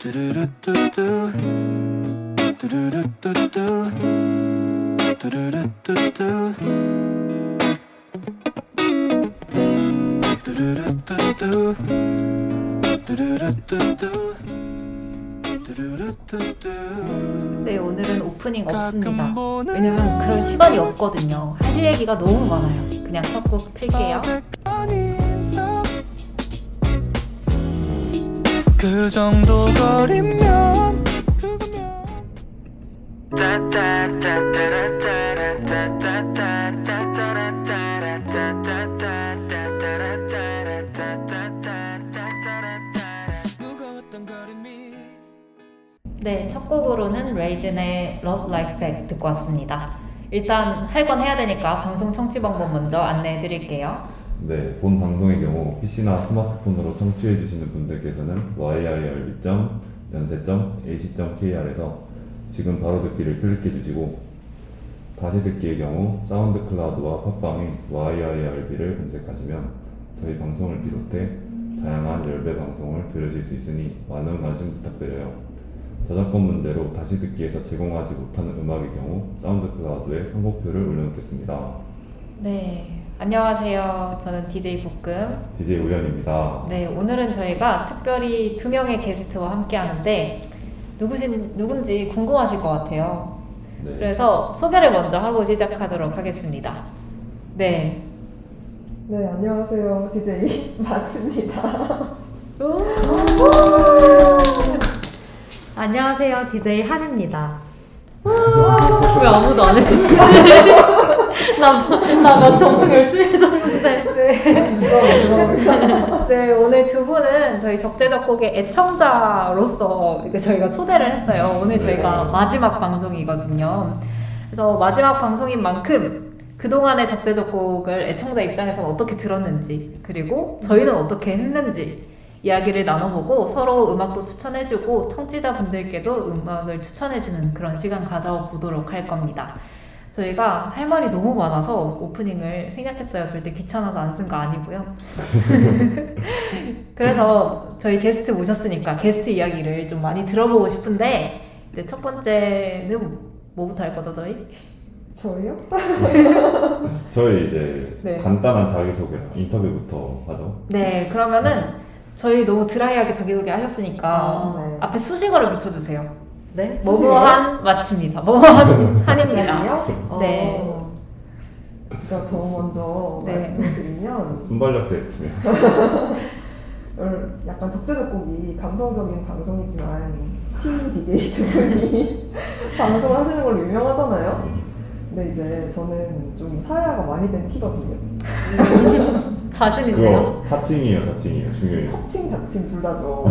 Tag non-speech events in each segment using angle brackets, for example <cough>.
뚜루루뚜뚜 뚜루루뚜뚜 뚜루루뚜뚜 뚜루루뚜뚜 뚜루루뚜뚜 네, 오늘은 오프닝 없습니다. 왜냐면 그럴 시간이 없거든요. 할 얘기가 너무 많아요. 그냥 첫 곡 틀게요. 그 정도 거리면 네, 첫 곡으로는 레이든의 Love Like That 듣고 왔습니다. 일단 할 건 해야 되니까 방송 청취 방법 먼저 안내해 드릴게요. 네, 본 방송의 경우 PC나 스마트폰으로 청취해 주시는 분들께서는 yirb.yonsei.ac.kr에서 지금 바로 듣기를 클릭해 주시고 다시 듣기의 경우 SoundCloud와 팟빵에 yirb를 검색하시면 저희 방송을 비롯해 다양한 YIRB 방송을 들으실 수 있으니 많은 관심 부탁드려요. 저작권 문제로 다시 듣기에서 제공하지 못하는 음악의 경우 SoundCloud에 선곡표를 올려놓겠습니다. 네, 안녕하세요. 저는 DJ 볶음. DJ 우현입니다. 네, 오늘은 저희가 특별히 두 명의 게스트와 함께 하는데 누구신 누군지 궁금하실 것 같아요. 네. 그래서 소개를 먼저 하고 시작하도록 하겠습니다. 네. 네, 안녕하세요. DJ <laughs> 마츠입니다. 안녕하세요. DJ 한입니다. 왜 아무도 안 해줬지? <laughs> 나, 나막 엄청 열심히 해줬는데. 네, 오늘 두 분은 저희 적재적곡의 애청자로서 이제 저희가 초대를 했어요. 오늘 저희가 마지막 방송이거든요. 그래서 마지막 방송인 만큼 그동안의 적재적곡을 애청자 입장에서는 어떻게 들었는지, 그리고 저희는 어떻게 했는지 이야기를 나눠보고 서로 음악도 추천해주고 청취자분들께도 음악을 추천해주는 그런 시간 가져보도록 할 겁니다. 저희가 할 말이 너무 많아서 오프닝을 생략했어요. 절대 귀찮아서 안 쓴 거 아니고요. <laughs> 그래서 저희 게스트 모셨으니까 게스트 이야기를 좀 많이 들어보고 싶은데 이제 첫 번째는 뭐부터 할 거죠, 저희? 저희요? <laughs> 저희 이제 네. 간단한 자기소개랑 인터뷰부터 하죠. 네, 그러면은 저희 너무 드라이하게 자기소개 하셨으니까 아, 네. 앞에 수식어를 붙여주세요. 네? 뭐뭐한 마칩니다. 뭐뭐한 <laughs> 한입니다. 네. 어, 그러니까 저 먼저 네. 말씀을 드리면 순발력 테스트면. 오늘 <laughs> 약간 적재적곡이 감성적인 방송이지만 T DJ 두 분이 <laughs> 방송을 하시는 걸로 유명하잖아요. 근데 이제 저는 좀 사야가 많이 된 T거든요. 자신 있네요. 그거 하칭이에요, 사칭이에요. 중요해요. 흑칭, 자칭 둘 다죠.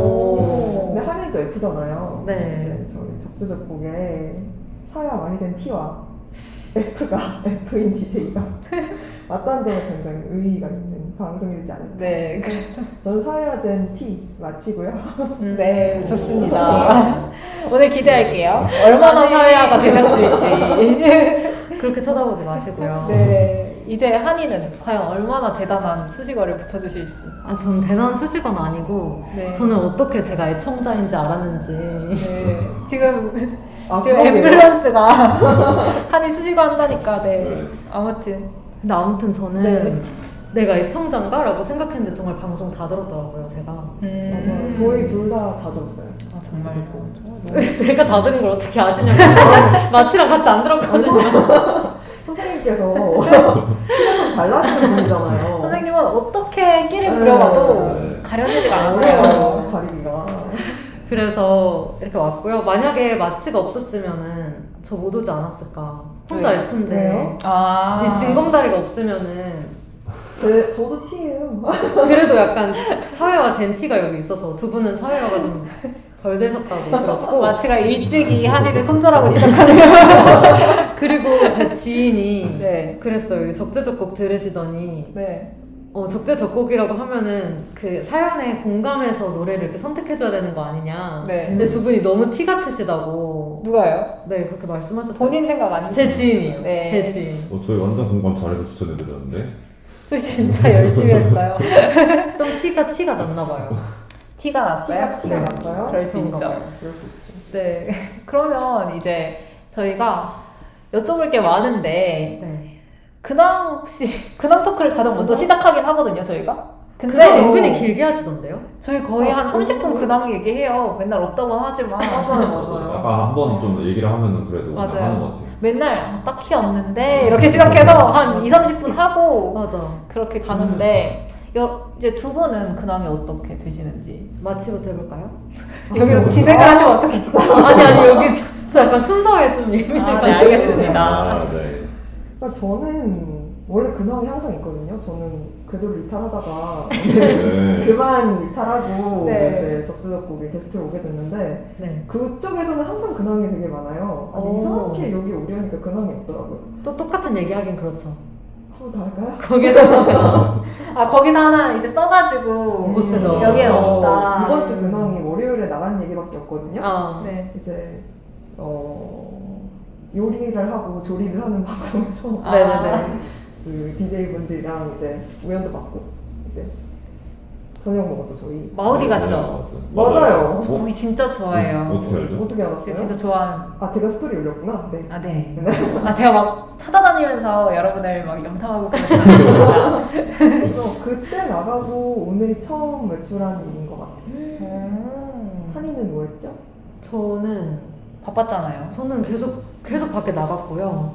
오. 근데 한이도 F잖아요. 네. 이제 저희 적재적곡에 사야 많이 된 T와 F가 <laughs> F인 DJ가 <laughs> 맞다는 점에 굉장히 의의가 있는 방송이 되지 않을까. 네, 저는 사야 된 T 마치고요. 네, 좋습니다. <laughs> 오늘 기대할게요. 얼마나. 사회화가 되셨을지. 그렇게 쳐다보지 마시고요. 네, 이제 한이는 과연 얼마나 대단한 수식어를 붙여주실지. 아, 전 대단한 수식어는 아니고, 네. 저는 어떻게 제가 애청자인지 알았는지. 네, <laughs> 지금 아, 지금. 앰뷸런스가 <laughs> 한이 수식어 한다니까. 네. 네. 아무튼 근데 아무튼 저는 네. 내가 애청자인가? 라고 생각했는데 정말 방송 다 들었더라고요, 제가. 맞아요. 저희 둘 다 다 들었어요. 아, 정말 <laughs> 제가 다 들은 걸 어떻게 아시냐고. 마치랑 같이 안 들었거든요. 선생님께서 키가 좀 잘 나시는 분이잖아요. 선생님은 어떻게 끼를 부려봐도 네. 가려지지가 않아요. 어려워요, 가리기가. 그래서 이렇게 왔고요. 만약에 마치가 없었으면은 저 못 오지 않았을까. 혼자 왜? F인데. 왜요? 아, 이 징검다리가 없으면은 제, 저도 T예요. 그래도 약간 사회화 된 티가 여기 있어서 두 분은 사회화가 좀 덜 되셨다고 들었고 마치가 일찍이 한이를 손절하고 시작하는. <laughs> 그리고 제 지인이 네. 그랬어요. 적재적곡 들으시더니 네. 어, 적재적곡이라고 하면은 그 사연에 공감해서 노래를 이렇게 선택해줘야 되는 거 아니냐. 네. 근데 두 분이 너무 티 같으시다고. 누가요? 네 그렇게 말씀하셨어요. 본인 생각 아니죠? 제 지인이에요. 네. 제 지인. 어, 저희 완전 공감 잘해서 추천해드렸는데. 저 진짜 열심히 했어요. <laughs> 좀 티가 티가 났나 봐요. 티가 났어요? 티가 티가 났어요? 그럴 수 있죠. 봐요. 그럴 수 있죠. 네. <laughs> 그러면 이제 저희가 여쭤볼 게 많은데 네. 근황 혹시 <laughs> 근황 토크를 가장 먼저 시작하긴 하거든요, 저희가. 근데 은근히 길게 하시던데요? 저희 거의 어, 한 30분 그렇군요. 근황 얘기해요. 맨날 없다고 하지만 <laughs> 맞아요, 맞아요. 약간 한번 좀 얘기를 하면은 그래도 맞아요. 하는 것 같아요. 맨날 아, 딱히 없는데 이렇게 시작해서 한 2, 30분 하고 맞아. 그렇게 가는데 여, 이제 두 분은 근황이 어떻게 되시는지 마치부터 해볼까요? <laughs> 여기서 진행을 하시면 어떡해 아니 아니 여기 저, 저 약간 순서에 좀 예민해가지고. 아, 네, 알겠습니다. 아, 네. 그러니까 저는 원래 근황이 항상 있거든요. 저는 궤도를 이탈하다가 네. <laughs> 그만 이탈하고 네. 이제 적재적곡에 게스트로 오게 됐는데 네. 그쪽에서는 항상 근황이 되게 많아요. 아니, 오. 이상하게 여기 오려니까 근황이 없더라고요. 또 똑같은 얘기 하긴 그렇죠. 할까요? 거기에서 <laughs> 아 거기서 하나 이제 써가지고 못 쓰죠. 여기에 저 없다 이번 주 근황이 월요일에 나간 얘기밖에 없거든요. 아, 네. 이제 어, 요리를 하고 조리를 하는 <laughs> 방송에서 아. 네네네. 그 DJ 분들이랑 이제 우연도 받고 이제 저녁 먹었죠 저희. 마우디 네, 같죠? 맞아요. 어? 거기 진짜 좋아해요 어떻게 알죠? 어떻게 알았어요? 제가 진짜 좋아하는 아 제가 스토리 올렸구나. 네. 아 네. 아 제가 막 찾아다니면서 여러분을 막 염탐하고 그래서 그때 나가고 오늘이 처음 외출한 일인 것 같아요. 음, 한이는 뭐 했죠? 저는 바빴잖아요 저는 계속 계속 밖에 나갔고요.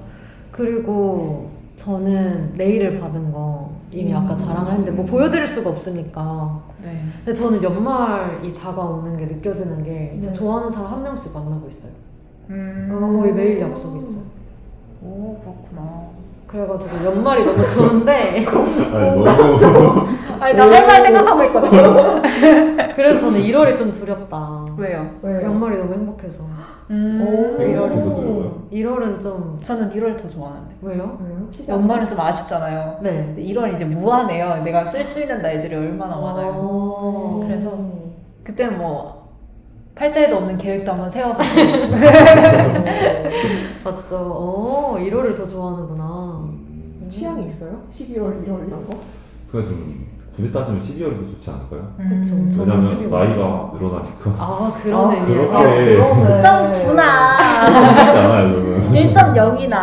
그리고 저는 네일을 받은 거 이미 아까 음. 자랑을 했는데 뭐 보여드릴 수가 없으니까. 네. 근데 저는 연말이 다가오는 게 느껴지는 게 이제 네. 좋아하는 사람 한 명씩 만나고 있어요. 음, 거의 매일 약속이 있어요. 오 그렇구나 그래가지고 연말이 너무 좋은데 <laughs> <laughs> 아니 너무 <laughs> 아니 저 할 말 생각하고 있거든요 그래서 저는 1월이 좀 두렵다. 왜요? 왜? 연말이 너무 행복해서 음, 행복해서 들어요. 1월은 좀 저는 1월 더 좋아하는데 왜요? 왜요? 연말은 좀 아쉽잖아요 네. 근데 1월 이제 무한해요 내가 쓸 수 있는 날들이 얼마나 많아요 어... 그래서 그때는 뭐 팔자에도 없는 계획도 한번 세워보고 <laughs> 맞죠. 어, 1월을 더 좋아하는구나. 취향이 있어요? 12월, 1월 이런 거? 그게 좀 굳이 따지면 12월이 더 좋지 않을까요? 음. 왜냐면 12월. 나이가 늘어나니까 아, 그런 아, 의미에서. <laughs> 그렇게- 네. 그러네. 1.9나 그렇지 않아요 저는 1.0이나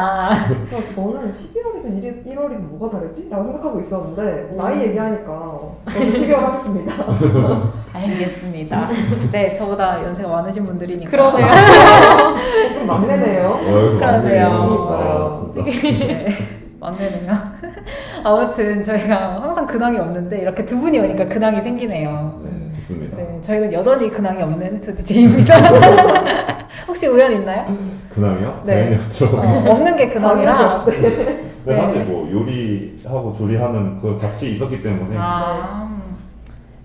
<laughs> 그러니까 저는 12월이든 1 월이든 뭐가 다르지? 라고 생각하고 있었는데 오. 나이 얘기하니까 저도 12월 하겠습니다. <laughs> 알겠습니다 <laughs> 네 저보다 연세가 많으신 분들이니까 그러네요. <laughs> 조금 막내네요. 어, 그러네요. 아, 진짜 네, 막내는요. <laughs> 아무튼 저희가 항상 근황이 없는데 이렇게 두 분이 오니까 근황이 생기네요. 네 좋습니다 네, 저희는 여전히 근황이 없는 투디제이입니다. <laughs> 혹시 우연 있나요? 근황이요? 네. 당연히 없죠 어, 없는 게 근황이라. 근데 네. 사실 뭐 요리하고 조리하는 그 자취 있었기 때문에 아,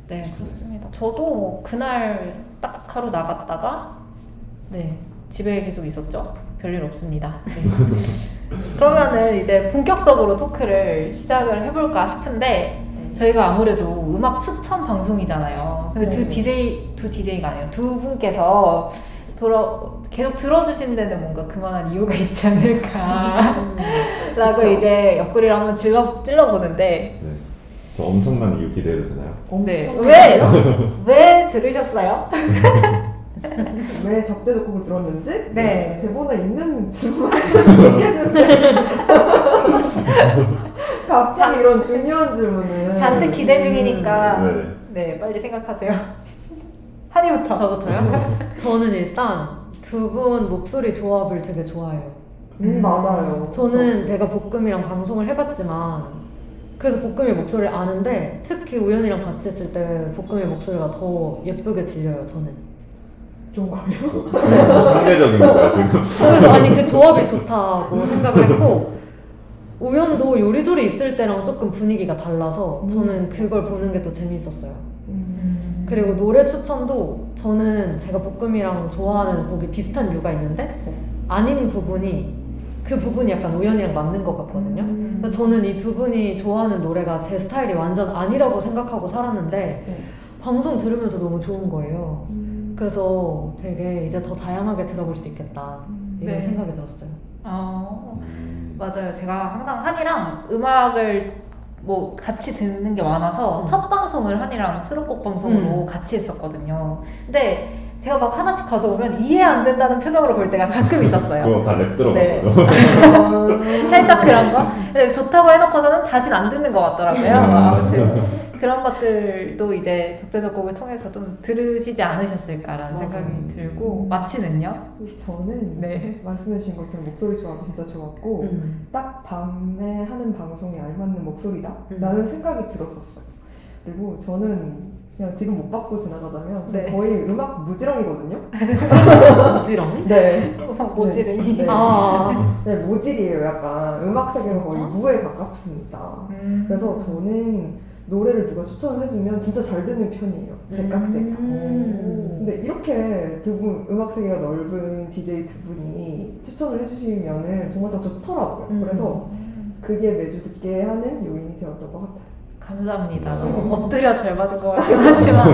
네 그렇습니다. 저도 그날 딱 하루 나갔다가 네 집에 계속 있었죠. 별일 없습니다. 네. <laughs> 그러면은 이제 본격적으로 토크를 시작을 해볼까 싶은데 저희가 아무래도 음악 추천 방송이잖아요. 근데 두 네. DJ 두 DJ가 아니에요. 두 분께서 돌아 계속 들어주신 데는 뭔가 그만한 이유가 있지 않을까라고 그쵸. 이제 옆구리를 한번 찔러 찔러 보는데 네. 저 엄청난 이유 기대해도 되나요? 네. 왜? 왜 들으셨어요? <laughs> <laughs> 왜 적재적곡을 들었는지 네. 대본에 있는 질문을 해주셨으면 좋겠는데 <laughs> 갑자기 이런 중요한 질문을 잔뜩 기대 중이니까 네. 네 빨리 생각하세요. <laughs> 한이부터. 저부터요? 저는 일단 두 분 목소리 조합을 되게 좋아해요. 음, 맞아요. 저는 제가 볶음이랑 방송을 해봤지만 그래서 볶음의 목소리를 아는데 특히 우연이랑 같이 했을 때 볶음의 목소리가 더 예쁘게 들려요 저는 좋은 거예요. 저- 상대적인 거예요 지금 그래서 아니 그 조합이 좋다고 생각을 했고 우연도 요리조리 있을 때랑 조금 분위기가 달라서 저는 그걸 보는 게 또 재밌었어요 음. 그리고 노래 추천도 저는 제가 볶음이랑 좋아하는 곡이 비슷한 이유가 있는데 아닌 부분이 그 부분이 약간 우연이랑 맞는 것 같거든요 음. 그래서 저는 이 두 분이 좋아하는 노래가 제 스타일이 완전 아니라고 생각하고 살았는데 네. 방송 들으면서 너무 좋은 거예요. 음. 그래서 되게 이제 더 다양하게 들어볼 수 있겠다 이런 네. 생각이 들었어요. 어, 맞아요. 제가 항상 한이랑 음악을 뭐 같이 듣는 게 많아서 음. 첫 방송을 한이랑 수록곡 방송으로 음. 같이 했었거든요. 근데 제가 막 하나씩 가져오면 이해 안 된다는 표정으로 볼 때가 가끔 <laughs> 있었어요. 그거 다랩 들어간 네. <laughs> 살짝 그런 거. 근데 좋다고 해놓고서는 다시는 안 듣는 것 같더라고요. 음. 아무튼 그런 것들도 이제 적재적 곡을 통해서 좀 들으시지 않으셨을까라는 맞아요. 생각이 들고 마치는요. 저는 네. 말씀해주신 것처럼 목소리 조합이 진짜 좋았고 음. 딱 밤에 하는 방송에 알맞는 목소리다 음. 라는 생각이 들었었어요. 그리고 저는 그냥 지금 못 받고 지나가자면 저 네. 거의 음악 무지렁이거든요. <laughs> 부지런히? 네. 모지를. 네. 아. 네, 모질이에요. 약간 음악 세계가 거의? 무에 가깝습니다. 음. 그래서 저는 노래를 누가 추천을 해주면 진짜 잘 듣는 편이에요. 제깍제깍. 음. 근데 이렇게 두 분, 음악 세계가 넓은 DJ 두 분이 추천을 해주시면은 정말 다 좋더라고요. 음. 그래서 그게 매주 듣게 하는 요인이 되었던 것 같아요. 감사합니다. 음. 너무 엎드려 잘 받은 것 같긴 <laughs> 하지만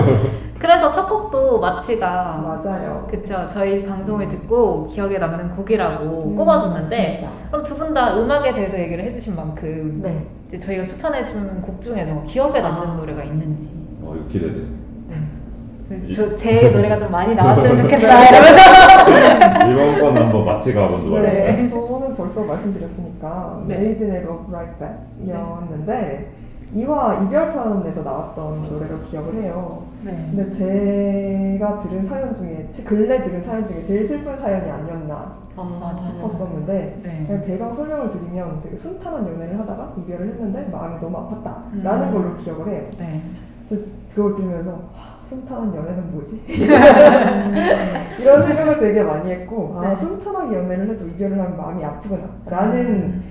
그래서 첫 곡도 마치가 맞아요. 그쵸 저희 방송을 듣고 기억에 남는 곡이라고 음, 꼽아줬는데 맞습니다. 그럼 두 분 다 음악에 대해서 얘기를 해주신 만큼 네. 이제 저희가 추천해준 곡 중에서 기억에 남는 노래가 있는지 어, 이거 기대돼. 그래서 저, 제 노래가 좀 많이 나왔으면 좋겠다 <laughs> 이러면서 <laughs> 이번 건 한번 마치가 먼저 네. 말해요. 저는 벌써 말씀드렸으니까 네. 메이든의 Love Right Back이었는데 이화 이별편에서 나왔던 노래로 기억을 해요. 네. 근데 제가 들은 사연 중에 치- 근래 들은 사연 중에 제일 슬픈 사연이 아니었나 아, 싶었었는데 네. 배경 설명을 드리면 되게 순탄한 연애를 하다가 이별을 했는데 마음이 너무 아팠다 라는 음. 걸로 기억을 해요. 네. 그걸 들으면서 하, 순탄한 연애는 뭐지? <laughs> <laughs> 이런 생각을 되게 많이 했고 아 네. 순탄하게 연애를 해도 이별을 하면 마음이 아프구나 라는 음.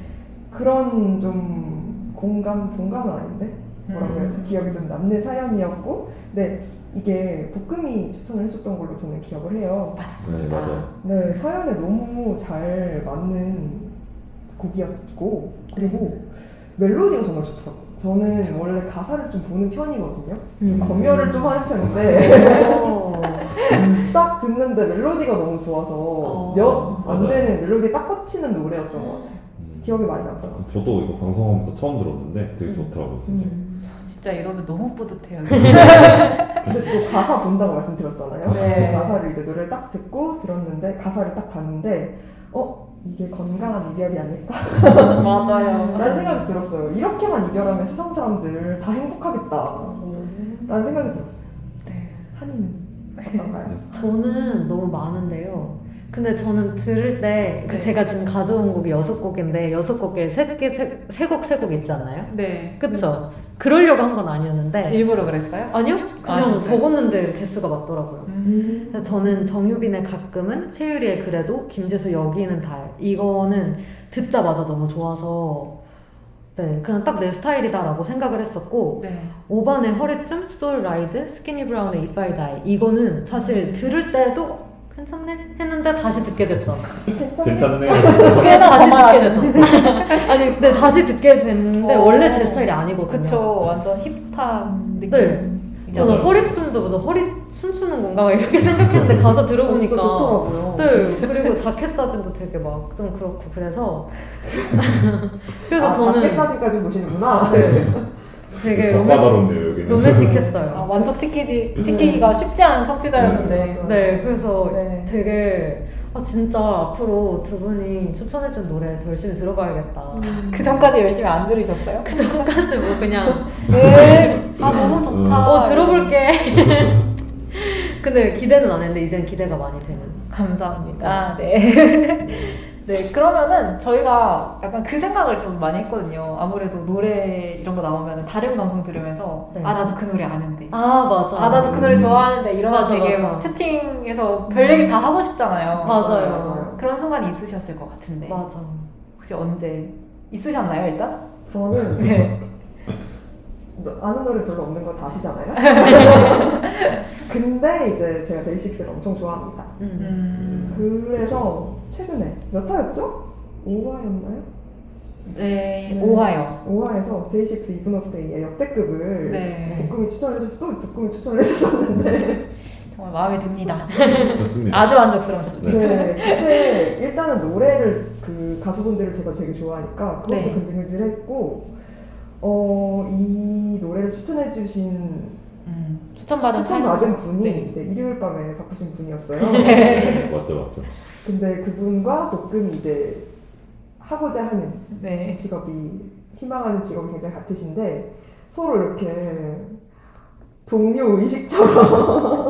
그런 좀 공감 공감은 아닌데 뭐라고 음. 해야지 기억이 좀 남는 사연이었고 근데 이게 볶음이 추천을 해줬던 걸로 저는 기억을 해요. 맞습니다. 네, 맞아요. 네 사연에 너무 잘 맞는 곡이었고 그리고 멜로디가 정말 좋더라고요. 저는 원래 가사를 좀 보는 편이거든요. 음. 검열을 좀 하는 편인데 오. <laughs> 싹 듣는데 멜로디가 너무 좋아서 어. 몇안 맞아요. 되는 멜로디에 딱 꽂히는 노래였던 것 같아요. 음. 기억이 많이 남더라고요. 저도 이거 방송하면서 처음 들었는데 되게 좋더라고요, 진짜. 음. 진짜 이러면 너무 뿌듯해요. <laughs> 근데 또 가사 본다고 말씀드렸잖아요. 네. 그 가사를 이제 노래를 딱 듣고 들었는데 가사를 딱 봤는데 어 이게 건강한 이별이 아닐까? <laughs> 맞아요. 라는 생각이 들었어요. 이렇게만 이별하면 세상 사람들 다 행복하겠다. 라는 생각이 들었어요. 네. 한이는 <laughs> 어떤가요? 저는 너무 많은데요. 근데 저는 들을 때, 그 네. 제가 지금 가져온 곡이 여섯 곡인데, 여섯 곡에 세 개, 세, 세 곡, 세 곡 있잖아요? 네. 그쵸? 그러려고 한 건 아니었는데. 일부러 그랬어요? 아니요? 아, 그냥 진짜요? 적었는데 개수가 맞더라고요. 음. 그래서 저는 정유빈의 가끔은, 최유리의 그래도, 김재수 여기는 달. 이거는 듣자마자 너무 좋아서, 네, 그냥 딱 내 스타일이다라고 생각을 했었고, 네. 오반의 허리춤, 소울 라이드, Skinny Brown의 If I Die. 이거는 사실 들을 때도 괜찮네 했는데 다시 듣게 됐던. 괜찮네. 꽤나 다시. 듣게 됐던. 아니, 근데 다시 듣게 됐는데 어. 원래 제 스타일이 아니거든요. 그쵸. 완전 힙합 느낌. 네. 저는 맞아요. 허리춤도 무슨 허리 춤추는 건가 막 이렇게 생각했는데 가사 어, 들어보니까. 진짜 좋더라고요. 네, 그리고 자켓 사진도 되게 막 좀 그렇고 그래서 <laughs> 그래서 아, 저는 자켓 사진까지 보시는구나. <laughs> 되게 더 로맨, 여기는. 아, 로맨틱했어요. 만족시키지 시키기가 쉽지 않은 청취자였는데. 네, 맞아요. 네, 그래서 네. 되게 아, 진짜 앞으로 두 분이 추천해준 노래 더 열심히 들어봐야겠다. 그 전까지 열심히 안 들으셨어요? 그 전까지 뭐 그냥 <laughs> 네. 아 너무 좋다. 어 들어볼게. <laughs> 근데 기대는 안 했는데 이젠 기대가 많이 되는. 감사합니다. 네. <laughs> 네, 그러면은 저희가 약간 그 생각을 좀 많이 했거든요. 아무래도 노래 이런 거 나오면 다른 방송 들으면서 네. 아 나도 그 노래 아는데. 아 맞아. 아 나도 그 노래 좋아하는데 이러면 맞아, 되게 맞아. 막 채팅에서 별 얘기 다 하고 싶잖아요. 맞아요. 맞아요. 그런 순간이 있으셨을 것 같은데 맞아. 혹시 언제 있으셨나요 일단? 저는 <laughs> 네. <laughs> 너- 아는 노래 별로 없는 거 다 아시잖아요. <laughs> 근데 이제 제가 데이식스를 엄청 좋아합니다. 음. 음, 그래서 최근에 몇 화였죠? 5화였나요? 네, 네. 5화요. 5화에서 DAY6 Even of Day의 역대급을 네, 복금이 추천을 해줘서 또 복금이 추천을 해줬었는데 정말 마음에 듭니다. <laughs> 좋습니다. 아주 만족스러웠습니다. 네. 네, 근데 일단은 노래를 그 가수분들을 제가 되게 좋아하니까 그것도 네. 근질근질했고 어, 이 노래를 추천해주신 음, 추천받은 추천받은 사연- 분이 네. 이제 일요일 밤에 바쁘신 분이었어요. <laughs> 네, 맞죠, 맞죠. 근데 그분과 볶음이 이제 하고자 하는 네. 직업이 희망하는 직업이 굉장히 같으신데 서로 이렇게 동료 의식처럼 <laughs>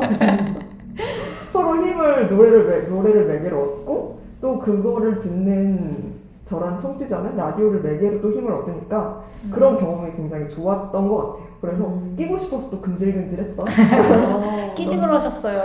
서로 힘을 노래를 매, 노래를 매개로 얻고 또 그거를 듣는 저란 청취자는 라디오를 매개로 또 힘을 얻으니까 그런 경험이 굉장히 좋았던 것 같아요. 그래서 음. 끼고 싶어서 또 근질근질했던 <laughs> 끼지 그러셨어요.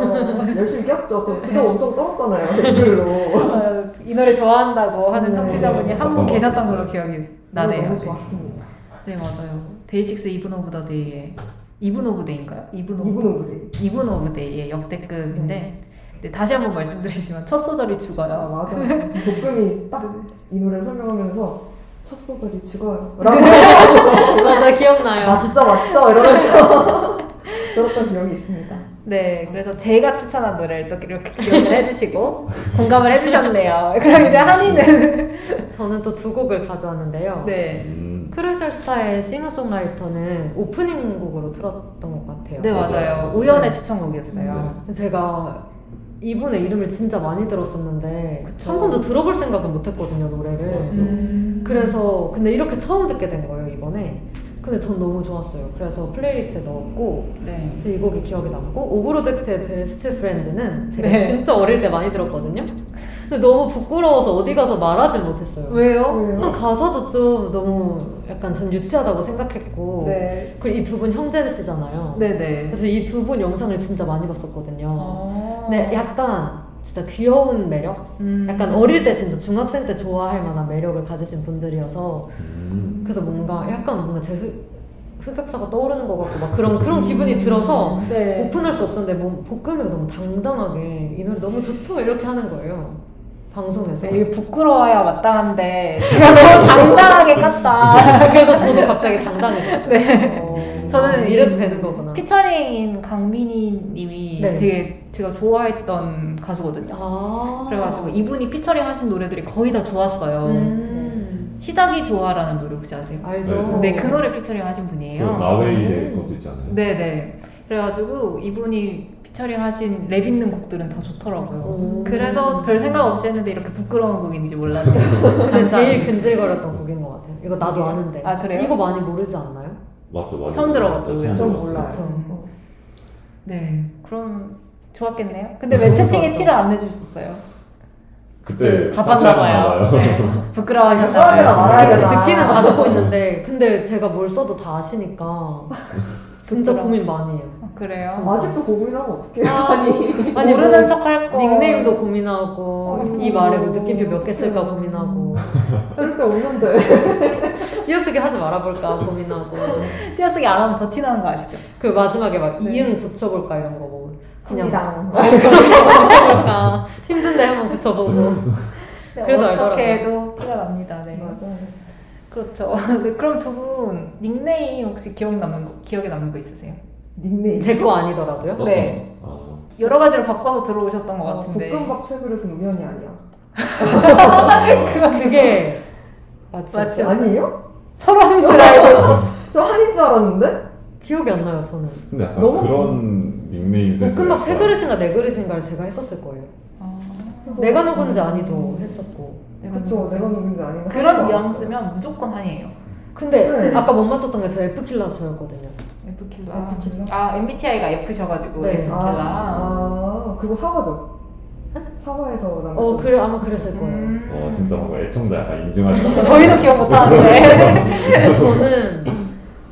열심히 꼈죠. 또 주저 엄청 떨었잖아요 댓글로. 어, 이 노래 좋아한다고 하는 네. 청취자분이 한 분 계셨던 걸로 기억이 나네요. 너무 네. 좋았습니다. 네 맞아요. DAY6 Even of the Day의 Even of Day인가요? Even of of Day. Even of Day의 역대급인데 네, 다시 한번 말씀드리지만 첫 소절이 아 죽어요. 맞아. 복금이 딱 이 노래를 설명하면서 첫 소절이 죽어요. <laughs> 라고 맞아 기억나요. 맞죠 맞죠 이러면서 <laughs> 들었던 기억이 있습니다. 네, 그래서 제가 추천한 노래를 또 이렇게 기억을 해주시고 <laughs> 공감을 해주셨네요. 그럼 이제 한이는 저는 또 두 곡을 가져왔는데요. 네, 음, Crucial Star의 싱어송라이터는 오프닝 곡으로 틀었던 것 같아요. 네 맞아요. 맞아요. 우연의 추천곡이었어요. 제가 이분의 이름을 진짜 많이 들었었는데 그쵸. 한 번도 들어볼 생각은 못했거든요 노래를. 맞죠. 음. 그래서 근데 이렇게 처음 듣게 된 거예요 이번에. 근데 전 너무 좋았어요. 그래서 playlist에 넣었고 네. 이 곡이 기억에 남고 오브로젝트의 Best Friend는 제가 네. 진짜 어릴 때 많이 들었거든요. 근데 너무 부끄러워서 어디 가서 말하지 못했어요. 왜요? 그냥 가사도 좀 너무 약간 전 유치하다고 생각했고 네, 그리고 이 두 분 형제시잖아요. 네, 네. 그래서 이 두 분 영상을 진짜 많이 봤었거든요. 어. 근데 약간 진짜 귀여운 매력? 음. 약간 어릴 때 진짜 중학생 때 좋아할 만한 매력을 가지신 분들이어서 음. 그래서 뭔가 약간 뭔가 제 흑, 흑역사가 떠오르는 것 같고 막 그런 그런 기분이 들어서 네. 오픈할 수 없었는데 뭐 볶음이 너무 당당하게 이 노래 너무 좋죠 이렇게 하는 거예요 방송에서 이게 부끄러워야 마땅한데 <laughs> 너무 당당하게 깠다. 그래서 저도 갑자기 당당해졌어요 네. 어, 저는 이래도 되는 거구나 featuring인 강민희 님이 네. 되게 제가 좋아했던 가수거든요. 아 그래가지고 이분이 피처링 하신 노래들이 거의 다 좋았어요. 음. 시작이 좋아라는 노래 혹시 아세요? 알죠 네, 그 노래 피처링 하신 그 분이에요. My Way의 것도 있잖아요. 네네. 그래가지고 이분이 피처링 하신 랩 있는 곡들은 다 좋더라고요. 오. 그래서 별 생각 없이 했는데 이렇게 부끄러운 곡인지 감사합니다. 제일 근질거렸던 곡인 것 같아요 이거 나도 아는데 아, 그래요? 이거 많이 모르지 않나요? 맞죠, 맞죠. 처음 들어봤죠, 처음 전. 몰라요. 네, 그럼 좋았겠네요. 근데 <laughs> 왜 채팅에 티를 안 내주셨어요? 그때 바빴나봐요. 창피하셨나봐요. 네. <laughs> 부끄러워하셨나봐요. 말아야 되나. 듣기는 다 듣고 있는데 근데 제가 뭘 써도 다 아시니까 진짜. 고민 많이 해요 아, 그래요? 아직도 고민하면 어떡해요? 아, <laughs> 아니 아니 모르는 뭐척할 거. 닉네임도 고민하고 어. 이 말에 뭐 느낌표 몇 개 쓸까 고민하고 쓸데 없는데. 띄어쓰기 하지 말아볼까 고민하고 <laughs> 띄어쓰기 안 하면 더 티나는 거 아시죠? 그 마지막에 막 네. 이응 붙여볼까 이런 거뭐 그냥. 붙여볼까 <laughs> 힘든데 한번 붙여보고 네, 그래도 어떻게 알더라고요. 해도 티가 납니다. 네. 맞아요. 그렇죠. <laughs> 네, 그럼 두 분 닉네임 혹시 기억 남는 거, 기억에 남는 거 있으세요? 닉네임. 제 거 아니더라고요 네. 아, 여러 가지로 바꿔서 들어오셨던 것 어, 같은데. 볶음밥 세 그릇은 우연이 아니야. 아, 그게 맞죠. 아니에요? 서로인 줄 알고 <laughs> 있었어. 저 한인 줄 알았는데? 기억이 안 나요 저는 근데 약간 너무- 그런 닉네임 볶음밥 세 약간 그릇인가 네 그릇인가를 제가 했었을 거예요 그래서- 내가 누군지 아니도 했었고 그쵸, 내가 누군지 아니는 그런 뉘앙스면 무조건 한이에요. 근데 네. 아까 못 맞췄던 게 저 F킬러 저였거든요 F킬러. F킬러? 아 MBTI가 F셔가지고 네. F킬러. 아, 아, 그거 사과죠? 사과에서 나온 어 그래 아마 그랬을 거예요 음. 와 진짜 뭔가 애청자 약간 같아요. 저희도 기억 못하는데. <laughs> <laughs> 저는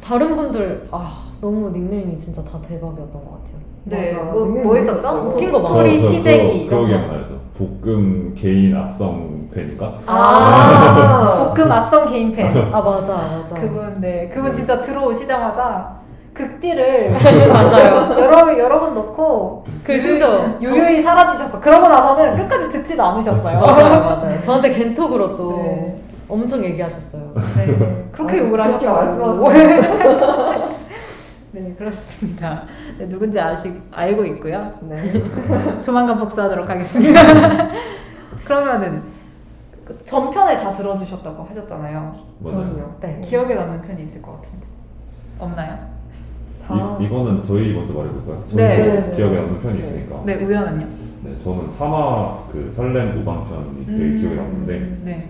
다른 분들 아 너무 닉네임이 진짜 다 대박이었던 것 같아요 네. 맞아. 뭐, 뭐. 있었죠? 웃긴 거 저- 많아. 소리 저 티제기 그거, 거. 저 볶음 개인 악성 팬인가? 아, 볶음 악성 개인 팬. 아 맞아 맞아 그분 네 그분 진짜 들어오시자마자 극딜을 <laughs> 맞아요 여러 여러 번 넣고 그 심지어 유유히 사라지셨어. 그러고 나서는 끝까지 듣지도 않으셨어요. 맞아요 맞아요 저한테 겐톡으로 또 네. 엄청 얘기하셨어요 네, 그렇게 아, 욕을 그렇게 하셨다고. <laughs> 네 그렇습니다. 네, 누군지 아시 알고 있고요. 네. <laughs> 조만간 복수하도록 하겠습니다. 그러면은 그 전편에 다 들어주셨다고 하셨잖아요. 맞아요. 그럼요. 네. 기억에 남는 편이 있을 것 같은데 없나요? 다 이, 이거는 저희 먼저 말해볼까요? 저희 네. 네, 네. 기억에 남는 편이 네. 있으니까. 네, 우연은요? 네, 저는 사마 그 설렘 오반 편이 되게 음. 기억에 남는데 네.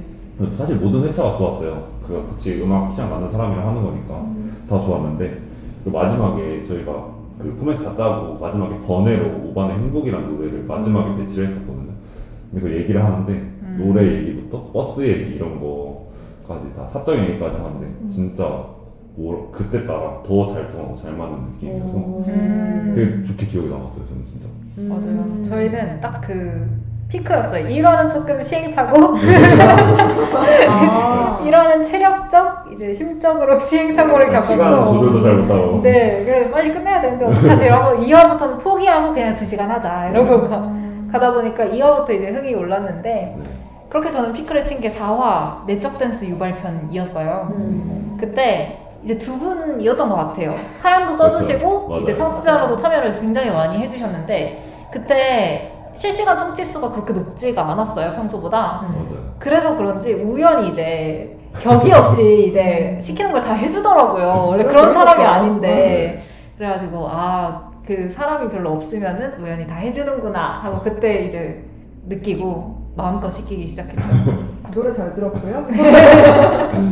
사실 모든 회차가 좋았어요. 그 같이 음악 취향 맞는 사람이랑 하는 거니까 다 좋았는데 그 마지막에 저희가 그 포맷 다 짜고 마지막에 번외로 오반의 행복이라는 노래를 마지막에 배치를 했었거든요. 근데 그 얘기를 하는데 노래 얘기부터 버스 얘기 이런 거까지 다 사적 얘기까지 하는데 진짜 뭐 그때 따라 더 잘 통하고 잘 맞는 느낌이어서 음. 되게 좋게 기억에 남았어요. 저는 진짜. 맞아요. 저희는 딱 그 피크였어요. 1화는 조금 시행착오, 아. <laughs> 1화는 체력적, 이제 심적으로 시행착오를 시간 겪었고. 조절도 잘 못하고. 네, 그래 빨리 끝내야 되는데 어떡하지? <laughs> 이러고 2화부터는 포기하고 그냥 2시간 하자. 이러고 가, 가다 보니까 2화부터 이제 흥이 올랐는데 네. 그렇게 저는 피크를 친 게 4화 내적 댄스 유발편이었어요. 음. 그때 이제 두 분이었던 것 같아요. 사연도 써주시고 그렇죠. 이제. 청취자로도 참여를 굉장히 많이 해주셨는데 그때 실시간 청취 수가 그렇게 높지가 않았어요 평소보다. 맞아요. 그래서 그런지 우연히 이제 격이 없이 <laughs> 이제 시키는 걸 다 해주더라고요. 원래 그런 사람이. 아닌데 그래가지고 아 그 사람이 별로 없으면은 우연히 다 해주는구나 하고 그때 이제 느끼고 마음껏 시키기 시작했죠. <laughs> 노래 잘 들었고요. <laughs>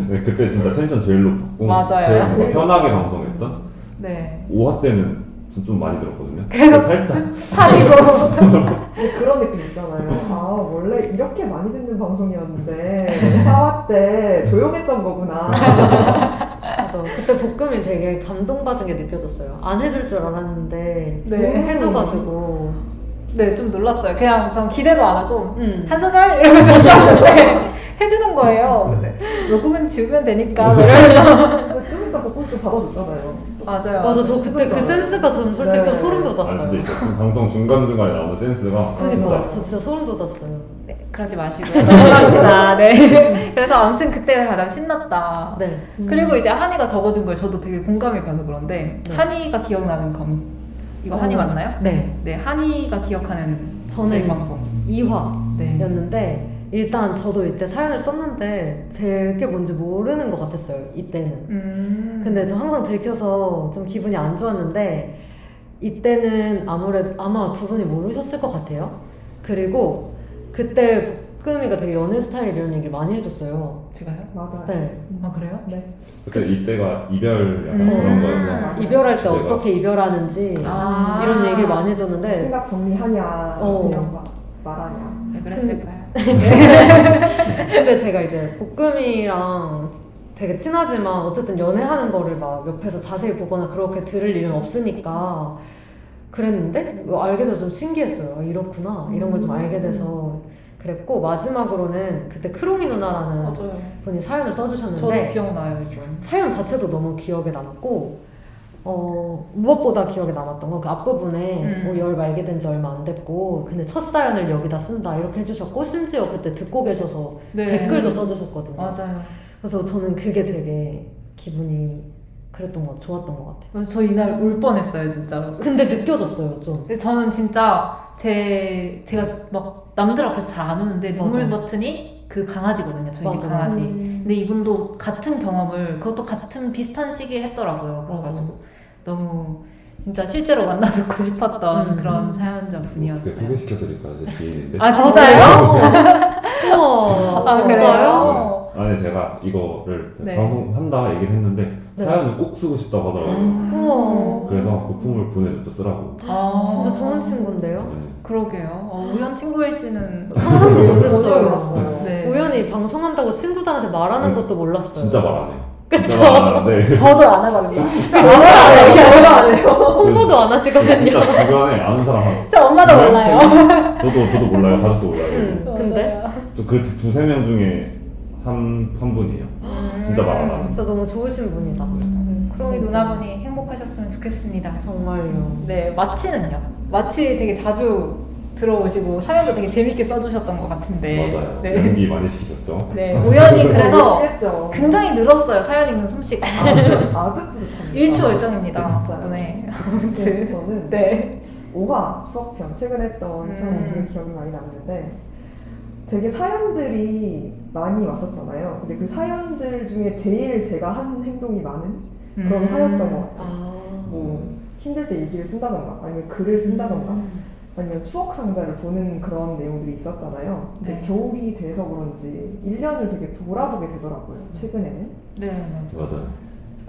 네, 그때 진짜 텐션 제일 높았고 맞아요. 제일. 편하게 방송했던 네. 5화 때는 진짜 좀 많이 들었거든요. 그래서- 살짝 살이고 뭐 <laughs> 그런 느낌 있잖아요. 아 원래 이렇게 많이 듣는 방송이었는데 4화 때 조용했던 거구나. 맞아. 그때 볶음이 되게 감동받은 게 느껴졌어요. 안 해줄 줄 알았는데 네. 해줘가지고. 네, 좀 놀랐어요. 그냥 전 기대도 안 하고 음. 한 소절 이러면서 했는데 <laughs> 해주는 거예요. 녹음은 지우면 되니까 뭐 이러면서 근데 좀 이따 볶음도 받아줬잖아요. 맞아요. 맞아, 저 그때 그 센스가 저는 솔직히 좀 네. 소름 돋았어요. 있어요. 방송 중간 중간에 나오는 센스가 그러니까 진짜 저 진짜 소름 돋았어요. 네, 그러지 마시고 넘어갑시다. 네. <laughs> 그래서 아무튼 그때가 가장 신났다. 네. 그리고 이제 한이가 적어준 걸 저도 되게 공감이 가서 그런데 네. 한이가 기억나는 건 이거 한이 어, 맞나요? 네. 네, 한이가 기억하는 저는 방송. 2화였는데 네. 일단 저도 이때 사연을 썼는데 제게 뭔지 모르는 것 같았어요. 이때는. 음. 근데 저 항상 들켜서 좀 기분이 안 좋았는데 이때는 아무래도 아마 두 분이 모르셨을 것 같아요. 그리고 그때 볶음이가 되게 연애 스타일 이런 얘기 많이 해줬어요. 제가요? 맞아요. 네. 아 그래요? 네. 그때 이때가 이별 약간 음. 그런 거여서 맞아요. 이별할 때 주제가. 어떻게 이별하는지 아. 이런 얘기를 많이 해줬는데 생각 정리하냐, 어. 그냥 막 말하냐. 왜 그랬을까요? <laughs> 근데 제가 이제 볶음이랑 되게 친하지만 어쨌든 연애하는 거를 막 옆에서 자세히 보거나 그렇게 들을 일은 없으니까 그랬는데 이거 알게 돼서 좀 신기했어요. 아, 이렇구나 이런 걸 좀 알게 돼서 그랬고 마지막으로는 그때 크롱이 누나라는 맞아요. 분이 사연을 저도 써주셨는데 기억나요 좀. 사연 자체도 너무 기억에 남았고 어, 무엇보다 기억에 남았던 건 그 앞부분에 음. 뭐 열 말게 된 지 얼마 안 됐고 근데 첫 사연을 여기다 쓴다 이렇게 해주셨고 심지어 그때 듣고 계셔서 네. 댓글도 써주셨거든요. 맞아요. 그래서 저는 그게 되게 기분이 그랬던 것, 좋았던 것 같아요. 저 이날 울 뻔했어요 진짜로. 근데 느껴졌어요, 좀. 저는 진짜 제 제가 막 남들 앞에서 잘 안 우는데 눈물 맞아. 버튼이 그 강아지거든요. 저희 집 맞아. 강아지. 음. 근데 이분도 같은 경험을 그것도 같은 비슷한 시기에 했더라고요. 그래가지고 너무 진짜 실제로 만나 뵙고 싶었던 음. 그런 사연자 분이었어요. 소개시켜드릴까요? 제 지인인데 아 진짜요? <laughs> 우와, 아, 진짜요? 그래요? 네. 아니 제가 이거를 네. 방송한다 얘기를 했는데 네. 사연을 꼭 쓰고 싶다고 하더라고요. 우와. 그래서 그 품을 보내줬죠 쓰라고. 아, 진짜 좋은 친구인데요? 네. 그러게요. 어, 우연 친구일지는 상상도 못했어요. 몰랐어요. 네. 우연히 방송한다고 친구들한테 말하는 네. 것도 몰랐어요. 진짜 말 안 해요. 그쵸? 진짜 말안 하는데 저도 안 하거든요. 제가 안 해요. 홍보도 안 하시거든요. 진짜 주변에 아는 사람 한저 엄마도 몰라요. 저도 저도 몰라요. 가족도 몰라요. 음. 근데? 맞아요. 그 두세 명 중에 한, 한 분이에요. 진짜 말 안 하는. 진짜 너무 좋으신 분이다. 크롱이 누나분이 행복하셨으면 좋겠습니다. 정말요. 네, 마치는요? 마치 되게 자주 들어오시고 사연도 되게 재밌게 써주셨던 것 같은데. 맞아요. 네. 연기 많이 시키셨죠. 네, 우연히 <laughs> 그래서. 굉장히 늘었어요. 사연 읽는 솜씨가. 아주, 아주 뿌듯합니다. 일취월장입니다. 진짜요. 네, 아무튼. 저는 네. 5화 수업편 최근에 했던 음. 시간에 되게 기억이 많이 남는데 되게 사연들이 많이 왔었잖아요. 근데 그 사연들 중에 제일 제가 한 행동이 많은 그런 음. 화였던 것 같아요. 아. 뭐 힘들 때 일기를 쓴다던가 아니면 글을 쓴다던가 아니면 추억 상자를 보는 그런 내용들이 있었잖아요. 근데 네. 겨울이 돼서 그런지 1년을 되게 돌아보게 되더라고요. 최근에는. 네, 맞아요. 맞아요.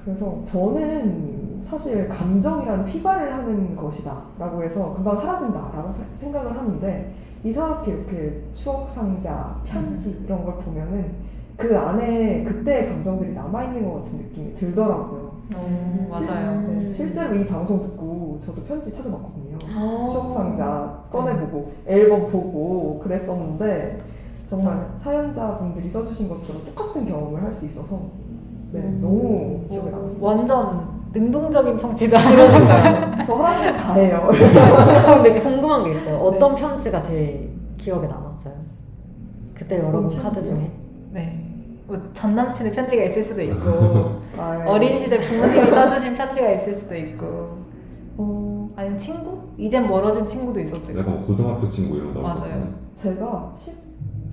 그래서 저는 사실 감정이란 휘발을 하는 것이다 라고 해서 금방 사라진다 라고 사- 생각을 하는데 이상하게 이렇게 추억 상자, 편지 이런 걸 보면은 그 안에 그때의 감정들이 남아 있는 것 같은 느낌이 들더라고요. 어, 맞아요. 네, 실제로 이 방송 듣고 저도 편지 찾아봤거든요. 아. 추억 상자 꺼내보고 앨범 보고 그랬었는데 정말 사연자분들이 써주신 것처럼 똑같은 경험을 할 수 있어서 네, 음. 너무 기억에 남았어요. 완전 능동적인 청취자. <laughs> 그러니까요. <laughs> 저 하라는 거다 해요. 근데 <laughs> 궁금한 게 있어요. 어떤 편지가 제일 기억에 남았어요? 그때 열어본 카드? 중에? 네. 뭐 전 남친의 편지가 있을 수도 있고 아, 어린 시절 부모님이 써주신 편지가 있을 수도 있고 어, 아니면 친구? 이젠 멀어진 친구도 있었을 약간 뭐 고등학교 친구 이런 거 맞아요. 제가 10,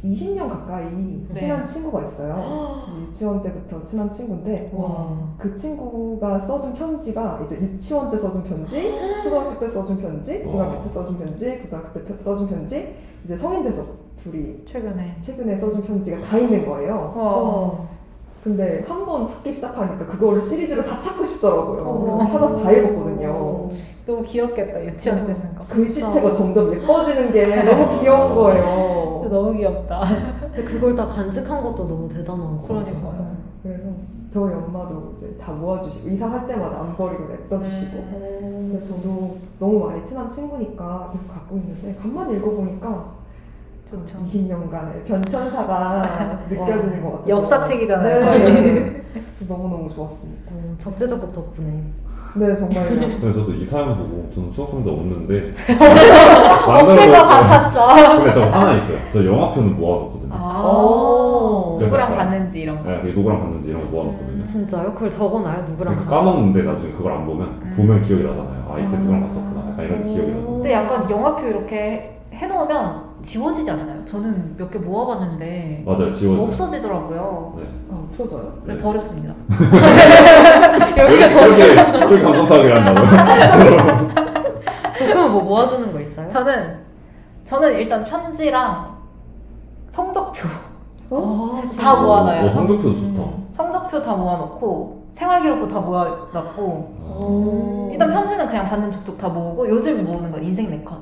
20년 가까이 네. 친한 친구가 있어요. <gasps> 유치원 때부터 친한 친구인데 와. 그 친구가 써준 편지가 이제 유치원 때 써준 편지, <gasps> 초등학교 때 써준 편지, 중학교 때 써준 편지, 고등학교 때 써준 편지, 이제 성인 돼서 둘이 최근에 최근에 써준 편지가 다 있는 거예요. 와. 와. 근데 한 번 찾기 시작하니까 그거를 시리즈로 다 찾고 싶더라고요. 어. 찾아서 다 읽었거든요. 너무 귀엽겠다 유치원 때 쓴 거. 글씨체가 점점 예뻐지는 게 너무 귀여운 거예요. 진짜 너무 귀엽다. 근데 그걸 다 간직한 것도 너무 대단한 거 같아요. 그러니까요. 그래서 저희 엄마도 이제 다 모아주시고 이사할 때마다 안 버리고 냅둬주시고 음. 그래서 저도 너무 많이 친한 친구니까 계속 갖고 있는데 간만 읽어보니까 좋죠. 20년간의 변천사가 <laughs> 느껴지는 것 같아요. 역사책이잖아요. 네. <laughs> 너무너무 좋았습니다. 어, 적재적곡 덕분에. 네, 정말요. <laughs> 근데 저도 이 사연 보고 저는 추억 상자 없는데 없을 것 같았어. 근데 저 하나 있어요. 저 영화표는 모아놓거든요. 아. 오. 누구랑 봤는지 이런 거. 네, 누구랑 봤는지 이런 거 모아놓거든요. 진짜요? 그걸 적어놔요? 누구랑 그러니까 가? 까먹는데 나중에 그걸 안 보면 음. 보면 기억이 나잖아요. 아 이때 누구랑 봤었구나. 약간 이런 게 기억이 나요. 근데 약간 영화표 이렇게 해놓으면 지워지지 않나요? 저는 몇 개 모아봤는데 맞아요, 지워져. 없어지더라고요. 네. 아, 없어져요? 그래 네. 버렸습니다. <laughs> <laughs> 여기가 더 그렇게 그렇게 감성 파악을 한다고요? 그럼 뭐 모아두는 거 있어요? 저는 저는 일단 편지랑 성적표 어? 아, 다 모아놔요. 어, 성적표 좋다. 성적표 다 모아놓고 생활기록부 다 모아놨고 오. 일단 편지는 그냥 받는 족족 다 모으고 요즘 모으는 건 인생 네컷.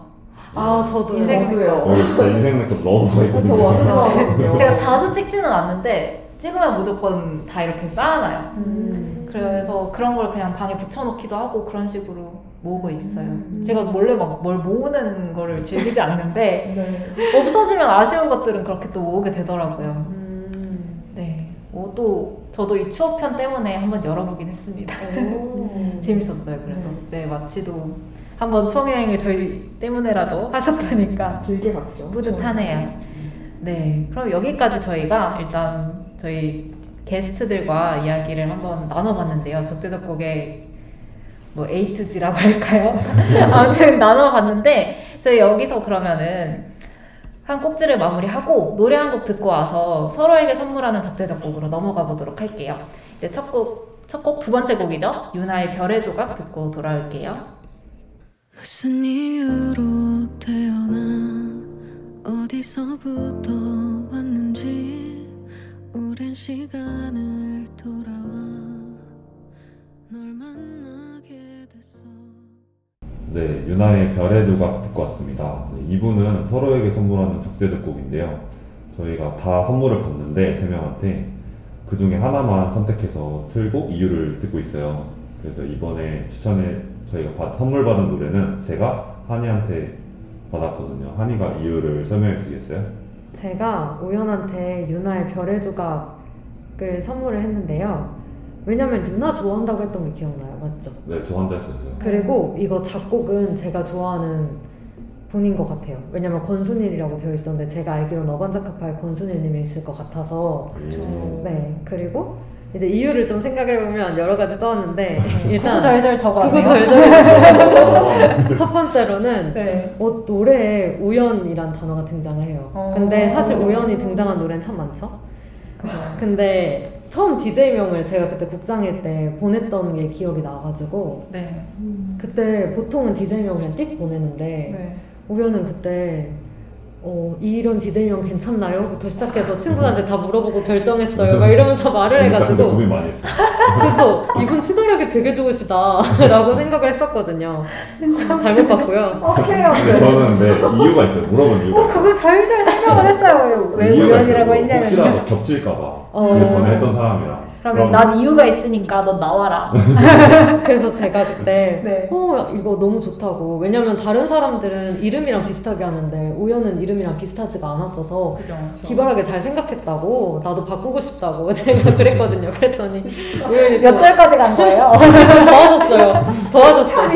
아, 저도 인생- 저도요. 어, 진짜 인생 랩도 너무 많이 어, 저 완전. 제가 자주 찍지는 않는데 찍으면 무조건 다 이렇게 쌓아놔요. 음. 그래서 그런 걸 그냥 방에 붙여놓기도 하고 그런 식으로 모으고 있어요. 음. 제가 몰래 막 뭘 모으는 거를 즐기지 않는데 <laughs> 네. 없어지면 아쉬운 것들은 그렇게 또 모으게 되더라고요. 음. 네. 어, 또 저도 이 추억편 때문에 한번 열어보긴 했습니다. 오. <laughs> 재밌었어요. 그래서 네 마치도 한번 추억 여행을 저희 때문에라도 하셨다니까 길게 갔죠. 뿌듯하네요. 네, 그럼 여기까지 저희가 일단 저희 게스트들과 이야기를 한번 나눠봤는데요. 적재적 곡의 뭐 A to G라고 할까요? <laughs> 아무튼 나눠봤는데 저희 여기서 그러면은 한 꼭지를 마무리하고 노래 한 곡 듣고 와서 서로에게 선물하는 적재적 곡으로 넘어가 보도록 할게요. 이제 첫 곡, 첫 곡 두 번째 곡이죠. 유나의 별의 조각 듣고 돌아올게요. 무슨 이유로 태어나 어디서부터 왔는지 오랜 시간을 돌아와 널 만나게 됐어 네, 유나의 별의 조각 듣고 왔습니다. 네, 이분은 서로에게 선물하는 적재적 곡인데요. 저희가 다 선물을 받는데 세 명한테 그 중에 하나만 선택해서 틀고 이유를 듣고 있어요. 그래서 이번에 추천해 저희가 받- 선물 받은 노래는 제가 한이한테 받았거든요. 한이가 이유를 설명해 주시겠어요? 제가 우연한테 유나의 별의 조각을 선물을 했는데요. 왜냐면 유나 좋아한다고 했던 게 기억나요. 맞죠? 네, 저 혼자 했었어요. 그리고 이거 작곡은 제가 좋아하는 분인 것 같아요. 왜냐면 권순일이라고 되어 있었는데 제가 알기로는 어반자카파의 권순일님이실 것 같아서 오. 네 그리고 이제 이유를 좀 생각해 보면 여러 가지 써왔는데 일단 구구절절 적어. 구구절절 <laughs> 첫 번째로는 네. 어, 노래에 우연이란 단어가 등장을 해요. 어. 근데 사실 우연이 등장한 노래는 참 많죠. 그죠. 근데 처음 DJ명을 제가 그때 국장일 때 보냈던 게 기억이 나가지고 네. 그때 보통은 DJ명 그냥 띡 보내는데 네. 우연은 그때 어, 이런 디제이명 괜찮나요? 부터 시작해서 친구들한테 다 물어보고 결정했어요. 막 이러면서 말을 진짜 근데 해가지고. 고민 많이 했어요. 그래서 이분 친화력이 되게 좋으시다. 라고 생각을 했었거든요. 잘못 봤고요. 오케이, 안 근데 돼. 저는 네 이유가 있어요. 물어본 이유가. 어, 그거 절절 설명을 했어요. 왜 이유가 우연이라고 있어요. 했냐면. 혹시라도 겹칠까봐. 어. 그 전에 했던 사람이랑. 그러면 난 이유가 있으니까 너 나와라. <laughs> 그래서 제가 그때 네. 어 이거 너무 좋다고 왜냐면 다른 사람들은 이름이랑 비슷하게 하는데 우연은 이름이랑 비슷하지가 않았어서 그죠. 기발하게 잘 생각했다고 나도 바꾸고 싶다고 <laughs> 제가 그랬거든요 그랬더니 우연히 몇 절까지 간 거예요? 더 하셨어요 더 하셨어요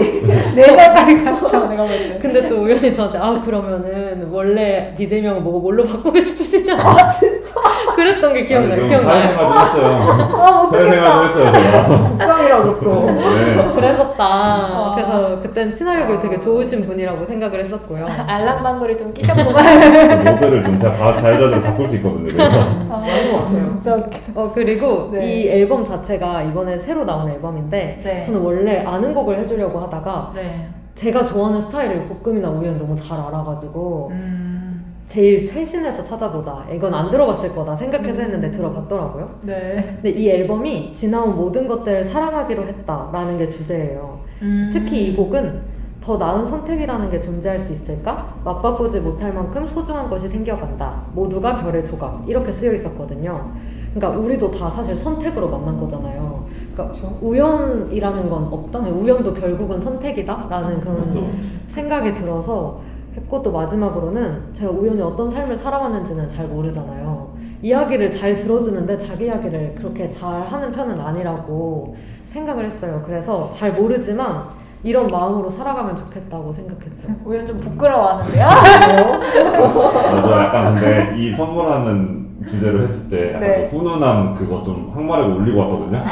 네 절까지 갔어. 내가 볼 때. 근데 또 우연히 저한테 아 그러면은 원래 디제이명을 보고 뭘로 바꾸고 싶으시죠? 아, 진짜? 그랬던 게 기억나요 좀 기억나요 사회생활 좀 했어요. 아, 사회 생활 했어요, <laughs> 제가. 국장이라고 또. 네. 그랬었다 아. 그래서 그땐 친화력이 되게 좋으신 분이라고 생각을 했었고요 알람 방구를 좀 끼셨구만. <laughs> 모드를 좀 제가 바- 자유자재로 바꿀 수 있거든요. 그래서. 맞는 것 같아요. 진짜 웃겨. 어 그리고 네. 이 앨범 자체가 이번에 새로 나온 앨범인데 네. 저는 원래 아는 곡을 해주려고 하다가 네. 제가 좋아하는 스타일을 볶음이나 우연 너무 잘 알아가지고 음. 제일 최신에서 찾아보자 이건 안 들어봤을 거다 생각해서 했는데 들어봤더라고요 네. 근데 이 앨범이 지나온 모든 것들을 사랑하기로 했다라는 게 주제예요 음. 특히 이 곡은 더 나은 선택이라는 게 존재할 수 있을까? 맞바꾸지 못할 만큼 소중한 것이 생겨간다. 모두가 별의 조각. 이렇게 쓰여 있었거든요. 그러니까 우리도 다 사실 선택으로 만난 거잖아요. 그러니까 그렇죠. 우연이라는 건 없다. 우연도 결국은 선택이다라는 그런 그렇죠. 생각이 들어서 했고 또 마지막으로는 제가 우연히 어떤 삶을 살아왔는지는 잘 모르잖아요. 이야기를 잘 들어주는데 자기 이야기를 그렇게 잘 하는 편은 아니라고 생각을 했어요. 그래서 잘 모르지만 이런 마음으로 살아가면 좋겠다고 생각했어요. <laughs> 우연 좀 부끄러워하는데요? 맞아, 약간 근데 <laughs> 이 선물하는 주제로 했을 때 약간 네. 그 훈훈함 그거 좀 항마력을 올리고 왔거든요.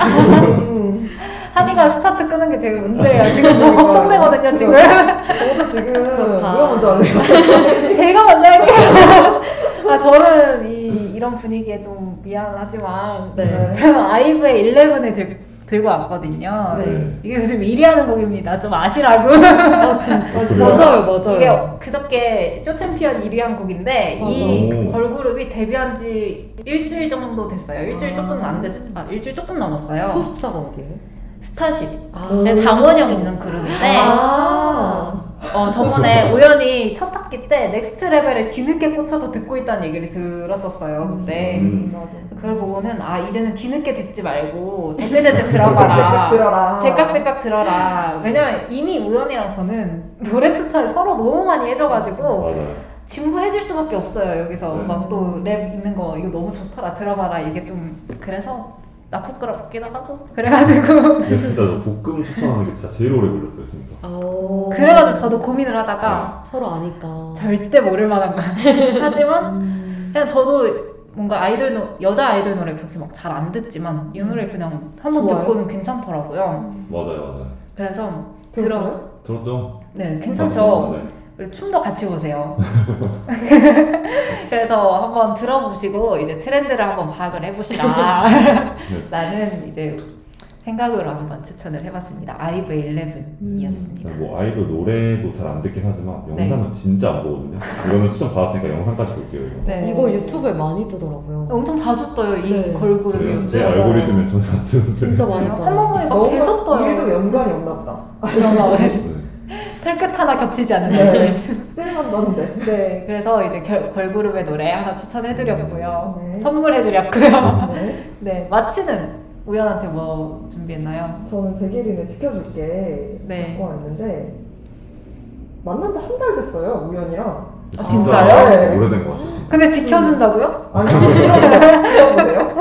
음, 한이가 스타트 끄는 게 제일 문제예요. 지금 저 걱정되거든요, 지금. 저도 지금. 누가 먼저 할래요? 제가 먼저 할게요. 아, 저는 이, 이런 분위기에 좀 미안하지만, 네. 저는 아이브의 11을 들, 들고 왔거든요. 네. 이게 요즘 1위 하는 곡입니다. 좀 아시라고. 아 진짜 그래요? 맞아요, 맞아요. 이게 그저께 쇼챔피언 1위 한 곡인데, 이 맞아. 걸그룹이 데뷔한 지 일주일 정도 됐어요. 일주일 조금 안 됐, 아, 일주일 조금 넘었어요. 소속사가 어디예요? 스타쉽. 아. 네, 장원영 있는 그룹인데, 아. 어, 저번에 <laughs> 우연이 첫 학기 때 Next Level에 뒤늦게 꽂혀서 듣고 있다는 얘기를 들었었어요, 그때. 음. 그걸 보고는, 아, 이제는 뒤늦게 듣지 말고, <laughs> 제때제때 들어봐라. 들어라. 제깍제깍 들어라. 왜냐면 이미 우연이랑 저는 노래 추천을 서로 너무 많이 해줘가지고. 진부해질 수밖에 없어요, 여기서. 네. 막또 랩 있는 거, 이거 너무 좋더라, 들어봐라. 이게 좀, 그래서, 나 부끄럽기도 하고. 그래가지고. 근데 진짜 저 볶음 추천하는 게 진짜 제일 오래 걸렸어요, 진짜. 아. 그래가지고 저도 고민을 하다가, 서로 아니까. 절대 모를 만한 거야. <laughs> 하지만 그냥 저도 뭔가 아이돌 노, 여자 아이돌 노래 그렇게 막 잘 안 듣지만 이 노래 그냥 한 번 좋아요? 듣고는 괜찮더라고요. 맞아요, 맞아요. 그래서 들어? 들었죠? 네 괜찮죠. 네. 춤도 같이 보세요. <laughs> 그래서 한번 들어보시고 이제 트렌드를 한번 파악을 해보시라. 네. <laughs> 라는 이제 생각으로 한번 추천을 해봤습니다. 아이브 11이었습니다. 뭐 아이돌 노래도 잘 안 듣긴 하지만 네. 영상은 진짜 안 보거든요. 이거는 추천 받았으니까 영상까지 볼게요. 이거. 네. 이거 유튜브에 많이 뜨더라고요. 엄청 자주 떠요 이 네. 걸그룹이. 제 맞아요. 알고리즘에 전혀 안 뜨는데. 진짜 많이 한 떠요. 번 보니까 계속 너무 떠요. 일도 연관이 없나 보다. <laughs> 털끝 하나 겹치지 않는 네. 알고리즘. 뜰만한데. 네, 그래서 이제 결, 걸그룹의 노래 하나 추천해드렸고요. 네. 선물해드렸고요. 네. <laughs> 네, 마치는 우연한테 뭐 준비했나요? 저는 백예린의 지켜줄게 네. 갖고 왔는데 만난 지 한 달 됐어요 우연이랑 아, 진짜 진짜요? 네. 오래된 것 같아요. 진짜. 근데 지켜준다고요? 아니 들어보세요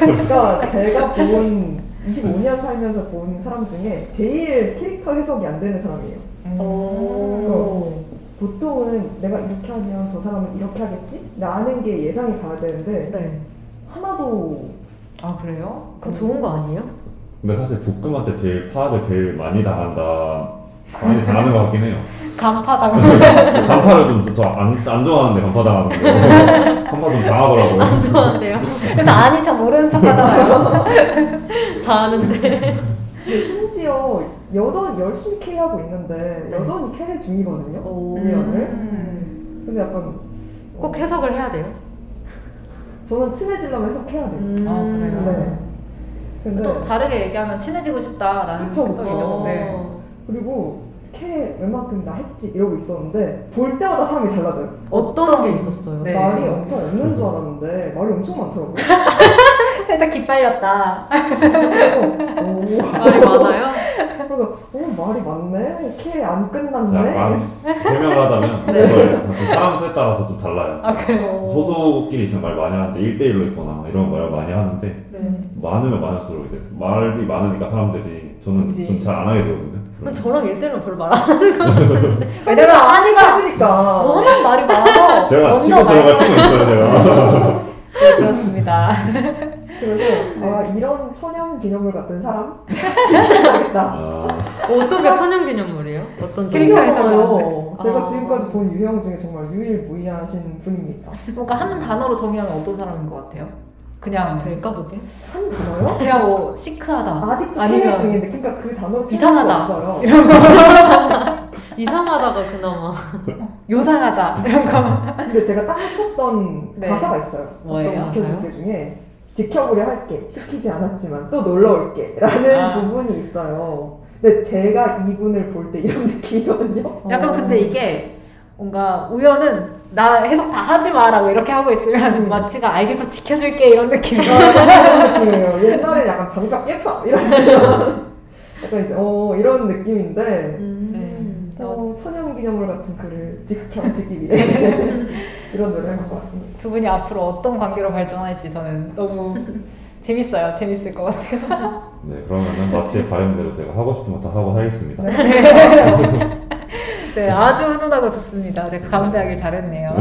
그러니까 제가 본 25년 살면서 본 사람 중에 제일 캐릭터 해석이 안 되는 사람이에요 오. 보통은 내가 이렇게 하면 저 사람은 이렇게 하겠지? 라는 게 예상이 가야 되는데 네. 하나도 아 그래요? 그거 좋은 거 아니에요? 근데 사실 볶음한테 제일 파악을 제일 많이 당한다 많이 당하는 것 같긴 해요 <laughs> 간파당. 간파를 좀저안 안 좋아하는데 간파 당하는 거 <laughs> 간파 좀 당하더라고요 안 좋아한대요. 그래서 아니 참 모르는 척 하잖아요. <laughs> 다 아는데. 근데 심지어 여전히 열심히 K하고 있는데 여전히 K 중이거든요. 오. 우연을. 음. 근데 약간 꼭 해석을 해야 돼요. 저는 친해지려면 해석해야 돼요. 음. 아 그래요. 네. 근데 또 다르게 얘기하면 친해지고 싶다라는 그쵸, 그쵸. 뜻이죠. 어. 네. 그리고 K 웬만큼 나 했지 이러고 있었는데 볼 때마다 사람이 달라져요. 어떤 게 있었어요? 네. 말이 엄청 없는 줄 알았는데 말이 엄청 많더라고요. <laughs> 살짝 기빨렸다. <laughs> 그래서 오. 말이 많아요? 말이 많네. K 안 자, 끝났네. 약간 설명을 하자면 그걸 그 사람 수에 따라서 좀 달라요 아 그래요. 어. 소속끼리 있으면 말 많이 하는데 1대1로 있거나 이런 말을 많이 하는데 네. 많으면 많을수록 이제 말이 많으니까 사람들이 저는 그치. 좀 잘 안 하게 되거든요 그럼 저랑 일대일은 별로 말 안 하는 것 같은데. <laughs> 왜냐면 아니가 해주니까. 워낙 말이 많아서 제가 먼저 치고 들어갈 말. 치고 있어요 제가 네, 그렇습니다. <laughs> 그래서 아 이런 천연 기념물 같은 사람 <laughs> 지켜야겠다. 아, 어떤 게 천연 기념물이에요? 어떤 점이? 캐릭터에서 신기하잖아요. 제가 아. 지금까지 본 유형 중에 정말 유일무이하신 분입니다. 뭔가 한 단어로 정의하면 어떤 사람인 것 같아요? 그냥 될까 그게? 한 단어요? 그냥 뭐 시크하다. 아직도 아니면 중인데 그러니까 그 단어를 이상하다. 없어요. <laughs> 이런 거 <laughs> 이상하다가 그나마 요상하다 이런 거 근데 제가 딱 꽂혔던 네. 가사가 있어요. 뭐예요? 어떤 지켜줄 게 중에 지켜보려 할게 시키지 않았지만 또 놀러 올게 라는 아. 부분이 있어요. 근데 제가 이분을 볼 때 이런 <laughs> 느낌이거든요. 약간 어. 근데 이게 뭔가 우연은 나 해석 다 하지 마라고 이렇게 하고 있으면 마치가 알겠어 지켜줄게 이런 느낌이에요. 그런 느낌이에요. 옛날에 약간 장갑 옙사 이런 <laughs> 약간 이제 어 이런 느낌인데 음. 어, 천연기념물 같은 글을 지켜주기 위해 <laughs> 이런 노래를 한것 같습니다. 두 분이 앞으로 어떤 관계로 발전할지 저는 너무 재밌어요. 재밌을 것 같아요. <laughs> 네 그러면은 마치의 바람대로 제가 하고 싶은 거 다 하고 하겠습니다 <laughs> 네, 아주 훈훈하고 좋습니다. 제가 가운데 하길 잘했네요.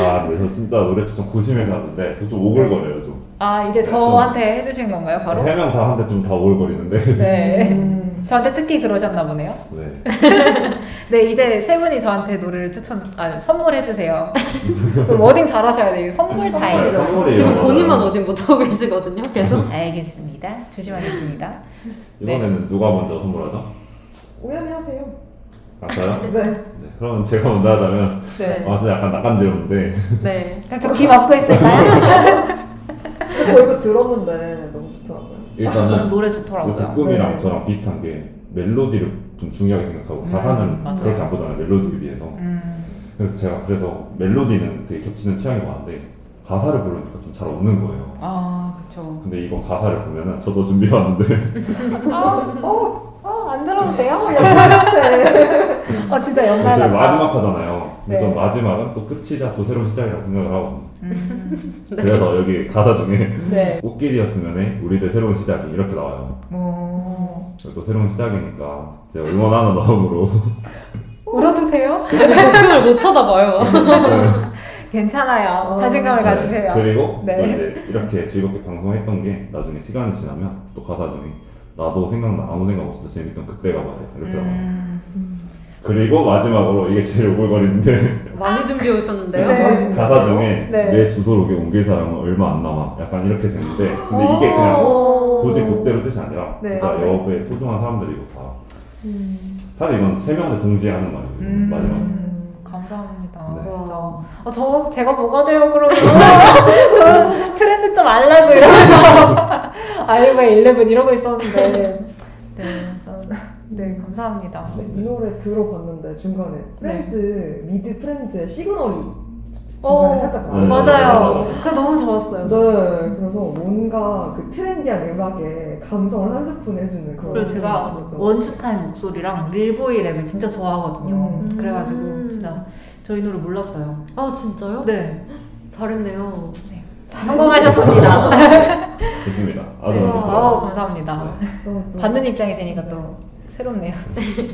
아 근데 저 진짜 노래 추천 고심해서 하는데 저 좀 오글거려요 좀 아 이제 저한테 해주신 건가요, 바로? 세 명 다 한데 좀 다 오글거리는데 네. 음, 저한테 특히 그러셨나 보네요. 네 <laughs> 네, 이제 세 분이 저한테 노래를 추천, 아, 선물해 주세요. 그 wording 잘 하셔야 돼요. 선물 타임. 네, 선물이 지금 본인만. wording 못하고 계시거든요 계속 <laughs> 알겠습니다. 조심하겠습니다. <laughs> 이번에는 누가 먼저 선물하죠? 우연이 하세요. 아 저요? 네. 네 그러면 제가 먼저 하자면 네. 아 진짜 약간 낯간지러운데 네 그럼 저 귀 막고 있을까요? 근데 저 이거 들었는데 너무 좋더라고요. 일단은 노래 이 좋더라고요. 볶음이랑 네. 저랑 비슷한 게 멜로디를 좀 중요하게 생각하고 음, 가사는 맞아요. 그렇게 안 보잖아요 멜로디에 비해서 음, 그래서 제가 그래서 멜로디는 되게 겹치는 취향이 많은데 가사를 부르니까 좀 잘 없는 거예요 아, 그쵸. 근데 이거 가사를 보면은 저도 준비해왔는데 <laughs> 아, 어, 아, 안 들어도 돼요? 연말 같아. <laughs> 어, 진짜 연말 저희 같다. 마지막 하잖아요 근데 네. 전 마지막은 또 끝이자 또 새로운 시작이라고 생각을 하거든요 음, <laughs> 그래서 여기 가사 중에 네. 꽃길이었으면 우리들 새로운 시작이 이렇게 나와요 뭐, 또 새로운 시작이니까 제가 응원하는 마음으로 <laughs> 울어도 돼요? 볶음을 못 쳐다봐요 괜찮아요. 어. 자신감을 네, 가지세요. 그리고 네. 또 이제 이렇게 즐겁게 방송했던 게 나중에 시간이 지나면 또 가사 중에 나도 생각나 아무 생각 없이 재밌던 그때가 말이야 이렇게 나와요. 음, 그리고 마지막으로 이게 제일 오글거리는데 <laughs> 많이 준비해 오셨는데요 네. 가사 중에 네. 내 주소록에 옮길 사람은 얼마 안 남아 약간 이렇게 되는데 근데 이게 그냥 오. 굳이 그대로 뜻이 아니라 네. 진짜 아, 네. 여배의 소중한 사람들이고 다 사실 이건 세명다 동시에 하는 말이에요 음, 마지막 감사합니다. 네. 와. 아, 저, 제가 뭐가 돼요, 그러면? <laughs> 저 트렌드 좀 알라고 이러면서. <laughs> 아이브의 11 이러고 있었는데. 네, 저는, 네, 감사합니다. 네, 이 노래 들어봤는데 중간에 Friends 미드 Friends의 시그널이 중간에 어, 살짝 네. 맞아요. 맞아요. 그거 너무 좋았어요. 네, 그래서 뭔가 그 trendy한 음악에 감성을 한 스푼 해주는 그런. 그리고 제가 원슈타인 목소리랑 릴보이 랩을 진짜 좋아하거든요. 음. 그래가지고 음. 진짜 저희 노래 몰랐어요. 아 진짜요? 네. 잘했네요 성공하셨습니다. <laughs> 됐습니다 아주 네. 아우, 감사합니다. 또 받는 입장이 되니까 또 새롭네요.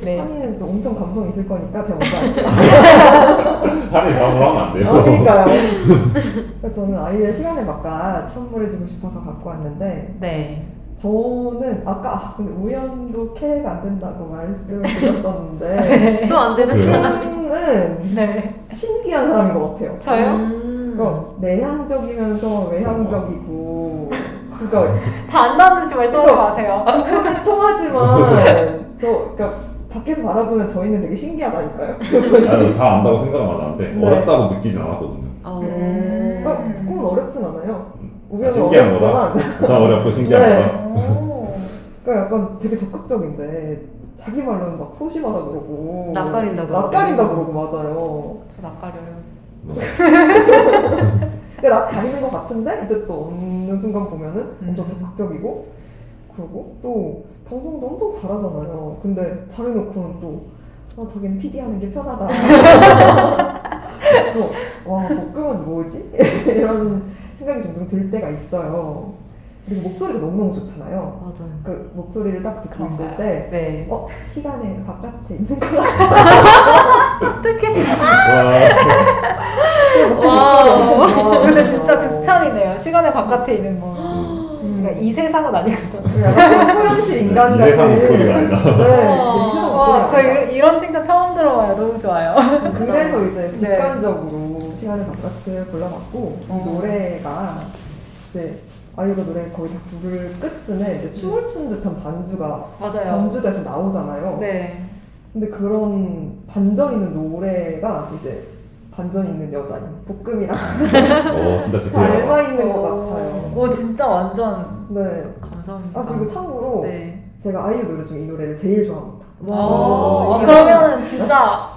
네. 한이는 또 엄청 감성 있을 거니까 제가 먼저 할게요. <laughs> 한이 다음으로 하면 안 돼요. 아, 그러니까요. 저는 아이의 시간에 바깥 선물해주고 싶어서 갖고 왔는데 네. 저는 아까 아, 근데 우연도 캐가 안 된다고 말씀을 <laughs> 드렸었는데 또 안 되는? 저는 네. 신기한 사람인 것 같아요. 저요? 음. 그러니까 내향적이면서 외향적이고 그러니까 <laughs> 다 안다는 듯이 말씀하지 마세요. 두분은 통하지만 저 그러니까 밖에서 바라보는 저희는 되게 신기하다니까요. 나도 <laughs> 다 안다고 생각은 안 하는데 네. 어렵다고 느끼진 않았거든요. 어. 아, 그건 어렵진 않아요. 아, 우연은 신기한 어렵지만 거다. 다 어렵고 신기한 네. 거다. 오. 그러니까 약간 되게 적극적인데 자기 말로는 막 소심하다 그러고 낯가린다 그러고. 낯가린다 그러고 맞아요. 저 낯가려요. <laughs> 근데 낯 가리는 것 같은데 이제 또 어느 순간 보면은 엄청 음. 적극적이고 그러고 또 방송도 엄청 잘하잖아요. 근데 잘해놓고는 또 아, 자기는 PD 하는 게 편하다. <laughs> 또, 와, 볶음은 뭐지? <laughs> 이런 생각이 종종 들 때가 있어요. 그리고 목소리가 너무너무 좋잖아요. 맞아요. 그 목소리를 딱 듣고 있을 그런가요? 때 네. 어? 시간에 바깥에 있는 것 같아. 와, 와. 좋아하거든요. 근데 진짜 극찬이네요. 시간의 바깥에 있는 거. 음. 그러니까 이 세상은 아니거든요. 약간 <laughs> 초현실 인간 이 같은. 세상 목소리가. 네, 진짜 이 세상 와, 목소리가 저 아니다. 이- 이런 칭찬 처음 들어봐요. 너무 좋아요. 그래서 이제 <laughs> 네. 직관적으로 시간의 바깥을 골라봤고 이 어. 노래가 이제 아이유가 노래 거의 다 부를 끝쯤에 이제 춤을 추는 듯한 반주가 맞아요. 전주돼서 나오잖아요. 네. 근데 그런 반전 있는 노래가 이제 반전 있는 여자인 볶음이랑 어, 진짜. 닮아 있는 것 같아요. 오, 진짜 완전 네. 감사합니다. 아 그리고 참고로 네. 제가 아이유 노래 중에 이 노래를 제일 좋아합니다. 와. 아, 이게 그러면은 진짜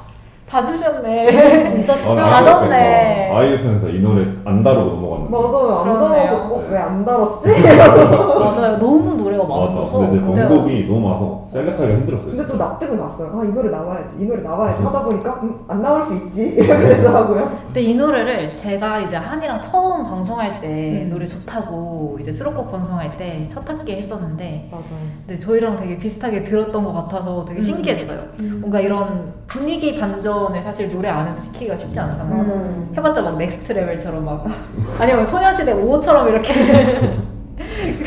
다 주셨네. 진짜 아, 투명. 아쉬웠다, 맞았네. 이거. 아이유 편에서 이 노래 안 다루고 넘어갔는데. 맞아요. 안. 달아서 어, 왜안 달았지? <laughs> 맞아요. 너무 노래가 맞아. 많아서. 근데 이제 근데 원곡이 너무 많아서 셀렉하기가 힘들었어요. 근데 또 납득은 갔어요. 아, 이 노래 나와야지. 이 노래 나와야지. 하다 보니까, 음, 안 나올 수 있지. <laughs> 이렇게 되더라고요. 근데 이 노래를 제가 이제 한이랑 처음 방송할 때 음. 노래 좋다고 이제 수록곡 방송할 때 첫 학기에 했었는데 맞아요. 근데 저희랑 되게 비슷하게 들었던 것 같아서 되게 음. 신기했어요. 뭔가 이런 분위기 반전을 사실 노래 안에서 시키기가 쉽지 않잖아요. 맞아요. 해봤자 막 Next Level처럼 막 아니면 소녀시대 5호처럼 이렇게 <laughs>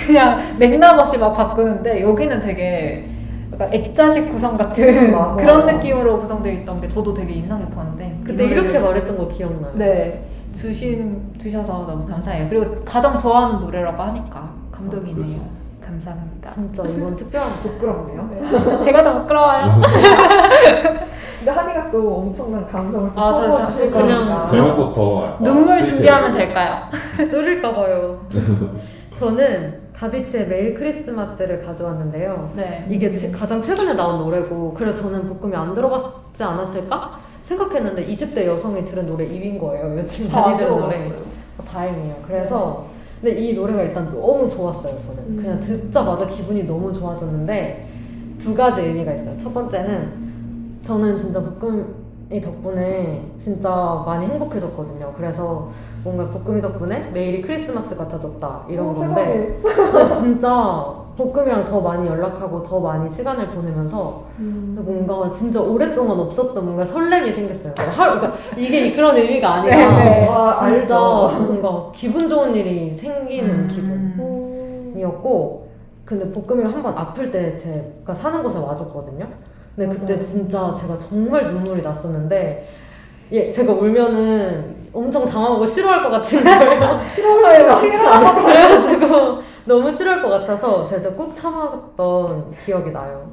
그냥 맥락 없이 막 바꾸는데 여기는 되게 약간 액자식 구성 같은 <laughs> 맞아. <laughs> 그런 느낌으로 구성되어 있던 게 저도 되게 인상 깊었는데 그때 이 이렇게 말했던 거 기억나요? 네 주신 주셔서 너무 감사해요. 그리고 가장 좋아하는 노래라고 하니까 감동이네요. 그렇죠. 감사합니다. 진짜 이건 특별한 부끄럽네요. 네, 제가 더 부끄러워요. <laughs> 근데 한이가 또 엄청난 감성을 또 아, 그냥 거니까. 제목부터 눈물 아, 준비하면 될까요? 쏠릴까 봐요. 저는 다비치의 매일 크리스마스를 가져왔는데요. 네. 이게 제- 가장 최근에 나온 노래고 그래서 저는 볶음이 안 들어봤지 않았을까 생각했는데 20대 여성이 들은 노래 2위인 거예요. 요즘 많이 들은 노래. 다행이에요. 그래서 근데 이 노래가 일단 너무 좋았어요. 저는 그냥 듣자마자 기분이 너무 좋아졌는데 두 가지 의미가 있어요. 첫 번째는 저는 진짜 볶음이 덕분에 진짜 많이 행복해졌거든요. 그래서 뭔가 볶음이 덕분에 매일이 크리스마스 같아졌다 이런 어, 건데. 근데 진짜 볶음이랑 더 많이 연락하고 더 많이 시간을 보내면서 뭔가 진짜 오랫동안 없었던 뭔가 설렘이 생겼어요. 하루, 그러니까 이게 그런 의미가 아니라 네, 네. 와, 진짜 알죠. 뭔가 기분 좋은 일이 생기는 음. 기분이었고 근데 볶음이가 한 번 아플 때 제가 사는 곳에 와줬거든요. 근데 그때 맞아요. 진짜 제가 정말 눈물이 났었는데 예, 제가 울면은 엄청 당하고 싫어할 것 같은 거예요. 싫어하지 않아? 그래가지고 너무 싫어할 것 같아서 제가 꾹 참았던 기억이 나요.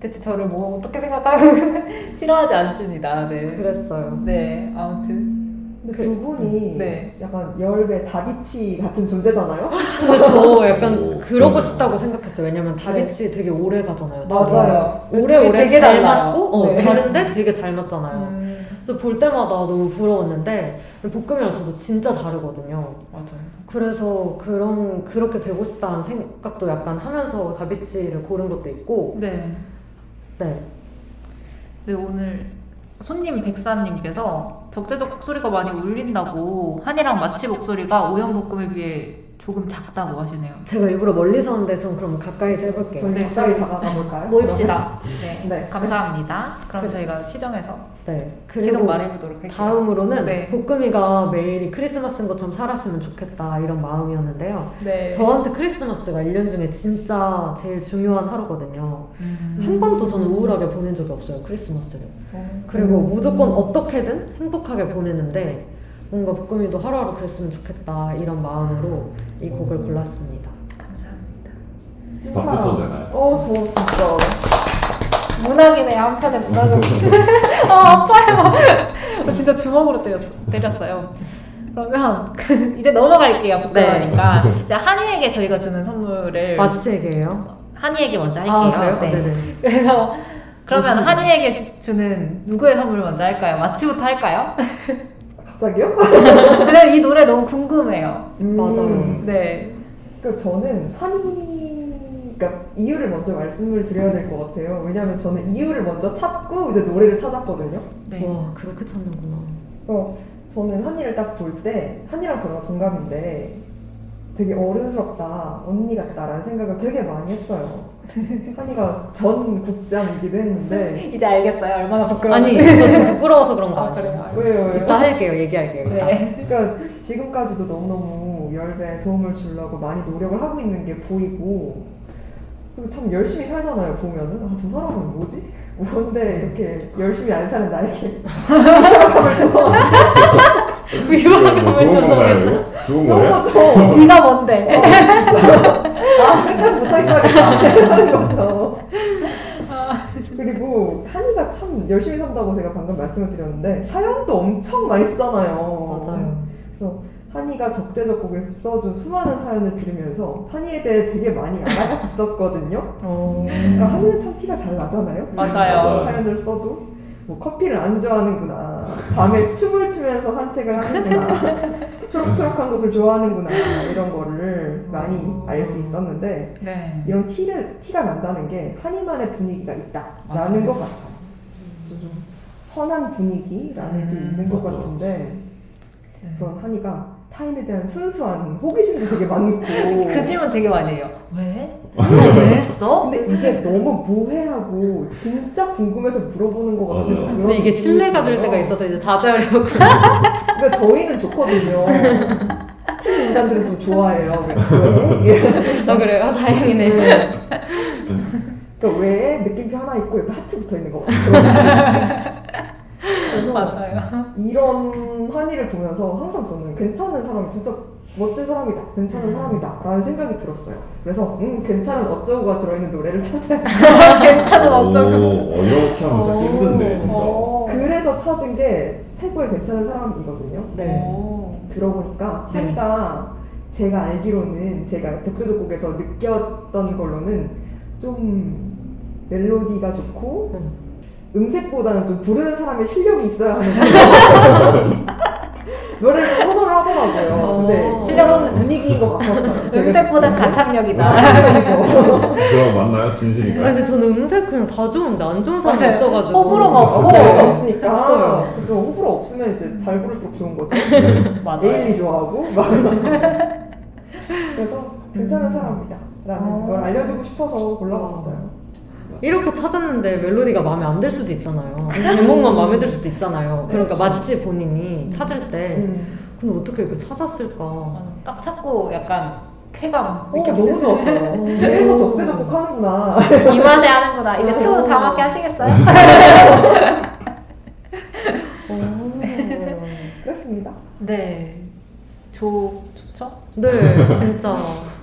대체 저를 뭐 어떻게 생각하고 <laughs> 싫어하지 않습니다. 네. 그랬어요. 네, 아무튼 근데 그- 두 분이 네. 약간 열배 다비치 같은 존재잖아요? 근데 저 <laughs> 약간 오, 그러고 그러네요. 싶다고 생각했어요. 왜냐면 다비치 되게 오래 가잖아요. 맞아요. 오래오래 되게 잘 달라요. 맞고 어, 네. 다른데 되게 잘 맞잖아요. 음, 그래서 볼 때마다 너무 부러웠는데 볶음이랑 저도 진짜 다르거든요. 맞아요. 그래서 그런 그렇게 되고 싶다는 생각도 약간 하면서 다비치를 고른 것도 있고 네. 네. 네, 오늘 손님 백사님께서 적재적 목소리가 많이 울린다고 한이랑 마치 목소리가 오연볶음에 비해 조금 작다고 하시네요. 제가 일부러 멀리서 하는데 전 그럼 가까이서 해볼게요. 저희 네, 가까이 다가가 볼까요? 모입시다. 네, 네. 감사합니다. 그럼 그래. 저희가 시정해서 네. 계속 그리고 말해보도록 할게요. 다음으로는 네. 볶음이가 매일이 크리스마스인 것처럼 살았으면 좋겠다 이런 마음이었는데요. 네. 저한테 크리스마스가 1년 중에 진짜 제일 중요한 하루거든요. 음. 한 번도 저는 우울하게 보낸 적이 없어요, 크리스마스를. 어. 그리고 무조건 어떻게든 행복하게 보내는데 뭔가 볶음이도 하루하루 그랬으면 좋겠다 이런 마음으로 이 곡을 골랐습니다. 감사합니다. 박수 쳐도 되나요? 어, 저 진짜. 문학이네 한편의 문학을. 아 <laughs> 아파요. 저 진짜 주먹으로 때렸, 때렸어요. 그러면 이제 넘어갈게요. 부끄러우니까 <laughs> 이제 한이에게 저희가 주는 선물을 마치에게요. 한이에게 먼저 할게요. 아 그래요? 네. 네네. 그래서 그러면 멋지다. 한이에게 주는 누구의 선물 먼저 할까요? 마치부터 할까요? 갑자기요? <laughs> 왜냐면 이 노래 너무 궁금해요. 음. 맞아요. 네. 그러니까 저는 한이 그러니까 이유를 먼저 말씀을 드려야 될 것 같아요. 왜냐하면 저는 이유를 먼저 찾고 이제 노래를 찾았거든요. 네. 와 그렇게 찾는구나. 어, 저는 한이를 딱 볼 때 한이랑 저랑 동갑인데 되게 어른스럽다, 언니 같다라는 생각을 되게 많이 했어요. <laughs> 한이가 전 국장이기도 했는데 이제 알겠어요. 얼마나 부끄러운지. 아니 저 지금 부끄러워서 그런 거 아, 아니에요. 그래요. 왜요? 왜요? 이따 할게요. 얘기할게요. 이따. 네. 그러니까 지금까지도 너무너무 열배 도움을 주려고 많이 노력을 하고 있는 게 보이고 그리고 참 열심히 살잖아요 보면은 아 저 사람은 뭐지? <laughs> 뭔데 이렇게 열심히 안 사는 나에게 <laughs> 죄송한데 위로하면 뭐 좋은 건가요? 좋은 거예요? 거죠 네가 뭔데? 아 끝까지 이런 거죠 그리고 한이가 참 열심히 산다고 제가 방금 말씀을 드렸는데 사연도 엄청 많이 쓰잖아요 맞아요. 그래서 한이가 적재적곡에 써준 수많은 사연을 들으면서 한이에 대해 되게 많이 알아갔었거든요. 그러니까 한이는 참 티가 잘 나잖아요. 맞아요. 사연을 써도 뭐 커피를 안 좋아하는구나. 밤에 춤을 추면서 산책을 하는구나. <laughs> 초록초록한 것을 좋아하는구나. 이런 거를 많이 알 수 있었는데 네. 이런 티를 티가 난다는 게 한이만의 분위기가 있다라는 맞아요. 것 같아요. 좀 선한 분위기라는 게 음, 있는 것 맞죠. 같은데 네. 그런 한이가 타인에 대한 순수한 호기심도 되게 많고 <laughs> 그 질문 되게 많이 해요. 왜? <laughs> 왜 했어? 근데 이게 너무 무해하고 진짜 궁금해서 물어보는 것 같은 맞아요. 근데 이게 신뢰가 될. 때가 있어서 이제 자제하려고. <laughs> 그러니까 저희는 좋거든요 팀 인간들은 좀 좋아해요 왜? 왜? 아 그래요? 다행이네. 그러니까 왜 느낌표 하나 있고 옆에 하트 붙어 있는 것 같아요 그래서 맞아요. 이런 한이를 보면서 항상 저는 괜찮은 사람이 진짜 멋진 사람이다, 괜찮은 사람이다 라는 생각이 들었어요. 그래서 음 괜찮은 어쩌고가 들어있는 노래를 찾아야 <laughs> 괜찮은 어쩌고. 오, 어, 이렇게 하면 찾기 힘든데, 진짜. 어. 그래서 찾은 게 최고의 괜찮은 사람이거든요. 네. 오. 들어보니까 네. 한이가 제가 알기로는 제가 적재적곡에서 느꼈던 걸로는 좀 멜로디가 좋고 음. 음색보다는 좀 부르는 사람의 실력이 있어야 하는 <laughs> 노래를 좀 선호를 하더라고요. 근데 어. 실력은 분위기인 것 같았어요. 느끼기에. 가창력이다. 가창력이죠. 그럼 맞나요? 진실인가요? 근데 저는 음색 그냥 다 좋은데 안 좋은 사람이 맞아요. 없어가지고. 호불호가 없고. 호불호가 없으니까. 그죠 호불호 없으면 이제 잘 부를수록 좋은 거죠. 맞아요. 에일리 좋아하고 막 <laughs> 그래서 괜찮은 사람이다 라는 어. 걸 알려주고 싶어서 골라봤어요. 이렇게 찾았는데 멜로디가 마음에 안 들 수도 있잖아요. <laughs> 제목만 마음에 들 수도 있잖아요. 그러니까 그렇죠. 마치 본인이 찾을 때 음. 근데 어떻게 이렇게 찾았을까? 딱 찾고 약간 쾌감 어, 느꼈어요. 너무 좋았어요. 이래서 적재적곡 하는구나. 이 맛에 하는구나. 이제 투 다 맞게 하시겠어요? 그랬습니다. 네. <laughs> 좋, 좋죠? 네, 진짜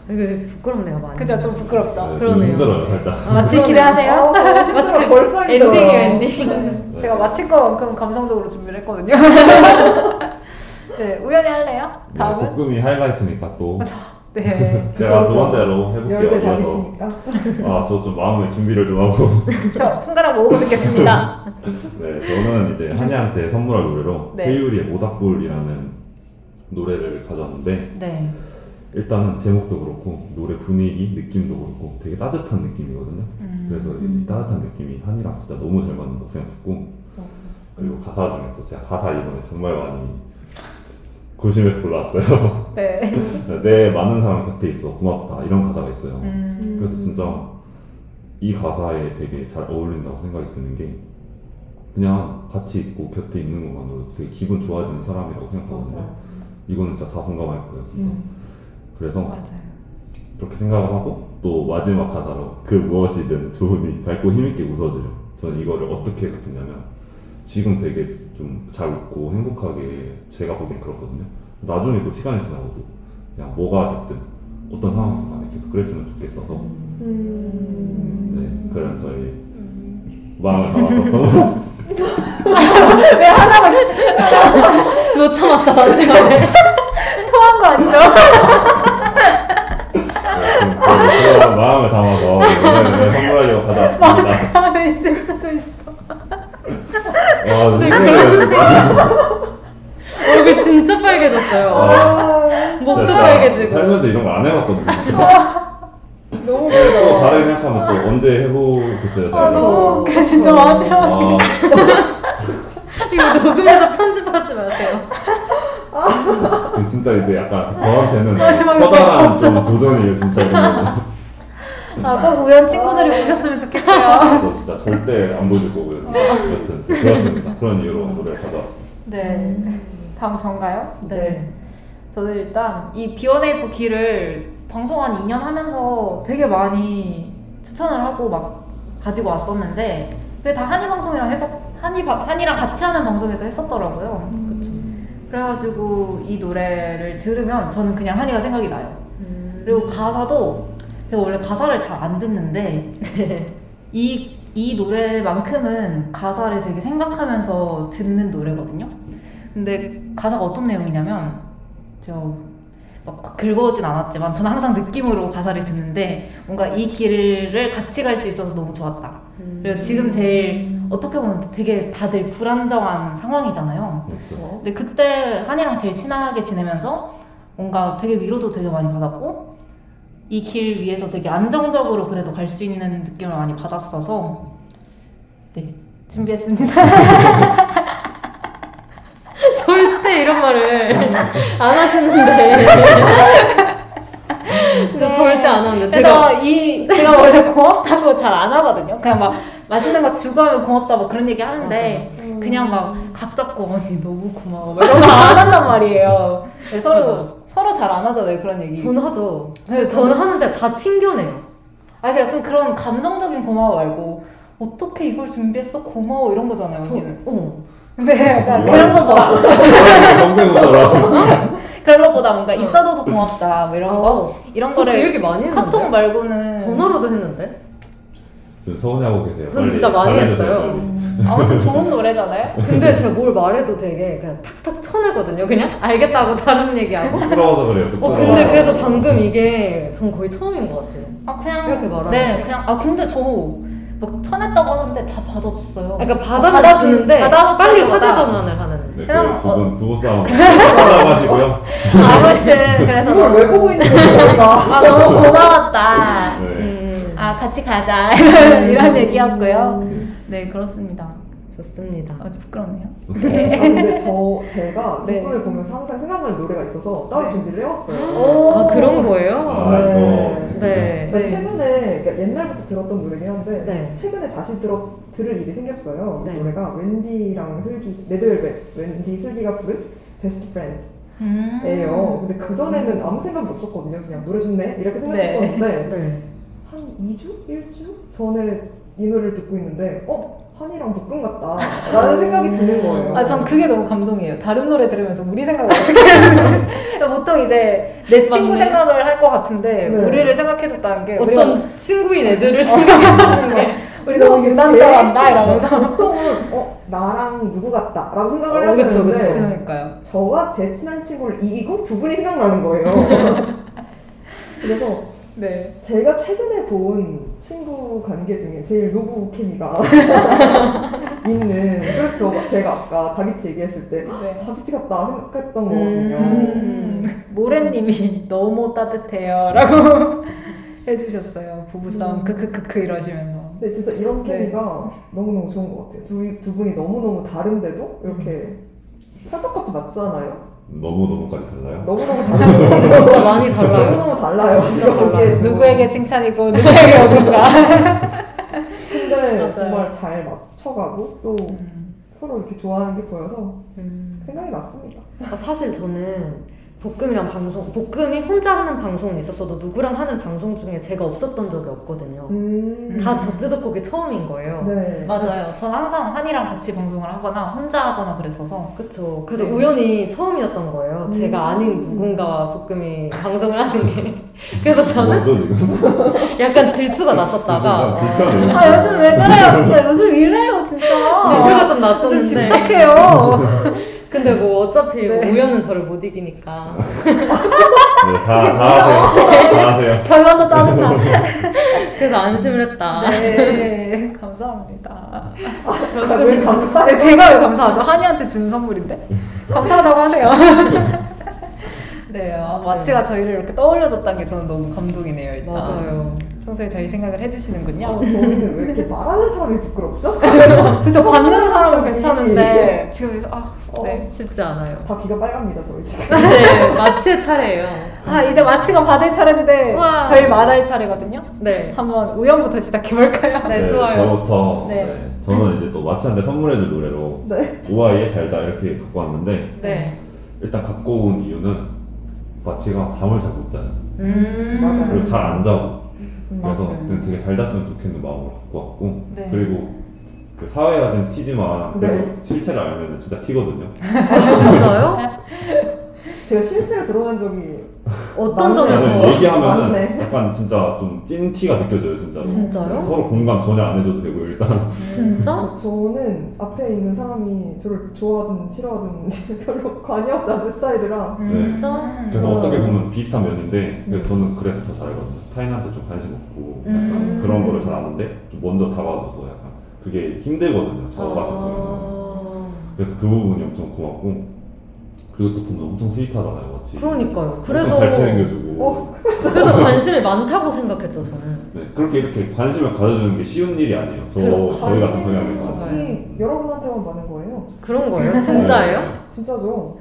부끄럽네요 많이. 그죠? 좀 부끄럽죠? 네, 좀 그러네요. 힘들어요, 살짝. 마치 기대하세요? 아, 저 힘들어. 마치 벌써. 엔딩이에요 엔딩. 제가 마칠 거만큼 감성적으로 준비를 했거든요. <laughs> 네, 우연이 할래요? 네, 다음은? 볶음이 하이라이트니까 또. 네. <laughs> 제가 두 번째로 해볼게요. 아, 저 좀 마음의 준비를 좀 하고. <laughs> 저 손가락 모으고 듣겠습니다. 네, 저는 이제 한이한테 선물할 노래로 네. 최유리의 모닥불이라는 노래를 가져왔는데 네. 일단은 제목도 그렇고 노래 분위기, 느낌도 그렇고 되게 따뜻한 느낌이거든요. 음. 그래서 이 따뜻한 느낌이 한이랑 진짜 너무 잘 맞는다고 생각했고 그리고 가사 중에 또 제가 가사 이번에 정말 많이 고심해서 골라왔어요. <laughs> 네. 내 많은 사람 곁에 있어 고맙다 이런 가사가 있어요. 음. 그래서 진짜 이 가사에 되게 잘 어울린다고 생각이 드는 게 그냥 같이 있고 곁에 있는 것만으로도 되게 기분 좋아지는 사람이라고 생각하거든요. 맞아요. 이거는 진짜 다 공감할 거예요, 진짜. 음. 그래서 맞아요. 그렇게 생각을 하고 또 마지막 가사로 그 무엇이든 좋으니 밝고 힘있게 웃어줘요. 저는 이거를 어떻게 해석했냐면 지금 되게 좀 잘 웃고 행복하게 제가 보기엔 그렇거든요. 나중에도 시간이 지나고도 그냥 뭐가 됐든 어떤 상황이든 간에 계속 그랬으면 좋겠어서 음. 네 그런 저희 마음을 담아서 <laughs> 못 참았다 마지막에. <laughs> 토한 거 아니죠? 네, 그- 그런 마음을 담아서 오늘 선물하려고 가져왔습니다. 안에 있을 수도 있어. 와, 네, 근데 얼굴 진짜 빨개졌어요. 아, 목도 진짜 빨개지고. 살면서 이런 거 안 해봤거든요. 너무 네, 또. 다른 생각하면 또 언제 해보겠어요, 아, 제가. 너무 웃겨. 진짜 마지막. 아, 이거 녹음해서 편집하지 마세요. 그 진짜 이게 약간 저한테는 마지막에 커다란 좀 도전이에요, <laughs> 진짜. 이거는. 아, 꼭 우연 친구들이 오셨으면 좋겠고요. 저 진짜 절대 안 보여줄 거고요. 진짜. 여튼 그렇습니다. 그런 이유로 노래를 가져왔습니다. 네. 다음 전가요? 네. 저는 일단 이 B1A4 기를 방송 한 2년 하면서 되게 많이 추천을 하고 막 가지고 왔었는데 그게 다 한이 방송이랑 해석 한이 바- 한이랑 같이 하는 방송에서 했었더라고요. 그래가지고 이 노래를 들으면 저는 그냥 한이가 생각이 나요. 그리고 가사도 제가 원래 가사를 잘 안 듣는데 <laughs> 이, 이 노래만큼은 가사를 되게 생각하면서 듣는 노래거든요. 근데 가사가 어떤 내용이냐면 저 막 긁어오진 않았지만 저는 항상 느낌으로 가사를 듣는데 뭔가 이 길을 같이 갈 수 있어서 너무 좋았다. 그리고 지금 제일 어떻게 보면 되게 다들 불안정한 상황이잖아요. 그렇죠. 근데 그때 한이랑 제일 친하게 지내면서 뭔가 되게 위로도 되게 많이 받았고 이 길 위에서 되게 안정적으로 그래도 갈 수 있는 느낌을 많이 받았어서 네 준비했습니다. <laughs> 절대 이런 말을 안 하시는데. <laughs> 진짜 절대 안 하는데. 제가 그래서 이 제가 원래 고맙다고 잘 안 하거든요. 그냥 막 맛있는 거 주고 하면 고맙다 뭐 그런 얘기 하는데 그냥 막 각 잡고 언니 너무 고마워 막 이런 거 안 한단 말이에요. 네, 서로 서로 잘 안 하잖아요 그런 얘기. 저는 하죠. 네, 근데 저는 하는데 다 튕겨내요. 아 약간 그런 감정적인 고마워 말고 어떻게 이걸 준비했어 고마워 이런 거잖아요 저, 언니는. 어. 근데 약간 뭐야? 그런 성대모사라. 그런 것보다 뭔가 있어줘서 고맙다 뭐 이런 거 어. 이런 저그 거를 얘기 많이 했는데. 카톡 말고는 전화로도 했는데. 지금 서운해하고 계세요. 전 진짜 많이 했어요. 빨리. 아무튼 좋은 노래잖아요. 근데 제가 뭘 말해도 되게 그냥 탁탁 쳐내거든요. 그냥 알겠다고 다른 얘기하고. 쑥스러워서 그래요. 어. 근데 그래서 방금 이게 전 거의 처음인 것 같아요. 아 그냥 이렇게 말하는 네 게. 그냥 아 근데 저 막 쳐냈다고 하는데 다 받아줬어요. 그러니까 받아주- 받아주는데 빨리 화제 전환을 하는. 네, 그럼, 그두분 부부 싸움 <laughs> 하다 마시고요. 아무튼 그래서 이걸 왜 보고 있는 저희가? <laughs> 아 너무 고마웠다. 네. 음, 아 같이 가자 <laughs> 이런 얘기였고요. 네 그렇습니다. 좋습니다. 아주 부끄럽네요. 아, 근데 저 제가 네. 두 분을 보면서 항상 생각나는 노래가 있어서 따로 네. 준비를 해왔어요. 오. 아 그런 거예요? 아, 네. 또 네. 그러니까 최근에 그러니까 옛날부터 들었던 노래긴 한데 네. 최근에 다시 들어 들을 일이 생겼어요. 이 네. 노래가 Wendy랑 슬기 Red Velvet Wendy 슬기가 부른 Best Friend예요. 음. 근데 그 전에는 아무 생각이 없었거든요. 그냥 노래 좋네 이렇게 생각했었는데 네. 한 2주? 1주 전에 이 노래를 듣고 있는데 어 한이랑 볶음 같다 라는 생각이 드는 거예요. 아, 전 그게 너무 감동이에요. 다른 노래 들으면서 우리 생각을 어떻게 <laughs> 하는지. 보통 이제 내 친구 맞네. 생각을 할 것 같은데, 네. 우리를 생각해줬다는 게, 어떤 우리가, 친구인 애들을 생각해보는 게 <laughs> 우리 너무 유난감한다, 제 이러면서. 보통은 어 나랑 누구 같다 라고 생각을 어, 해야 그쵸, 되는데 그쵸. 그러니까요. 저와 제 친한 친구를 이기고 두 분이 생각나는 거예요. <laughs> 그래서 네. 제가 최근에 본 친구 관계 중에 제일 노부 케미가 <laughs> 있는 저- 제가 아까 다비치 얘기했을 때 네. 다비치 같다 생각했던 거거든요. 음, 모래님이 너무 따뜻해요. 라고 <laughs> 해주셨어요. 부부싸움, 음. 크크크크 이러시면서. 근데 진짜 이런 네. 케미가 너무너무 좋은 것 같아요. 두, 두 분이 너무너무 다른데도 이렇게 찰떡같이 맞잖아요. 너무너무까지 달라요? 너무너무 달라요. <laughs> 많이 달라요. 너무너무 달라요. 진짜 달라요. 누구에게 칭찬이고 누구에게 어딘가. 근데 맞아요. 정말 잘 맞춰가고 또 음. 서로 이렇게 좋아하는 게 보여서 음. 생각이 났습니다. 그러니까 사실 저는 볶음이랑 방송, 볶음이 혼자 하는 방송은 있었어도 누구랑 하는 방송 중에 제가 없었던 적이 없거든요. 음. 다 적재적곡이 처음인 거예요. 네. 맞아요. 전 항상 한이랑 같이 방송을 하거나 혼자 하거나 그랬어서 그쵸. 그래서 네. 우연히 처음이었던 거예요. 음. 제가 아닌 누군가와 볶음이 방송을 하는 게. <laughs> 그래서 저는 지금? <laughs> 약간 질투가 났었다가. 불편해요. 아 요즘 왜 그래요 진짜 요즘 이래요 진짜 질투가 좀좀 났었는데. 집착해요 <laughs> 근데 뭐 어차피 네. 우연은 저를 못 이기니까. 네, 다, 다 하세요. 다 하세요. <laughs> 결론도 짜증나 그래서 안심을 했다. 네 <laughs> 감사합니다 아, 왜 감사해? 네, 제가 왜 감사하죠 <laughs> 한이한테 준 선물인데 감사하다고 하세요 네 아, 마치가 저희를 이렇게 떠올려줬다는 게 저는 너무 감동이네요 일단 맞아요. 평소에 저희 생각을 해주시는군요 어, 저희는 왜 이렇게 말하는 사람이 부끄럽죠? <laughs> 그쵸 받는 사람은 괜찮은데 지금 여기서 아 네. 쉽지 않아요. 다 귀가 빨갑니다, 저희 지금. <laughs> 이제 마치의 차례예요. 아 이제 마치가 받을 차례인데 우와. 저희 말할 차례거든요 네. 한번 우연부터 시작해 볼까요? 네, 좋아요. 저부터 네. 네, 저는 이제 또 마치한테 선물해줄 노래로 네. 오아이의 잘자 이렇게 갖고 왔는데 네. 일단 갖고 온 이유는 마치가 잠을 잘 못 자요. 음. 맞아요. 그리고 잘 안 자고 음. 그래서 아, 그래요? 되게 잘 잤으면 좋겠는 마음으로 갖고 왔고 네. 그리고 그 사회화된 티지만 그래도 네. 실체를 알면 진짜 티거든요. 진짜요? <laughs> 제가 실제로 들어본 적이 어떤. 점에서? 저는 얘기하면은 맞네. 약간 진짜 좀 찐 티가 느껴져요 진짜로. 진짜요? 서로 공감 전혀 안 해줘도 되고 일단 진짜? 저는 앞에 있는 사람이 저를 좋아하든 싫어하든 <laughs> 별로 관여하지 않는 스타일이라 네. 진짜? 그래서 음. 어떻게 보면 비슷한 면인데 그래서 저는 그래서 더 잘하거든요. 타인한테 좀 관심 없고 약간 음. 그런 거를 잘 아는데 좀 먼저 다가와줘서 약간 그게 힘들거든요. 저 같아서는. 아... 그래서 그 부분이 엄청 고맙고 그리고 또 보면 엄청 스윗하잖아요, 마치. 그러니까요. 그래서 잘 챙겨주고. 어. 그래서 관심이 많다고 생각했죠 저는. 네, 그렇게 이렇게 관심을 가져주는 게 쉬운 일이 아니에요. 저 그럼 저희 같은 성향에서. 맞아요. 이 여러분한테만 많은 거예요. 그런 거예요? 진짜예요? 네, 진짜죠.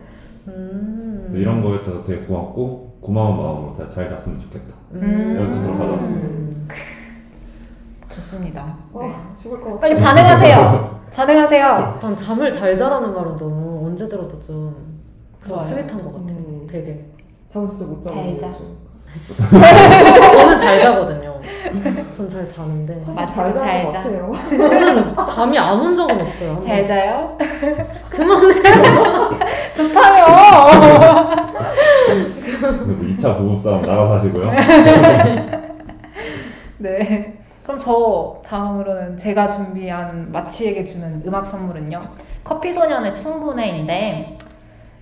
음. 네. 이런 거에 대해서 되게 고맙고 고마운 마음으로 잘, 잘 잤으면 좋겠다. 음. 이런 뜻으로 받았습니다. 음. 좋습니다. 네. 아, 죽을 것 같아. 빨리 반응하세요. <laughs> 반응하세요. 난 잠을 잘 자라는 말은 너무 언제 들어도 좀, 좀 좋아요. 스윗한 것 같아요. 음. 되게. 잠 진짜 못 자고 잘 자. <laughs> 저는 잘 자거든요. 전 잘 자는데. 하긴 맞아, 잘잘 자는 것 자. 같아요. 저는 잠이 안 온 적은 없어요. 한 잘. 자요. 그만해. <laughs> 좋다요. 그래도 2차 부부 싸움 나가서 하시고요. <laughs> 네. 그럼 저 다음으로는 제가 준비한 마치에게 주는 음악 선물은요. 커피 소년의 충분해인데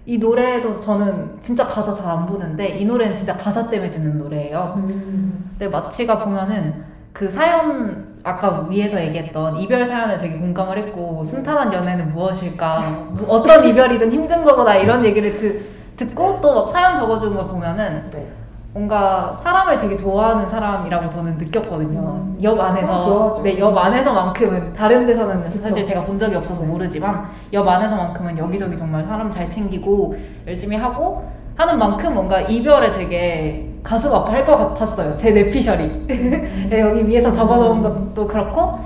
이 노래도 저는 진짜 가사 잘 안 보는데 이 노래는 진짜 가사 때문에 듣는 노래예요. 음. 근데 마치가 보면은 그 사연 아까 위에서 얘기했던 이별 사연에 되게 공감을 했고 순탄한 연애는 무엇일까 뭐 어떤 이별이든 힘든 거구나 이런 얘기를 듣, 듣고 또 막 사연 적어주는 걸 보면은 네. 뭔가 사람을 되게 좋아하는 사람이라고 저는 느꼈거든요. 음. 옆 안에서. 네, 옆 안에서만큼은 다른 데서는 그쵸. 사실 제가 본 적이 없어서 모르지만 옆 안에서만큼은 여기저기 정말 사람 잘 챙기고 열심히 하고 하는 만큼 뭔가 이별에 되게 가슴 아파할 것 같았어요. 제 뇌피셜이 <laughs> 네, 여기 위에서 적어놓은 것도 그렇고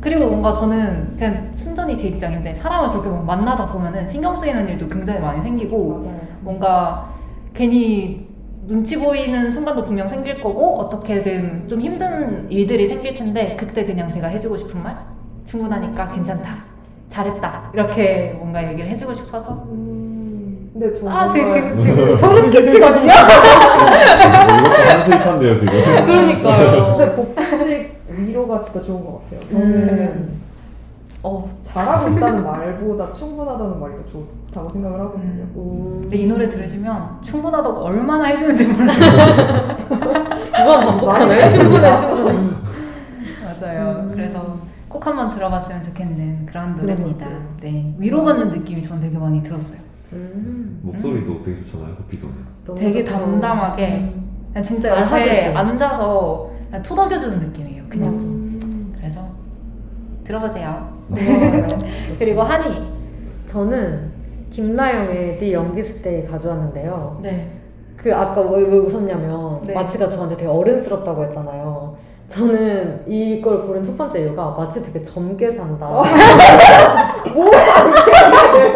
그리고 뭔가 저는 그냥 순전히 제 입장인데 사람을 그렇게 막 만나다 보면은 신경 쓰이는 일도 굉장히 많이 생기고 맞아요. 뭔가 괜히 눈치 보이는 순간도 분명 생길 거고 어떻게든 좀 힘든 일들이 생길 텐데 그때 그냥 제가 해주고 싶은 말 충분하니까 괜찮다 잘했다 이렇게 뭔가 얘기를 해주고 싶어서 음, 근데 저는 아 지금 지금, 지금 <laughs> 소름 끼치거든요 이것도 한스윗한데요 지금. 그러니까요. 근데 복식 위로가 진짜 좋은 것 같아요. 저는 음. 어, 잘하고 있다는 말보다 충분하다는 말이 더 좋 다고 생각을 하거든요. 오. 근데 이 노래 들으시면 충분하다고 얼마나 해주는지 몰라요 <laughs> 그건 반복하네. 충분해, 충분해. 맞아요 음. 그래서 꼭 한번 들어봤으면 좋겠는 그런 노래입니다. 네 위로받는 느낌이 전 되게 많이 들었어요 음. 목소리도 되게 좋잖아요. 너무 되게. 담담하게 그냥 진짜 옆에. 앉아서 그냥 토닥여주는 느낌이에요 그냥 음, 그래서 들어보세요. <laughs> 그리고 한이 저는 김나영의 네 연기 스테이 가져왔는데요. 네. 그 아까 왜, 왜 웃었냐면 네. 마치가 저한테 되게 어른스럽다고 했잖아요. 저는 이걸 고른 첫 번째 이유가 마치 되게 젊게 산다. <laughs>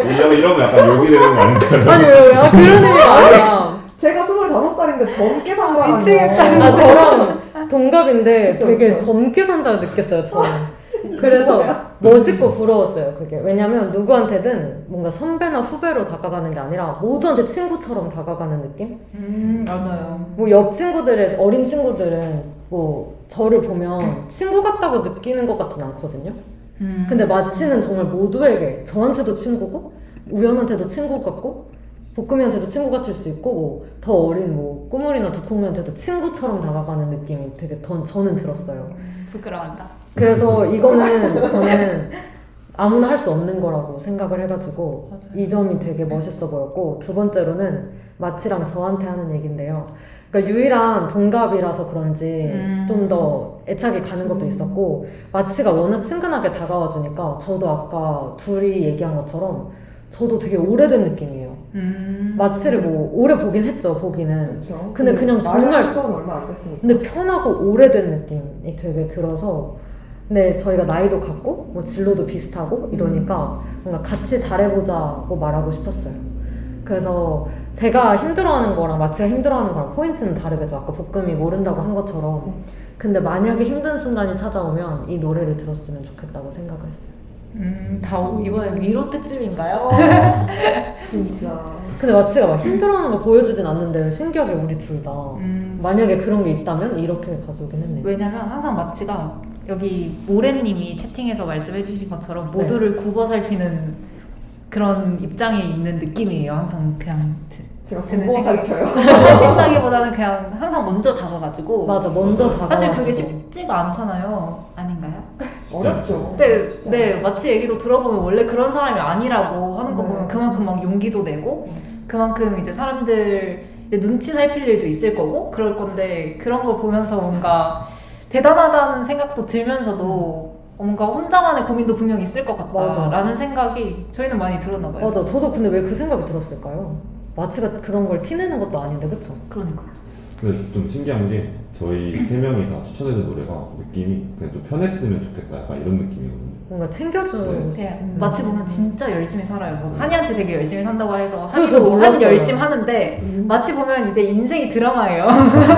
이러면 이러면 약간 욕이 되는 거 아닌가요? 아니 왜요? 왜? 그런 의미가 아니라 제가 25살인데 젊게 산다는 미치겠다. 아 저랑 동갑인데 그쵸, 되게 그쵸. 젊게 산다고 느꼈어요 저는. 그래서 멋있고 부러웠어요 그게 왜냐면 누구한테든 뭔가 선배나 후배로 다가가는 게 아니라 모두한테 친구처럼 다가가는 느낌? 음 맞아요. 뭐 옆 친구들의 어린 친구들은 뭐 저를 보면 친구 같다고 느끼는 것 같진 않거든요. 음. 근데 마치는 정말 모두에게 저한테도 친구고 우연한테도 친구 같고 볶음이한테도 친구 같을 수 있고 뭐 더 어린 뭐 꾸물이나 두콩이한테도 친구처럼 다가가는 느낌이 되게 더, 저는 들었어요. 부끄러워한다. 그래서 이거는 저는 아무나 할 수 없는 거라고 생각을 해가지고 맞아요. 이 점이 되게 멋있어 보였고 두 번째로는 마치랑 저한테 하는 얘긴데요. 그러니까 유일한 동갑이라서 그런지 음. 좀더 애착이 가는 것도 있었고 마치가 워낙 친근하게 다가와 주니까 저도 아까 둘이 얘기한 것처럼 저도 되게 오래된 느낌이에요. 음. 마치를 뭐 오래 보긴 했죠, 보기는. 그렇죠. 근데 그냥 정말- 건 얼마 안 됐으니까. 근데 편하고 오래된 느낌이 되게 들어서 근데 저희가 나이도 같고 뭐 진로도 비슷하고 이러니까 뭔가 같이 잘해보자고 말하고 싶었어요. 그래서 제가 힘들어하는 거랑 마치가 힘들어하는 거랑 포인트는 다르겠죠. 아까 볶음이 모른다고 한 것처럼. 네. 근데 만약에 힘든 순간이 찾아오면 이 노래를 들었으면 좋겠다고 생각을 했어요. 음, 다 이번엔 위로 특집인가요? <laughs> 진짜. 근데 마치가 막 힘들어하는 걸 보여주진 않는데 신기하게 우리 둘 다 음, 만약에 그런 게 있다면 이렇게 가져오긴 했네요. 왜냐면 항상 마치가 여기 모래님이 채팅에서 말씀해주신 것처럼 네. 모두를 굽어 살피는 그런 입장에 있는 느낌이에요. 항상 그냥 드- 제가 생각이 살펴요. <laughs> 생각보다는 그냥 항상 먼저 다가가지고 맞아, 먼저 다가와. 사실 그게 쉽지가 않잖아요. 아닌가요? 어렵죠. 근데 네 마치 얘기도 들어보면 원래 그런 사람이 아니라고 하는 거 네. 보면 그만큼 막 용기도 내고 그만큼 이제 사람들 눈치 살필 일도 있을 거고 그럴 건데 그런 걸 보면서 뭔가 대단하다는 생각도 들면서도 뭔가 혼자만의 고민도 분명 있을 것. 같다라는 생각이 저희는 많이 들었나 봐요. 맞아. 저도 근데 왜 그 생각이 들었을까요? 마치가 그런 걸 티내는 것도 아닌데, 그쵸? 그러니까. 근데 좀 신기한 게 저희 세 명이 다 추천해준 노래가 느낌이 그냥 좀 편했으면 좋겠다 약간 이런 느낌이거든요. 뭔가 챙겨주는. 네, 음. 마치 보면 진짜 열심히 살아요. 뭐 한이한테 되게 열심히 산다고 해서 한이도 한 몰랐어요. 열심히 하는데 음. 마치 보면 이제 인생이 드라마예요.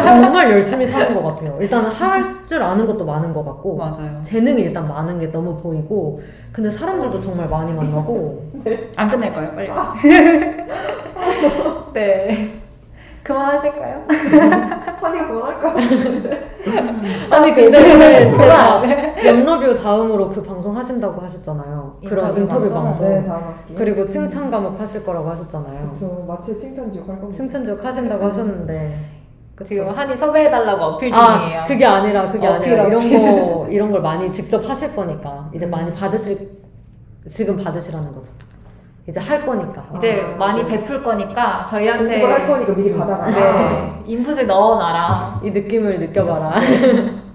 정말 열심히 사는 것 같아요. 일단은 할 줄 아는 것도 많은 것 같고, 맞아요. 재능이 일단 많은 게 너무 보이고, 근데 사람들도 정말 많이 만나고, 안 끝낼 거예요, 빨리. <laughs> 네. 그만하실까요? <laughs> 환희가 그만할까? 아니 근데 근데 제가 염러뷰 다음으로 그 방송 하신다고 하셨잖아요. 그런 인터뷰 인터뷰 방송? 네, 다음 학기. 그리고 칭찬 과목 하실 거라고 하셨잖아요. 그렇죠. 마치 칭찬지옥 할 겁니다. 칭찬적 하신다고 하셨는데 그쵸? 지금 한이 섭외해달라고 어필 중이에요. 아 그게 아니라 그게 어필, 아니라 이런. 거 이런 걸 많이 직접 하실 거니까 이제 많이 받으실 지금 받으시라는 거죠. 이제 할 거니까. 이제 아, 많이 이제 베풀 거니까 저희한테 공부를 할 거니까 미리 받아가라. 네, 인풋을 넣어놔라. 이 느낌을 느껴봐라. <laughs>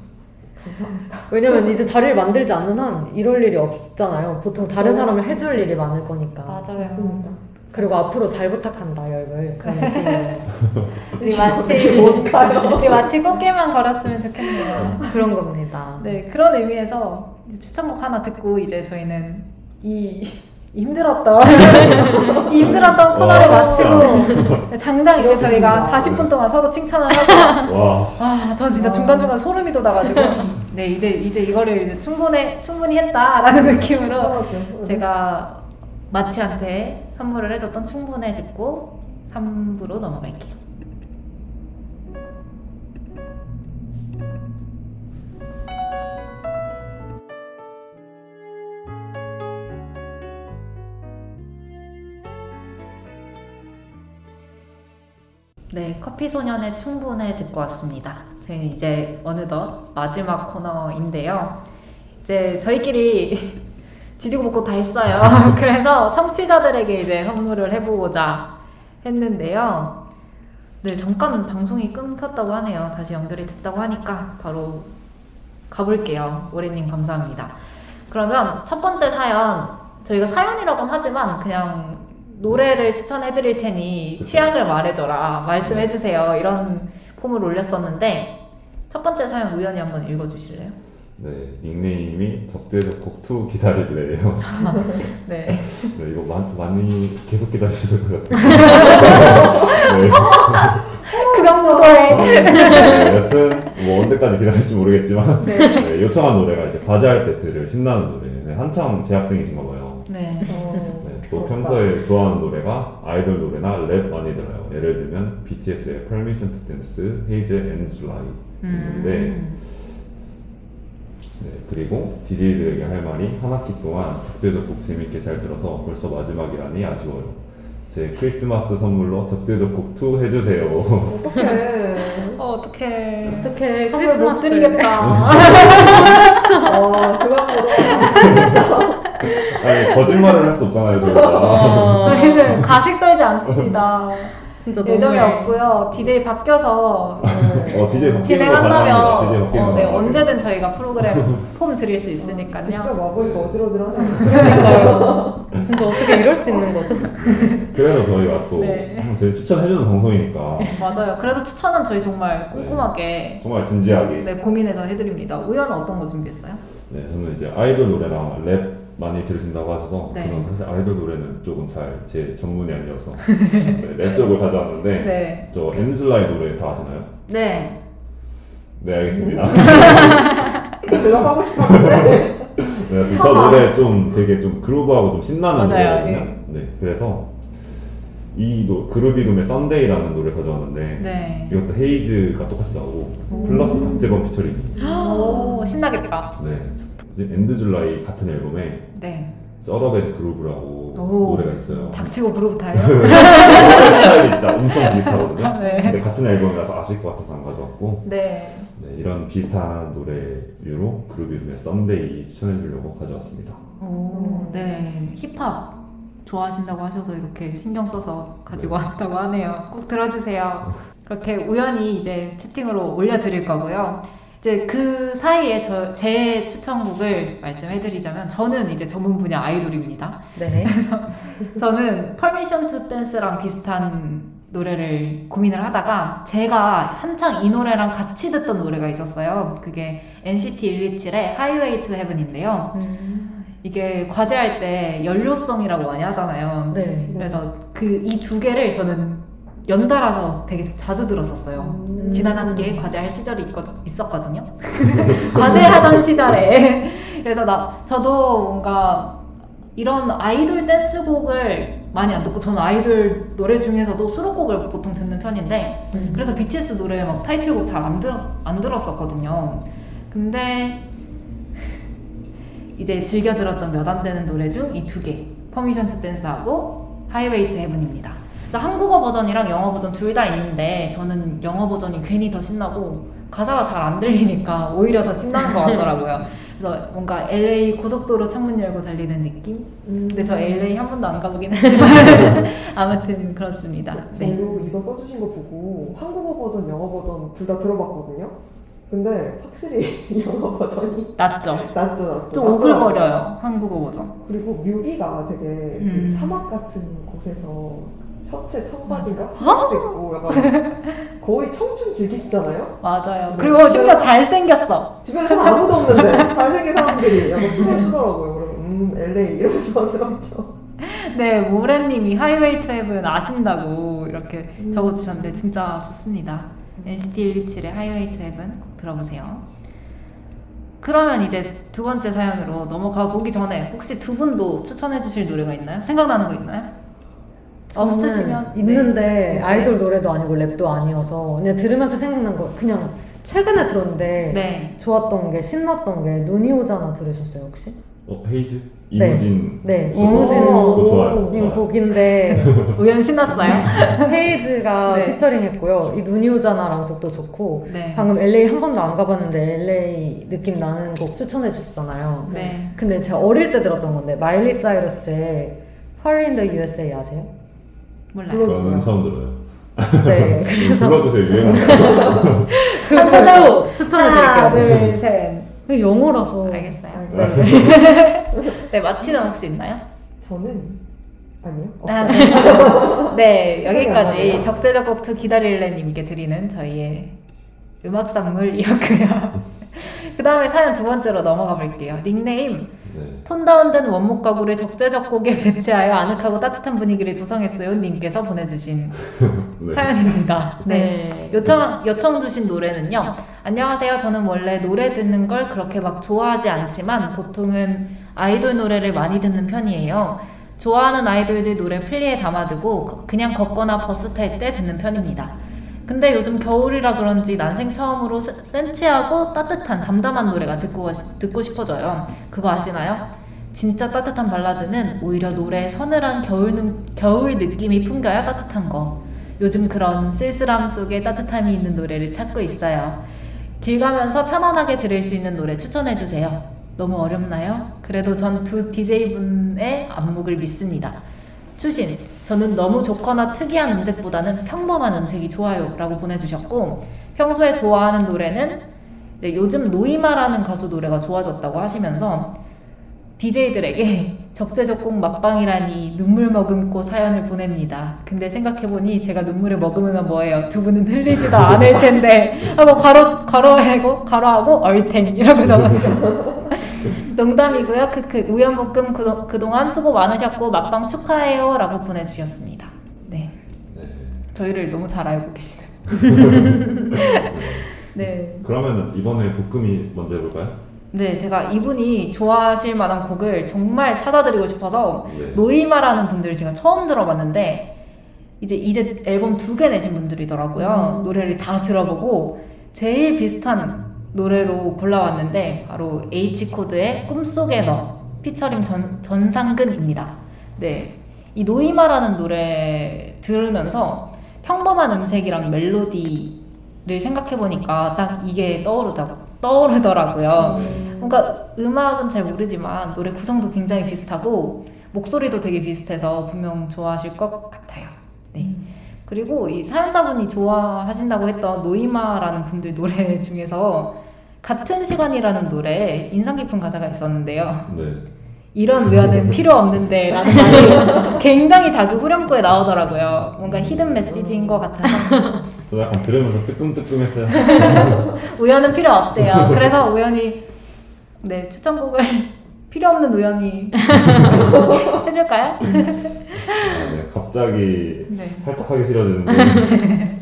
감사합니다. 왜냐면 이제 자리를 만들지 않는 한 이럴 일이 없잖아요. 보통 다른 그쵸. 사람을 해줄 일이 많을 거니까. 맞아요. 맞습니다. 그리고 앞으로 잘 부탁한다 열을 그런 느낌으로 우리 마치 뭔가요? 우리 마치 꽃길만 걸었으면 좋겠네요. 그런 겁니다. 네 그런 의미에서 추천곡 하나 듣고 이제 저희는 이, 이 힘들었던 이 <laughs> 힘들었던 코너를 와, 마치고 <laughs> 장장 이제 저희가 40분 동안 서로 칭찬을 하고. 와. 아, 전 진짜 중간 중간 소름이 돋아가지고. 네 이제 이제 이거를 이제 충분히 충분히 했다라는 느낌으로 편하죠. 제가 마치한테 선물을 해줬던 충분해 듣고 3부로 넘어갈게요. 네, 커피 소년의 충분해 듣고 왔습니다. 저희는 이제 어느덧 마지막 코너인데요. 이제 저희끼리 <laughs> 지지고 볶고 다 했어요. <laughs> 그래서 청취자들에게 이제 선물을 해보고자 했는데요. 네, 잠깐 방송이 끊겼다고 하네요. 다시 연결이 됐다고 하니까 바로 가볼게요. 오래님 감사합니다. 그러면 첫 번째 사연, 저희가 사연이라고는 하지만 그냥 노래를 추천해드릴 테니 그쵸. 취향을 말해줘라 말씀해주세요 이런 폼을 올렸었는데 첫 번째 사연 우연히 한번 읽어주실래요? 네, 닉네임이 적재적곡 2 기다릴래요. <laughs> 네. 네, 이거 마, 많이 계속 기다리시는 것 같아요. 네, 그런 무도해. 네, 여튼 뭐 언제까지 기다릴지 모르겠지만 네. 네, 요청한 노래가 이제 과제할 때 들을 신나는 노래. 네, 한창 재학생이신가 봐요. 네. 어, 네, 또. 평소에 좋아하는 노래가 아이돌 노래나 랩 많이 들어요. 예를 들면 BTS의 Permission to Dance, 헤이즈의 End July 있는데 음. 네, 그리고 DJ들에게 할 말이 한 학기 동안 적재적곡 재밌게 잘 들어서 벌써 마지막이라니 아쉬워요. 제 크리스마스 선물로 적재적곡 2 해주세요. 어떡해. <laughs> 어, 어떡해. 어떻게 선물 못 드리겠다. <laughs> 와, 그거보다. <laughs> 아니 거짓말을 할 수 없잖아요 저희가. <laughs> 저희는 가식 떨지 않습니다. 진짜 예정이 너무해. 없고요. DJ 바뀌어서 어 DJ 바뀌는 거 진행한다면. DJ 바뀌는 어, 거 네. 언제든 저희가 프로그램 <laughs> 폼 드릴 수 있으니까요. 진짜 와보니까 어지러지하네요. 그러니까요. <laughs> 진짜 어떻게 이럴 수 있는 거죠? 그래서 저희가 또 네. 저희 추천해주는 방송이니까 맞아요. 그래도 추천은 저희 정말 꼼꼼하게 정말 진지하게. 네, 고민해서 해드립니다. 우연은 어떤 거 준비했어요? 네, 저는 이제 아이돌 노래랑 랩 많이 들으신다고 하셔서 네. 저는 사실 아이돌 노래는 조금 잘 제 전문이 아니어서 <laughs> 네, 랩 쪽을 가져왔는데 네. 저 And July 노래 다 아시나요? 네. 네 알겠습니다. <laughs> 대답하고 싶었는데. <laughs> 네, 저 노래 좀 되게 좀 groove하고 좀 신나는 맞아요. 노래거든요. 네, 그래서 이 노, GroovyRoom의 Sunday라는 노래 가져왔는데 네. 이것도 Heize가 똑같이 나오고 플러스 박재범 피처링이 오, 신나겠다. 네, And July 같은 앨범에 네. groove라고 오. 노래가 있어요. 닥치고 그로부타요? 노래 <laughs> 스타일이 진짜 엄청 비슷하거든요. 네. 근데 같은 앨범이라서 아실 것 같아서 안 가져왔고 네. 네, 이런 비슷한 노래로 GroovyRoom의 Sunday 추천해주려고 가져왔습니다. 오, 네. 힙합 좋아하신다고 하셔서 이렇게 신경 써서 가지고 왔다고 하네요. 꼭 들어주세요. 그렇게 우연히 이제 채팅으로 올려드릴 거고요. 이제 그 사이에 저, 제 추천곡을 말씀해드리자면 저는 이제 전문 분야 아이돌입니다. 네. 저는 Permission to Dance랑 비슷한 노래를 고민을 하다가 제가 한창 이 노래랑 같이 듣던 노래가 있었어요. 그게 NCT 127의 Highway to Heaven인데요. 음. 이게 과제할 때 연료성이라고 많이 하잖아요. 네. 그래서 그 이 두 개를 저는 연달아서 되게 자주 들었었어요. 음. 지난 학기에 과제할 시절이 있거, 있었거든요. <laughs> 과제하던 시절에. <laughs> 그래서 나, 저도 뭔가 이런 아이돌 댄스곡을 많이 안 듣고 저는 아이돌 노래 중에서도 수록곡을 보통 듣는 편인데 음. 그래서 BTS 노래 막 타이틀곡 잘 안 들었, 안 들었었거든요. 근데 <laughs> 이제 즐겨 들었던 몇 안 되는 노래 중 이 두 개. Permission to Dance하고 Highway to Heaven입니다. 그래서 한국어 버전이랑 영어 버전 둘 다 있는데 저는 영어 버전이 괜히 더 신나고 가사가 잘 안 들리니까 오히려 더 신나는 것 같더라고요. <laughs> 그래서 뭔가 LA 고속도로 창문 열고 달리는 느낌? 근데 저 LA 한 번도 안 가보긴 <laughs> 했지만 <laughs> 아무튼 그렇습니다. 네. 저도 이거 써주신 거 보고 한국어 버전, 영어 버전 둘 다 들어봤거든요. 근데 확실히 영어 버전이 낫죠? 낫죠, 낫죠. 좀. 오글거려요. 한국어 버전. 그리고 뮤비가 되게 음. 그 사막 같은 곳에서 셔츠에 청바지인가? 어? 스커트 입고 약간 거의 청춘 즐기시잖아요? 맞아요. 네. 그리고 심지어 잘생겼어. 주변에 사람 아무도 없는데 잘생긴 사람들이 약간 춤을 추더라고요. 그래서 음 LA 이러면서 <laughs> 들었죠. 네, 모래님이 Highway to Heaven 아신다고 이렇게 음. 적어주셨는데 진짜 좋습니다. NCT 127의 Highway to Heaven 꼭 들어보세요. 그러면 이제 두 번째 사연으로 넘어가 보기 전에 혹시 두 분도 추천해 주실 노래가 있나요? 생각나는 거 있나요? 없으시면 저는 있는데 네. 아이돌 노래도 아니고 랩도 아니어서 그냥 들으면서 생각난 거 그냥 최근에 들었는데 네. 좋았던 게 신났던 게 눈이 오잖아 들으셨어요 혹시? 어 헤이즈 네. 이무진 네, 그거. 이무진 그거 좋아요. 님 좋아요. 곡인데 <laughs> 우연 신났어요? <laughs> 헤이즈가 네. 피처링했고요. 이 눈이 오잖아라는 곡도 좋고 네. 방금 LA 한 번도 안 가봤는데 LA 느낌 나는 곡 추천해 주셨잖아요. 네. 근데 제가 어릴 때 들었던 건데 마일리 사이러스의 Party in the USA 아세요? 몰라요. 저는 처음 들어요. 네. <laughs> 그래서 불러주세요 유행하는 그한 소절. 곡도 하나, 추천해드릴게요. 둘, 셋. 그게 영어라서 알겠어요. 아, 네. 네, <laughs> 마치는 혹시 있나요? 저는 아니요? 아, 없어요. <laughs> 네, 여기까지 나네요. 적재적곡2 기다릴래님께 드리는 저희의 음악 선물이었고요. 그 다음에 사연 두 번째로 넘어가 볼게요. 닉네임 네. 톤다운된 원목 가구를 적재적곡에 <laughs> 배치하여 아늑하고 따뜻한 분위기를 조성했어요. 님께서 보내주신 <laughs> 네. 사연입니다. 네. 네. 요청, 요청 주신 노래는요. 안녕하세요. 저는 원래 노래 듣는 걸 그렇게 막 좋아하지 않지만 보통은 아이돌 노래를 많이 듣는 편이에요. 좋아하는 아이돌들 노래 플리에 담아두고 거- 그냥 걷거나 버스 탈 때 듣는 편입니다. 근데 요즘 겨울이라 그런지 난생 처음으로 세- 센치하고 따뜻한 담담한 노래가 듣고, 듣고 싶어져요. 그거 아시나요? 진짜 따뜻한 발라드는 오히려 노래의 서늘한 겨울, 느- 겨울 느낌이 풍겨야 따뜻한 거. 요즘 그런 쓸쓸함 속에 따뜻함이 있는 노래를 찾고 있어요. 길 가면서 편안하게 들을 수 있는 노래 추천해주세요. 너무 어렵나요? 그래도 전 두 DJ분의 안목을 믿습니다. 추신, 저는 너무 좋거나 특이한 음색보다는 평범한 음색이 좋아요. 라고 보내주셨고, 평소에 좋아하는 노래는 요즘 노이마라는 가수 노래가 좋아졌다고 하시면서 DJ들에게 <laughs> 적재적곡 막방이라니 눈물 머금고 사연을 보냅니다. 근데 생각해보니 제가 눈물을 머금으면 뭐예요? 두 분은 흘리지도 않을 텐데 하고 괄호, 괄호하고 괄호하고 얼탱이라고 적어주셨어요. <laughs> 농담이고요. 크크 우연볶음 그동, 그동안 수고 많으셨고 막방 축하해요 라고 보내주셨습니다. 네. 네. 저희를 너무 잘 알고 계시는. <laughs> 네. 그러면 이번에 볶음이 먼저 해볼까요? 네, 제가 이분이 좋아하실 만한 곡을 정말 찾아드리고 싶어서 네. 노이마라는 분들을 제가 처음 들어봤는데 이제 이제 앨범 두 개 내신 분들이더라고요. 노래를 다 들어보고 제일 비슷한 노래로 골라왔는데 바로 H 코드의 꿈속의 너 피처링 전, 전상근입니다. 네, 이 노이마라는 노래 들으면서 평범한 음색이랑 멜로디를 생각해 보니까 딱 이게 떠오르다 떠오르더라고요. 그러니까 음악은 잘 모르지만 노래 구성도 굉장히 비슷하고 목소리도 되게 비슷해서 분명 좋아하실 것 같아요. 네. 그리고 이 사연자분이 좋아하신다고 했던 노이마라는 분들 노래 <laughs> 중에서 같은 시간이라는 노래에 인상 깊은 가사가 있었는데요. 네. 이런 우연은 필요 없는데 라는 <laughs> 말이 굉장히 자주 후렴구에 나오더라고요. 뭔가 hidden 메시지인 것 같아서 저 약간 들으면서 뜨끔뜨끔했어요. <laughs> 우연은 필요 없대요. 그래서 우연히 네 추천곡을 필요 없는 우연히 <laughs> 해줄까요? 아, 네. 갑자기 네. 살짝 하기 싫어지는데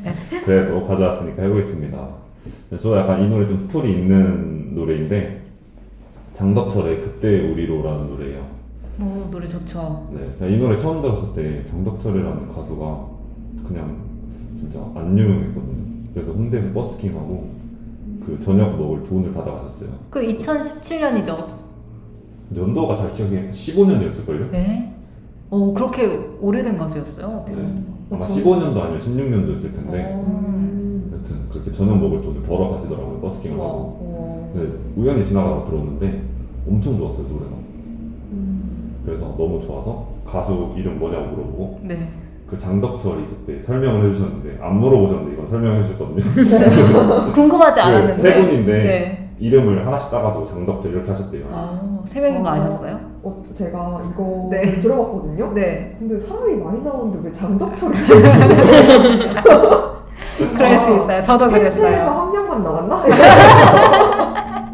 <laughs> 그래도 가져왔으니까 해보겠습니다. 네, 저도 약간 이 노래 좀 스토리 있는 노래인데 장덕철의 그때 우리로라는 노래예요. 오 노래 좋죠. 네, 이 노래 처음 들었을 때 장덕철이라는 가수가 그냥 진짜 안 유명했거든요. 그래서 홍대에서 버스킹하고 그 저녁 먹을 돈을 받아가셨어요. 그 2017년이죠. 연도가 잘 기억이 15년이었을걸요? 네. 오 그렇게 오래된 가수였어요. 네. 어, 아마 저- 15년도 아니면 16년도였을 텐데 음. 여튼 그렇게 저녁 먹을 돈을 벌어 가시더라고요 버스킹을 우와. 하고 어. 네, 우연히 지나가다 들었는데 엄청 좋았어요 노래가 음. 그래서 너무 좋아서 가수 이름 뭐냐고 물어보고 네. 그 장덕철이 그때 설명을 해주셨는데 안 물어보셨는데 이건 설명해 주셨거든요 <laughs> 궁금하지 그 않았는데. 세 분인데 네. 이름을 하나씩 따가지고 장덕철 이렇게 하셨대요 아, 세 명인 거 아. 아셨어요? 어, 제가 이거 네. 들어봤거든요. 네. 근데 사람이 많이 나오는데 왜 장덕철이 <laughs> 그럴 수 있어요. 저도 그랬어요. 한 명만 나왔나? <laughs>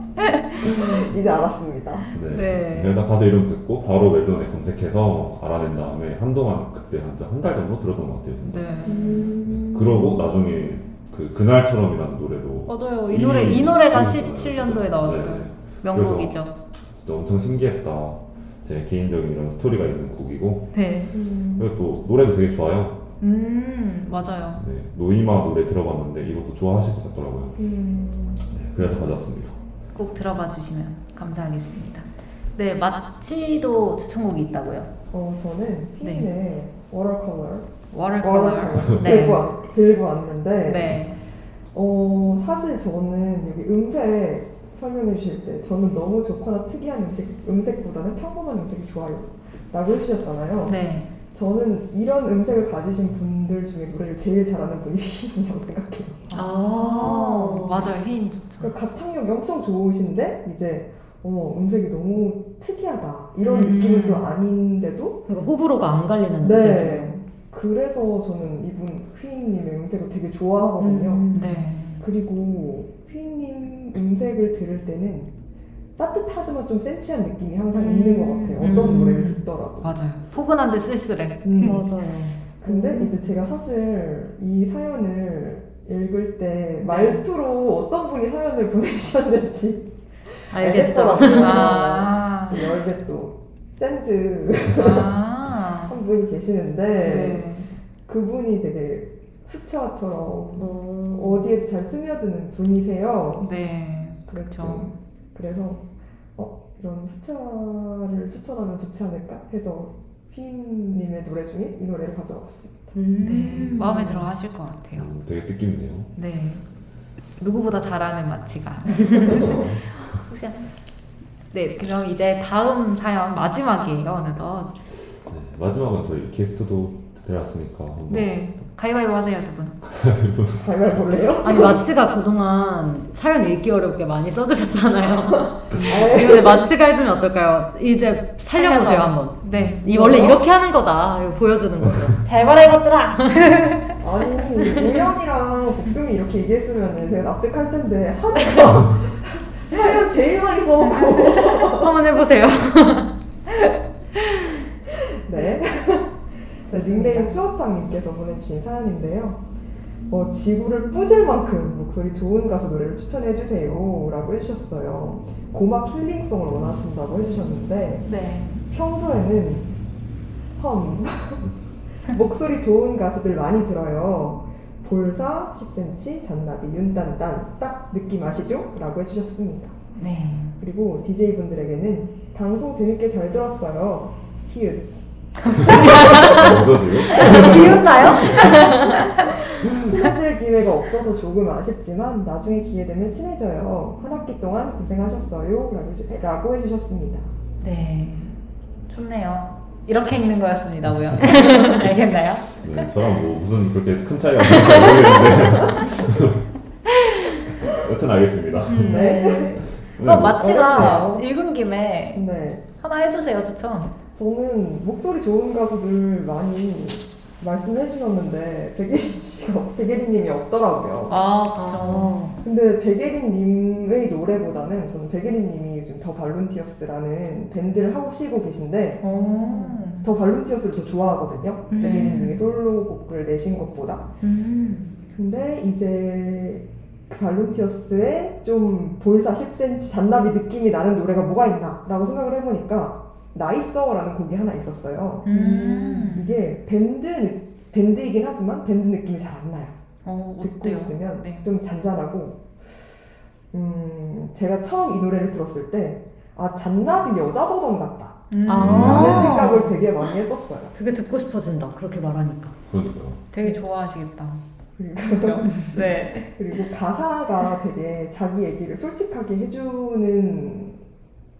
이제 알았습니다. 네. 네. 그래서 가수 이름 듣고 바로 멜론에 검색해서 알아낸 다음에 한동안 그때 한달 정도 들었던 것 같아요 진짜 네. 음. 그러고 나중에 그 그날처럼이라는 노래로 맞아요. 이 노래 이 노래가 17년도에 나왔어요. 네. 명곡이죠. 진짜 엄청 신기했다. 제 개인적인 이런 스토리가 있는 곡이고 네. 음. 그리고 또 노래도 되게 좋아요. 음 맞아요. 네, 노이마 노래 들어봤는데 이것도 좋아하실 것 같더라고요. 음. 네, 그래서 가져왔습니다. 꼭 들어봐 주시면 감사하겠습니다. 네 마치도 추천곡이 있다고요. 어, 저는 휘인의 Watercolor Watercolor. 네. 들고, 왔, 들고 왔는데 네. 어, 사실 저는 여기 음색 설명해 주실 때 저는 너무 좋거나 특이한 음색, 음색보다는 평범한 음색이 좋아요 라고 해주셨잖아요 네. 저는 이런 음색을 가지신 분들 중에 노래를 제일 잘하는 분이 <laughs> 휘인이라고 생각해요 아 맞아요. 휘인 좋죠. 그러니까 가창력이 엄청 좋으신데 이제 어, 음색이 너무 특이하다. 이런 음. 느낌은 또 아닌데도 그러니까 호불호가 안 갈리는 네. 그래서 저는 이분 휘인님의 음색을 되게 좋아하거든요. 음. 네. 그리고 휘인님 음색을 들을 때는 따뜻하지만 좀 센치한 느낌이 항상 있는 것 같아요. 어떤 음. 노래를 듣더라도. 맞아요. 포근한데 쓸쓸해. 음. <laughs> 맞아요. 근데 이제 제가 사실 이 사연을 읽을 때 말투로 어떤 분이 사연을 <laughs> 보내주셨는지 알겠죠? 알겠죠. 아. 열배 또 샌드 아. <laughs> 한 분이 계시는데 네. 그분이 되게 수채화처럼 어. 어디에도 잘 스며드는 분이세요. 네. 그렇죠. 그래서 어 이런 수채화를 추천하면 좋지 않을까 해서 휘인님의 노래 중에 이 노래를 가져와봤습니다. 네. 마음에 들어 하실 것 같아요. 음, 되게 뜻깊네요. 네. 누구보다 잘하는 마치가. <laughs> 혹시 네, 그럼 이제 다음 사연 마지막이에요, 어느덧. 네, 마지막은 저희 게스트도 데려왔으니까 한번 네. 가위바위보 하세요, 두 분. 발발 볼래요? <laughs> 아니 마치가 그동안 사연 읽기 어렵게 많이 써주셨잖아요. <laughs> 네. 이번에 마치가 해주면 어떨까요? 이제 살려보세요 살려서. 한번. 네. 이 원래 이렇게 하는 거다. 이거 보여주는 거죠. <laughs> 잘 봐라, 이것들아! 아니 우연이랑 볶음이 이렇게 얘기했으면 제가 납득할 텐데 하루가 사연 제일 많이 써놓고 한번 해보세요. 네. 자, 닉네임 추어탕님께서 보내주신 사연인데요. 어, 지구를 부술 만큼 목소리 좋은 가수 노래를 추천해 주세요. 라고 해주셨어요. 고막 힐링송을 원하신다고 해주셨는데, 네. 평소에는 험. <laughs> 목소리 좋은 가수들 많이 들어요. 볼사, 10cm, 잔나비, 윤단단. 딱 느낌 아시죠? 라고 해주셨습니다. 네. 그리고 DJ분들에게는 방송 재밌게 잘 들었어요. 히읗. <laughs> 뭐죠 지금? <laughs> 비웃나요? <laughs> 친해질 기회가 없어서 조금 아쉽지만 나중에 기회 되면 친해져요. 한 학기 동안 고생하셨어요. 라고, 해주- 라고 해주셨습니다. 네. 좋네요. 이렇게 읽는 거였습니다, 우연. <laughs> 알겠나요? 네, 저랑 뭐 무슨 그렇게 큰 차이가 없는지 모르겠는데 여튼 알겠습니다. 네. 음. 그럼 뭐- 마치가 어렵네요. 읽은 김에 네. 하나 해주세요, 추천. 저는 목소리 좋은 가수들 많이 말씀해 주셨는데 백예린 씨가 <laughs> 백예린님이 없더라고요. 아, 아. 근데 백예린님의 노래보다는 저는 백예린님이 요즘 더 발룬티어스라는 밴드를 하시고 계신데 오. 더 발룬티어스를 더 좋아하거든요. 네. 백예린님이 솔로곡을 내신 것보다. 음. 근데 이제 그 발룬티어스의 좀 볼사 10cm 잔나비 느낌이 나는 노래가 뭐가 있나 라고 생각을 해보니까 나이서라는 곡이 하나 있었어요. 음. 이게 밴드, 느- 밴드이긴 하지만 밴드 느낌이 잘 안 나요. 어, 듣고 어때요? 있으면 네. 좀 잔잔하고 음, 제가 처음 이 노래를 들었을 때 아, 잔나비 여자 버전 같다 음. 아. 라는 생각을 되게 많이 했었어요. 되게 듣고 싶어진다. 그렇게 말하니까. 그러니까요. 되게 좋아하시겠다. 그리고 <laughs> 네. 그리고 가사가 되게 자기 얘기를 솔직하게 해주는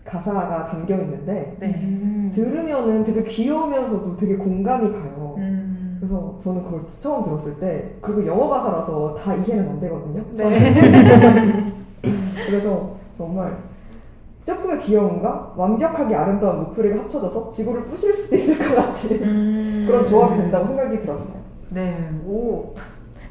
가사가 담겨 있는데 네. 들으면은 되게 귀여우면서도 되게 공감이 가요. 음. 그래서 저는 그걸 처음 들었을 때 그리고 영어 가사라서 다 이해는 안 되거든요. 네. <laughs> 그래서 정말 조금의 귀여움과 완벽하게 아름다운 목소리가 합쳐져서 지구를 부실 수도 있을 것 같은 음. 그런 조합이 된다고 생각이 들었어요. 네. 오.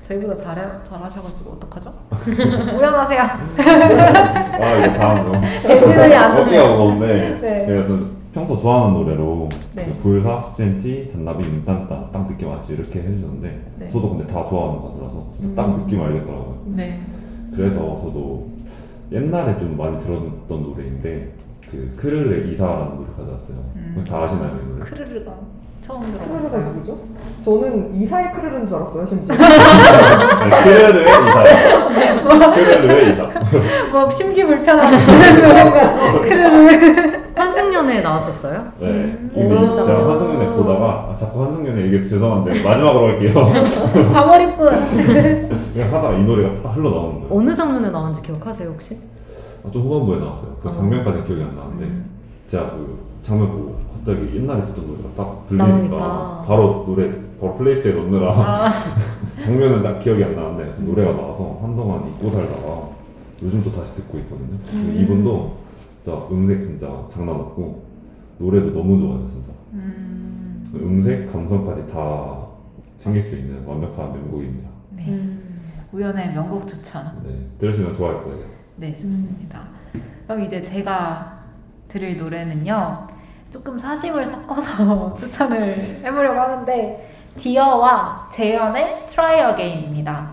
저희보다 잘해, 잘하셔가지고 어떡하죠? <laughs> 우연하세요. 아 이거 다음 엔진이 안 거. 좋네요. 어깨가 무거운데 네. 제가 또 평소 좋아하는 노래로 네. 그 볼사 10cm 잔나비 윤단단 딱 느낌 아시 이렇게 해주셨는데 네. 저도 근데 다 좋아하는 가수라서 진짜 딱 음. 느낌 알겠더라고요. 네. 그래서 저도 옛날에 좀 많이 들었던 노래인데 그 크르르의 이사라는 노래 가져왔어요. 음. 혹시 다 아시나요 이 노래? 크르르가 처음 들어봤어요. 누구죠? 저는 이사의 크르르인 줄 알았어요, 심지어. 네, 크르르의 이사요. 크르르의 이사. <laughs> 뭐 심기 불편한 <laughs> 환승연애에 나왔었어요? 네, 이미 오. 제가 한승연애 보다가 아, 자꾸 한승연애 얘기해서 죄송한데 마지막으로 할게요. <laughs> 과몰입군. 그냥 하다가 이 노래가 딱 흘러 나오는 거예요. 어느 장면에 나왔는지 기억하세요 혹시? 아, 좀 후반부에 나왔어요. 그 어. 장면까지 기억이 안 나는데 음. 제가 그 장면 보고 갑자기 옛날에 듣던 노래가 딱 들리니까 나오니까. 바로 노래 바로 플레이스테에 넣느라 아, <laughs> 장면은 딱 기억이 안 나는데 하여튼 노래가 나와서 한동안 잊고 살다가 요즘 또 다시 듣고 있거든요. 음. 이분도 진짜 음색 진짜 장난 없고 노래도 너무 좋아요 진짜. 음, 음색, 감성까지 다 챙길 수 있는 완벽한 명곡입니다. 네. 음. 우연의 명곡 추천. 네, 들으시면 좋아할 거예요. 네, 좋습니다. 그럼 이제 제가 드릴 노래는요. 조금 사심을 섞어서 <laughs> 추천을 해보려고 하는데 디어와 재현의 Try Again입니다.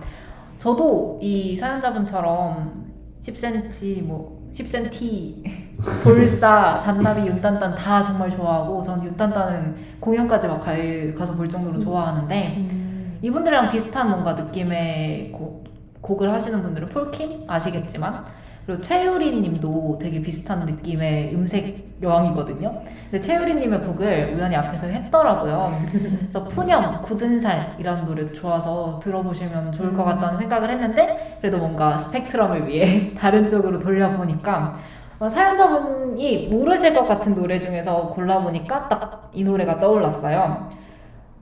저도 이 사연자분처럼 10cm, 뭐 10cm, <laughs> 볼사, 잔나비, 윤딴딴 다 정말 좋아하고 전 윤딴딴은 공연까지 막 갈- 가서 볼 정도로 좋아하는데 음. 이분들이랑 비슷한 뭔가 느낌의 곡, 곡을 하시는 분들은 폴킴 아시겠지만 그리고 최유리 님도 되게 비슷한 느낌의 음색 여왕이거든요. 근데 최유리 님의 곡을 우연히 앞에서 했더라고요. 그래서 푸념, 굳은 살 이라는 노래 좋아서 들어보시면 좋을 것 같다는 생각을 했는데 그래도 뭔가 스펙트럼을 위해 <laughs> 다른 쪽으로 돌려보니까 어, 사연자분이 모르실 것 같은 노래 중에서 골라보니까 딱 이 노래가 떠올랐어요.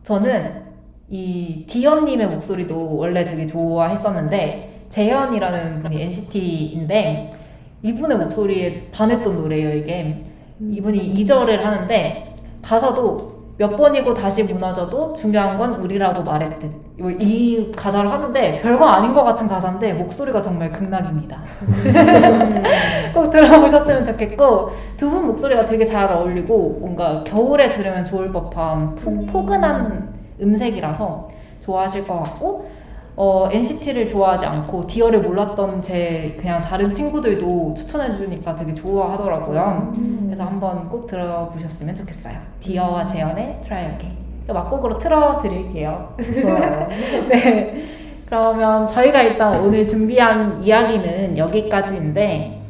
저는 이 디언님의 목소리도 원래 되게 좋아했었는데 재현이라는 분이 NCT인데 이분의 목소리에 반했던 노래예요 이게. 이분이 2절을 하는데 가사도 몇 번이고 다시 무너져도 중요한 건 우리라고 말했듯. 이거 이 가사를 하는데 별거 아닌 것 같은 가사인데 목소리가 정말 극락입니다. <laughs> 꼭 들어보셨으면 좋겠고 두 분 목소리가 되게 잘 어울리고 뭔가 겨울에 들으면 좋을 법한 푸- 포근한 음색이라서 좋아하실 것 같고 어, NCT를 좋아하지 않고 디어를 몰랐던 제 그냥 다른 친구들도 추천해 주니까 되게 좋아하더라고요. 그래서 한번 꼭 들어보셨으면 좋겠어요. 디어와 재현의 Try Again. 이거 막곡으로 틀어드릴게요. 좋아요. <laughs> 네. 그러면 저희가 일단 오늘 준비한 이야기는 여기까지인데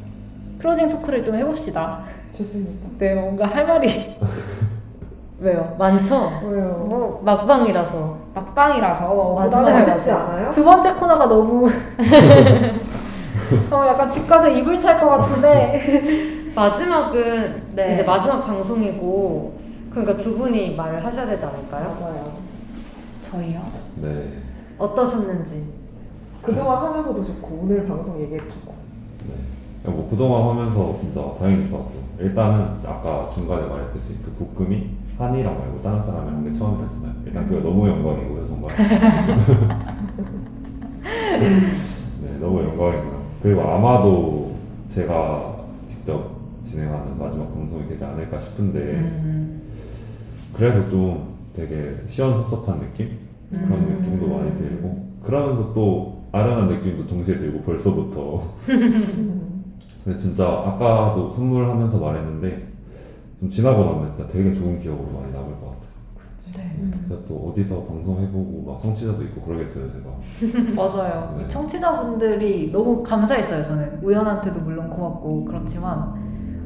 클로징 토크를 좀 해봅시다. 좋습니다. 네, 뭔가 할 말이 <laughs> 왜요? 많죠? 왜요? 뭐 막방이라서 막방이라서 맞아요. 그다음에 아쉽지 않아요? 두 번째 코너가 너무 <laughs> 어, 약간 집 가서 이불 찰 것 같은데 <laughs> 마지막은 네. 이제 마지막 방송이고 그러니까 두 분이 말을 하셔야 되지 않을까요? 맞아요. 저희요? 네, 어떠셨는지 그동안 하면서도 좋고 오늘 방송 얘기해도 좋고. 네. 뭐 그동안 하면서 진짜 당연히 좋았죠. 일단은 아까 중간에 말했듯이 그 볶음이 한이랑 말고 다른 사람이랑 한게 처음이었잖아요. 일단 그거 너무 영광이고요, 정말. <laughs> 네, 너무 영광이고요. 그리고 아마도 제가 직접 진행하는 마지막 방송이 되지 않을까 싶은데 음, 그래서 좀 되게 시원섭섭한 느낌? 그런 음. 느낌도 많이 들고 그러면서 또 아련한 느낌도 동시에 들고 벌써부터 <laughs> 근데 진짜 아까도 선물하면서 말했는데 좀 지나고 나면 진짜 되게 좋은 기억으로 많이 남을 것 같아요 네. 그래서 또 어디서 방송해보고 막 청취자도 있고 그러겠어요 제가 <laughs> 맞아요. 네. 이 청취자분들이 너무 감사했어요. 저는 우연한테도 물론 고맙고 그렇지만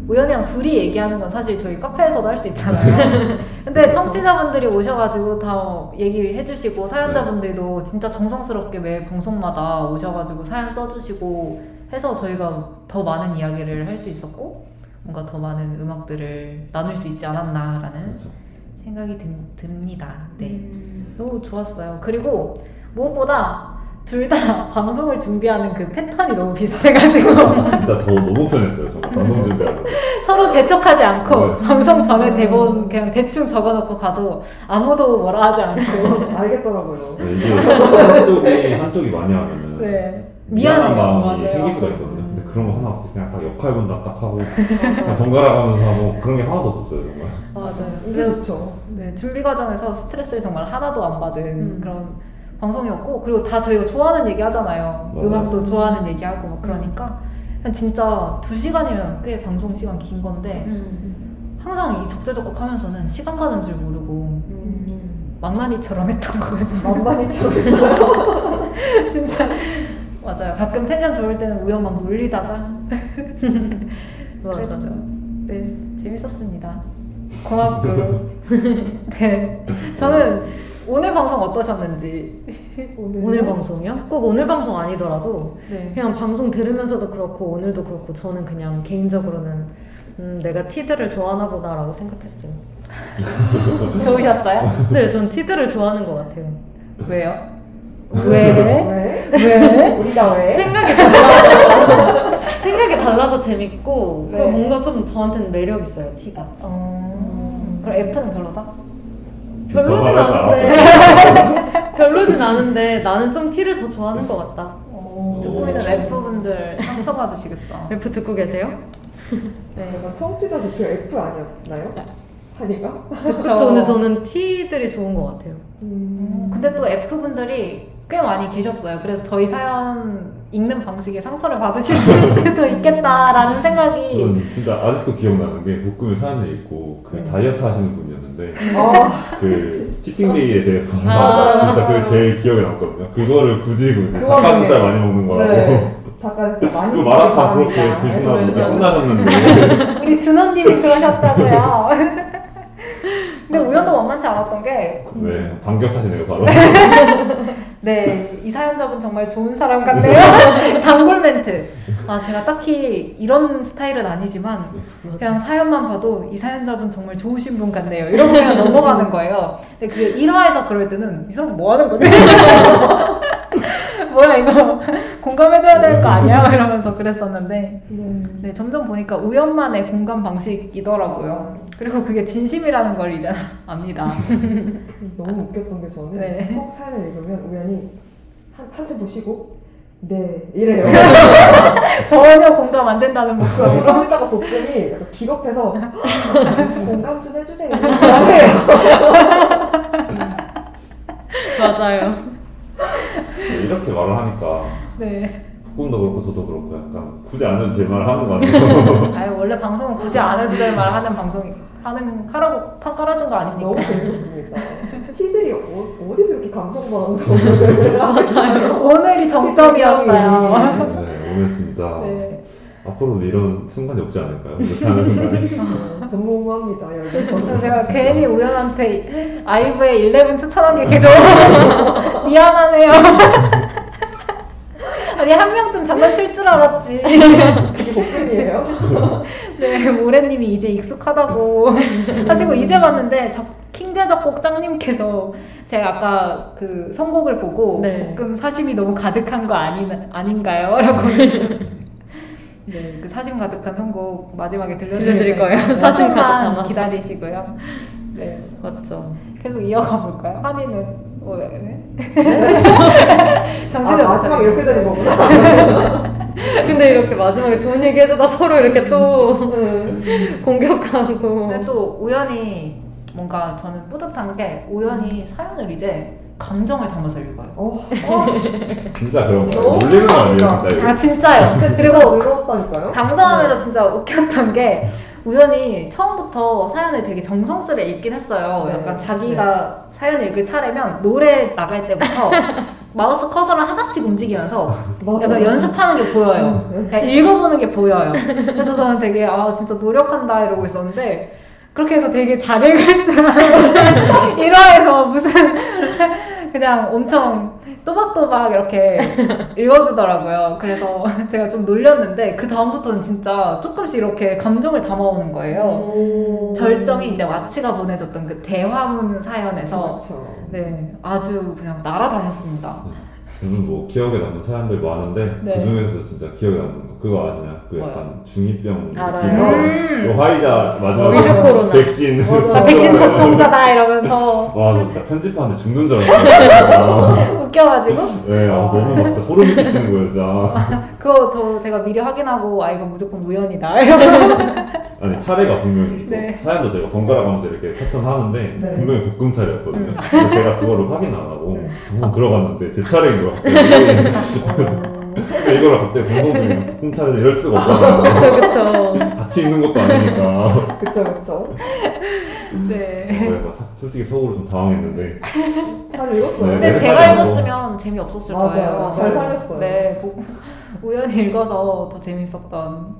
우연이랑 둘이 얘기하는 건 사실 저희 카페에서도 할 수 있잖아요. <laughs> 근데 청취자분들이 오셔가지고 다 얘기해주시고 사연자분들도 진짜 정성스럽게 매 방송마다 오셔가지고 사연 써주시고 해서 저희가 더 많은 이야기를 할 수 있었고 뭔가 더 많은 음악들을 나눌 수 있지 않았나라는 그렇죠 생각이 든- 듭니다. 네. 너무 좋았어요. 그리고 무엇보다 둘 다 <laughs> 방송을 준비하는 그 패턴이 너무 비슷해가지고 진짜 저 너무 편했어요 정말 방송 준비하면서 <laughs> 서로 재촉하지 않고 네. 방송 전에 대본 그냥 대충 적어놓고 가도 아무도 뭐라 하지 않고 <laughs> 알겠더라고요. 네, 이게 한쪽이 한쪽이 많이 하면은 네. 미안한. 마음이 맞아요. 생길 수가 있거든요. 근데 그런 거 하나 없이 그냥 딱 역할 분담 딱 하고 그냥 번갈아 가면서 하고 그런 게 하나도 없었어요 정말. 맞아요. 이게 좋죠. 네, 준비 과정에서 스트레스를 정말 하나도 안 받은 음. 그런 방송이었고 그리고 다 저희가 좋아하는 얘기 하잖아요. 맞아요. 음악도 좋아하는 얘기 하고 막 그러니까 그냥 진짜 두 시간이면 꽤 방송 시간 긴 건데 음. 항상 이 적재적곡 하면서는 시간 가는 줄 모르고 음. 망나니처럼 했던 것 같아요. 척했어요. 진짜 맞아요. 가끔 텐션 좋을 때는 우연 막 놀리다가 <laughs> 그랬죠. 네, 재밌었습니다. 고맙고. <laughs> 네, 저는 오늘 방송 어떠셨는지. 오늘 방송이요? 꼭 오늘 방송 아니더라도 네. 그냥 방송 들으면서도 그렇고 오늘도 그렇고 저는 그냥 개인적으로는 음, 내가 티들을 좋아하나 보다라고 생각했어요. <laughs> 좋으셨어요? 네, 전 티들을 좋아하는 것 같아요. 왜요? 왜? 왜? 왜? 우리가 왜? 생각이 달라서 <laughs> 생각이 달라서 재밌고 네. 그리고 뭔가 좀 저한테는 매력 있어요 티가. 어... 그럼 F는 별로다? 별로진 않은데 <laughs> 별로진 않은데 나는 좀 티를 더 좋아하는 것 같다. 듣고 있는 F분들 상처받으시겠다. <laughs> F 듣고 계세요? 네, 청취자 대표 F 아니었나요? 한이가? 그쵸. 근데 저는 T들이 좋은 것 같아요. 음. 근데 또 F분들이 꽤 많이 계셨어요. 그래서 저희 사연 읽는 방식에 상처를 받으실 수도 있겠다라는 생각이 저는 진짜 아직도 기억나는 게 북금에 사연에 있고 그 다이어트 하시는 분이었는데 아, 그 <laughs> 치팅데이에 대해서 아. 진짜 그게 제일 기억에 남거든요. 그거를 굳이 굳이 그거 닭가슴살 되게- 많이 먹는 거라고. 네. 닭가슴살 많이 그 마라탕 그렇게 이러면서. 신나셨는데 우리 준호님이 그러셨다고요. <laughs> 근데 우연도 만만치 않았던 게 네 반격하시네요 바로. <laughs> 네, 이 사연자분 정말 좋은 사람 같네요. <laughs> 단골 멘트. 아, 제가 딱히 이런 스타일은 아니지만 그냥 사연만 봐도 이 사연자분 정말 좋으신 분 같네요. 이러고 그냥 넘어가는 거예요. 근데 그게 1화에서 그럴 때는 이 사람 뭐 하는 거지? <laughs> 뭐야 이거 <laughs> 공감해줘야 될 거 아니야? <laughs> 이러면서 그랬었는데 네. 네, 점점 보니까 우연만의 공감 방식이더라고요. 그리고 그게 진심이라는 걸 이제 <laughs> 압니다. 너무 웃겼던 게 저는 네. 꼭 사연을 읽으면 우연히 한, 한테 보시고 네 이래요. 전혀 공감 안 된다는 목소리로. 볶음이 약간 기겁해서 공감 좀 해주세요. 맞아요. 네, 이렇게 말을 하니까 네. 북금도 그렇고 저도 그렇고 약간 굳이 안 해도 될 말을 하는 거 아니에요? <laughs> 아유 원래 방송은 굳이 안 해도 될 말 하는 방송 하는 하라고 판 깔아준 거 아닙니까? 너무 재밌었습니다. 티들이 어, 어디서 이렇게 감성 방송을 <laughs> 맞아요. 오늘이 정점이었어요. 네 오늘 진짜 네. 앞으로도 이런 순간이 없지 않을까요? 이렇게 하는 순간이. <laughs> 전무후무합니다. 그래서 열려서. 제가 괜히 우연한테 아이브의 11 추천한 게 계속 <laughs> 미안하네요. <laughs> 아니 한 명쯤 장난칠 줄 알았지. 이게 볶음이에요? 네, 모래님이 이제 익숙하다고 하시고 이제 봤는데 적, 킹제적곡 짱님께서 제가 아까 그 선곡을 보고 네. 볶음 사심이 너무 가득한 거 아니, 아닌가요? 라고 해주셨어요. 네, 그 사심 가득한 선곡 마지막에 들려드릴 거예요. 사심 가득 담아서. 기다리시고요. 네, 맞죠. 계속 이어가 볼까요? 한이는 뭐, 네? <laughs> 아, 정신을 못 마지막 이렇게 되는. 거구나. 근데 이렇게 마지막에 좋은 얘기 해주다 서로 이렇게 또 네. 공격하고. 근데 또 우연히 뭔가 저는 뿌듯한 게 우연히 사연을 이제 감정을 담아서 읽어요. 어, 어, 진짜 그런 거예요. 너무 놀리는 거 아니에요. 진짜 이거. 아 진짜요. 근데 <laughs> 진짜 그리고 늘었다니까요? 방송하면서 진짜 웃겼던 게 우연히 처음부터 사연을 되게 정성스레 읽긴 했어요. 네. 약간 자기가 사연을 읽을 차례면 노래 나갈 때부터 <laughs> 마우스 커서를 하나씩 움직이면서 맞아. 약간 연습하는 게 보여요. 그냥 읽어보는 게 보여요. 그래서 저는 되게 아 진짜 노력한다 이러고 있었는데 그렇게 해서 되게 잘 읽을 줄 알았는데 1화에서 무슨 그냥 엄청 또박또박 이렇게 <laughs> 읽어주더라고요. 그래서 <laughs> 제가 좀 놀렸는데 그 다음부터는 진짜 조금씩 이렇게 감정을 담아오는 거예요. 오. 절정이 이제 와치가 보내줬던 그 대화문 사연에서 그렇죠. 네 아주 그냥 날아다녔습니다. 저는 뭐 기억에 남는 사연들 많은데 네. 그 중에서 진짜 기억에 남는 거 그거 아시나요? 그 뭐요? 약간 중이병 알아요. 그 화이자 마지막 코로나. 백신. <laughs> 자, 백신 접종자다 이러면서 와, 나 진짜 편집하는데 죽는 줄 알았어. <laughs> 웃겨가지고 네, 아, 너무 막 진짜 소름이 끼치는 거예요, 진짜. <laughs> 그거 저 제가 미리 확인하고 아 이거 무조건 우연이다 아니, 차례가 분명히 있고, 네. 사연도 제가 번갈아 가면서 이렇게 패턴 하는데, 네. 분명히 볶음 차례였거든요. 음. 그래서 제가 그거를 확인 안 하고, 방송 들어갔는데, 제 차례인 거야, 갑자기. 어, 이거를 갑자기 방송 중에 차례를 이럴 수가 없잖아요. <laughs> 그쵸, 그쵸. 같이 있는 것도 아니니까. 그쵸, 그쵸. 네. 솔직히 속으로 좀 당황했는데, 잘 읽었어요. 네, 근데 네, 제가. 읽었으면 재미없었을 맞아요. 거예요. 잘 살렸어요. 네. 보- 우연히 읽어서 더 재밌었던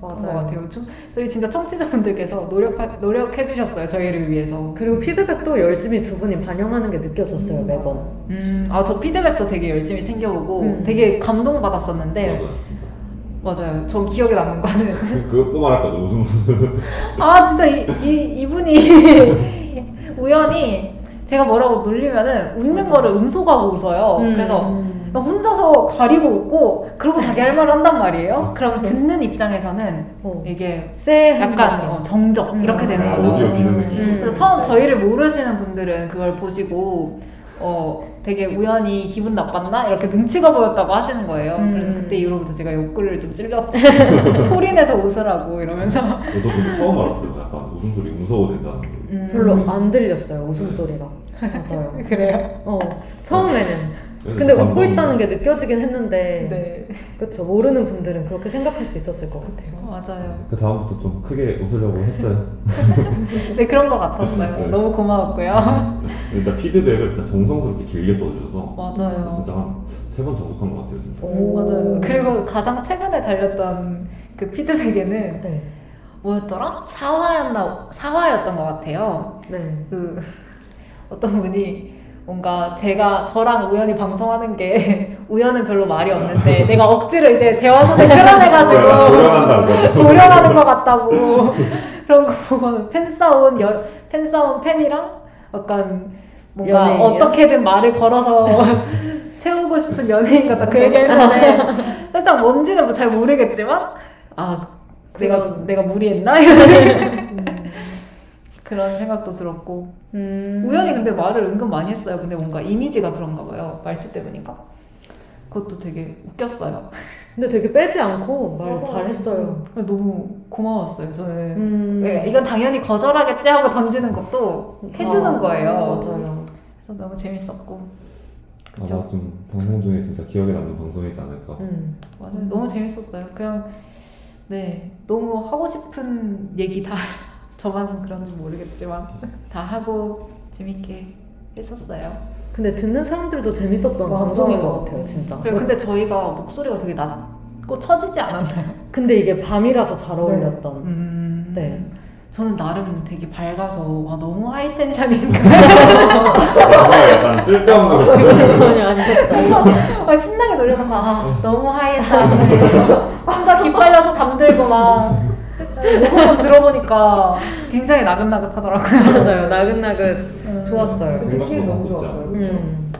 맞아요. 것 같아요. 청- 저희 진짜 청취자분들께서 노력 노력해 주셨어요. 저희를 위해서. 그리고 피드백도 열심히 두 분이 반영하는 게 느껴졌어요, 매번. 음, 아, 저 피드백도 되게 열심히 챙겨보고 음. 되게 감동 받았었는데, 맞아요, 진짜. 맞아요. 저 기억에 남는 거는. 그- 그것도 말할 거죠, 웃음. 아, 진짜 이, 이, 이분이 <laughs> 우연히 제가 뭐라고 놀리면은 웃는 거를 음소거하고 웃어요. 음. 그래서 음. 막 혼자서 가리고 웃고 그러고 자기 할 말을 한단 말이에요. 그럼 듣는 입장에서는 어. 이게 쎄 약간 어, 정적 음. 이렇게 되는 아, 거죠. 오디오 비는 느낌. 음. 그래서 처음 저희를 모르시는 분들은 그걸 보시고 어 되게 우연히 기분 나빴나 이렇게 눈치가 보였다고 하시는 거예요. 음. 그래서 그때 이후로부터 제가 욕구를 좀 찔렀지. <laughs> <laughs> 소리 내서 웃으라고 이러면서. 저 근데 처음 알았어요. 약간 웃음소리 무서워 된다는 걸. 음. 별로 안 들렸어요 웃음소리가 <laughs> 맞아요 그래요. 어 처음에는 근데 웃고 있다는 게 느껴지긴 했는데 네 그쵸 모르는 분들은 그렇게 생각할 수 있었을 것 같아요 맞아요. 그 다음부터 좀 크게 웃으려고 했어요. <laughs> 네 그런 것 같았어요. 네. 너무 고마웠고요. 진짜 피드백을 진짜 정성스럽게 길게 써주셔서 맞아요. 진짜 한 세 번 정독한 것 같아요, 진짜. 오. 맞아요. 그리고 가장 최근에 달렸던 그 피드백에는 네. 뭐였더라? 사화였나 사화였던 것 같아요. 네. 그 어떤 분이 뭔가 제가 저랑 우연히 방송하는 게 <laughs> 우연은 별로 말이 없는데 내가 억지로 이제 대화선을 끌어내가지고 <laughs> 조련한다고. <laughs> 조련하는 것 같다고. 그런 거 보고 팬 싸운 여, 팬 싸운 팬이랑 약간 뭔가 연예인이요? 어떻게든 말을 걸어서 채우고 싶은 연예인 같다. 그 얘기했는데 살짝 뭔지는 잘 모르겠지만 아 내가 내가 무리했나? 이런 그런 생각도 들었고 음. 우연히 근데 말을 은근 많이 했어요. 근데 뭔가 이미지가 그런가 봐요. 말투 때문인가? 그것도 되게 웃겼어요. 근데 되게 빼지 않고 말. 잘했어요 너무 고마웠어요. 저는 음. 네, 이건 당연히 거절하겠지 하고 던지는 것도 해주는 아, 거예요. 맞아요 그래서 너무 재밌었고 아마 좀 방송 중에 진짜 기억에 남는 방송이지 않을까. 음. 맞아요. 너무 재밌었어요. 그냥 네 너무 하고 싶은 얘기 다 저만 그런지 모르겠지만 <laughs> 다 하고 재밌게 했었어요. 근데 듣는 사람들도 재밌었던 맞아요. 방송인 것 같아요 진짜 그리고 근데 저희가 목소리가 되게 낮고 처지지 않았나요? <laughs> 근데 이게 밤이라서 잘 어울렸던 음, 네. 저는 나름 되게 밝아서 와 너무 하이텐션인가 <laughs> 약간 쓸데없는 거. 전혀 안 좋다 아, 신나게 놀려놓고 아 너무 하이했다 혼자 기빨려서 잠들고 막 녹음본 들어보니까 굉장히 나긋나긋하더라고요 맞아요 나긋나긋 좋았어요 듣기 너무. 좋았어요. 그쵸? 음.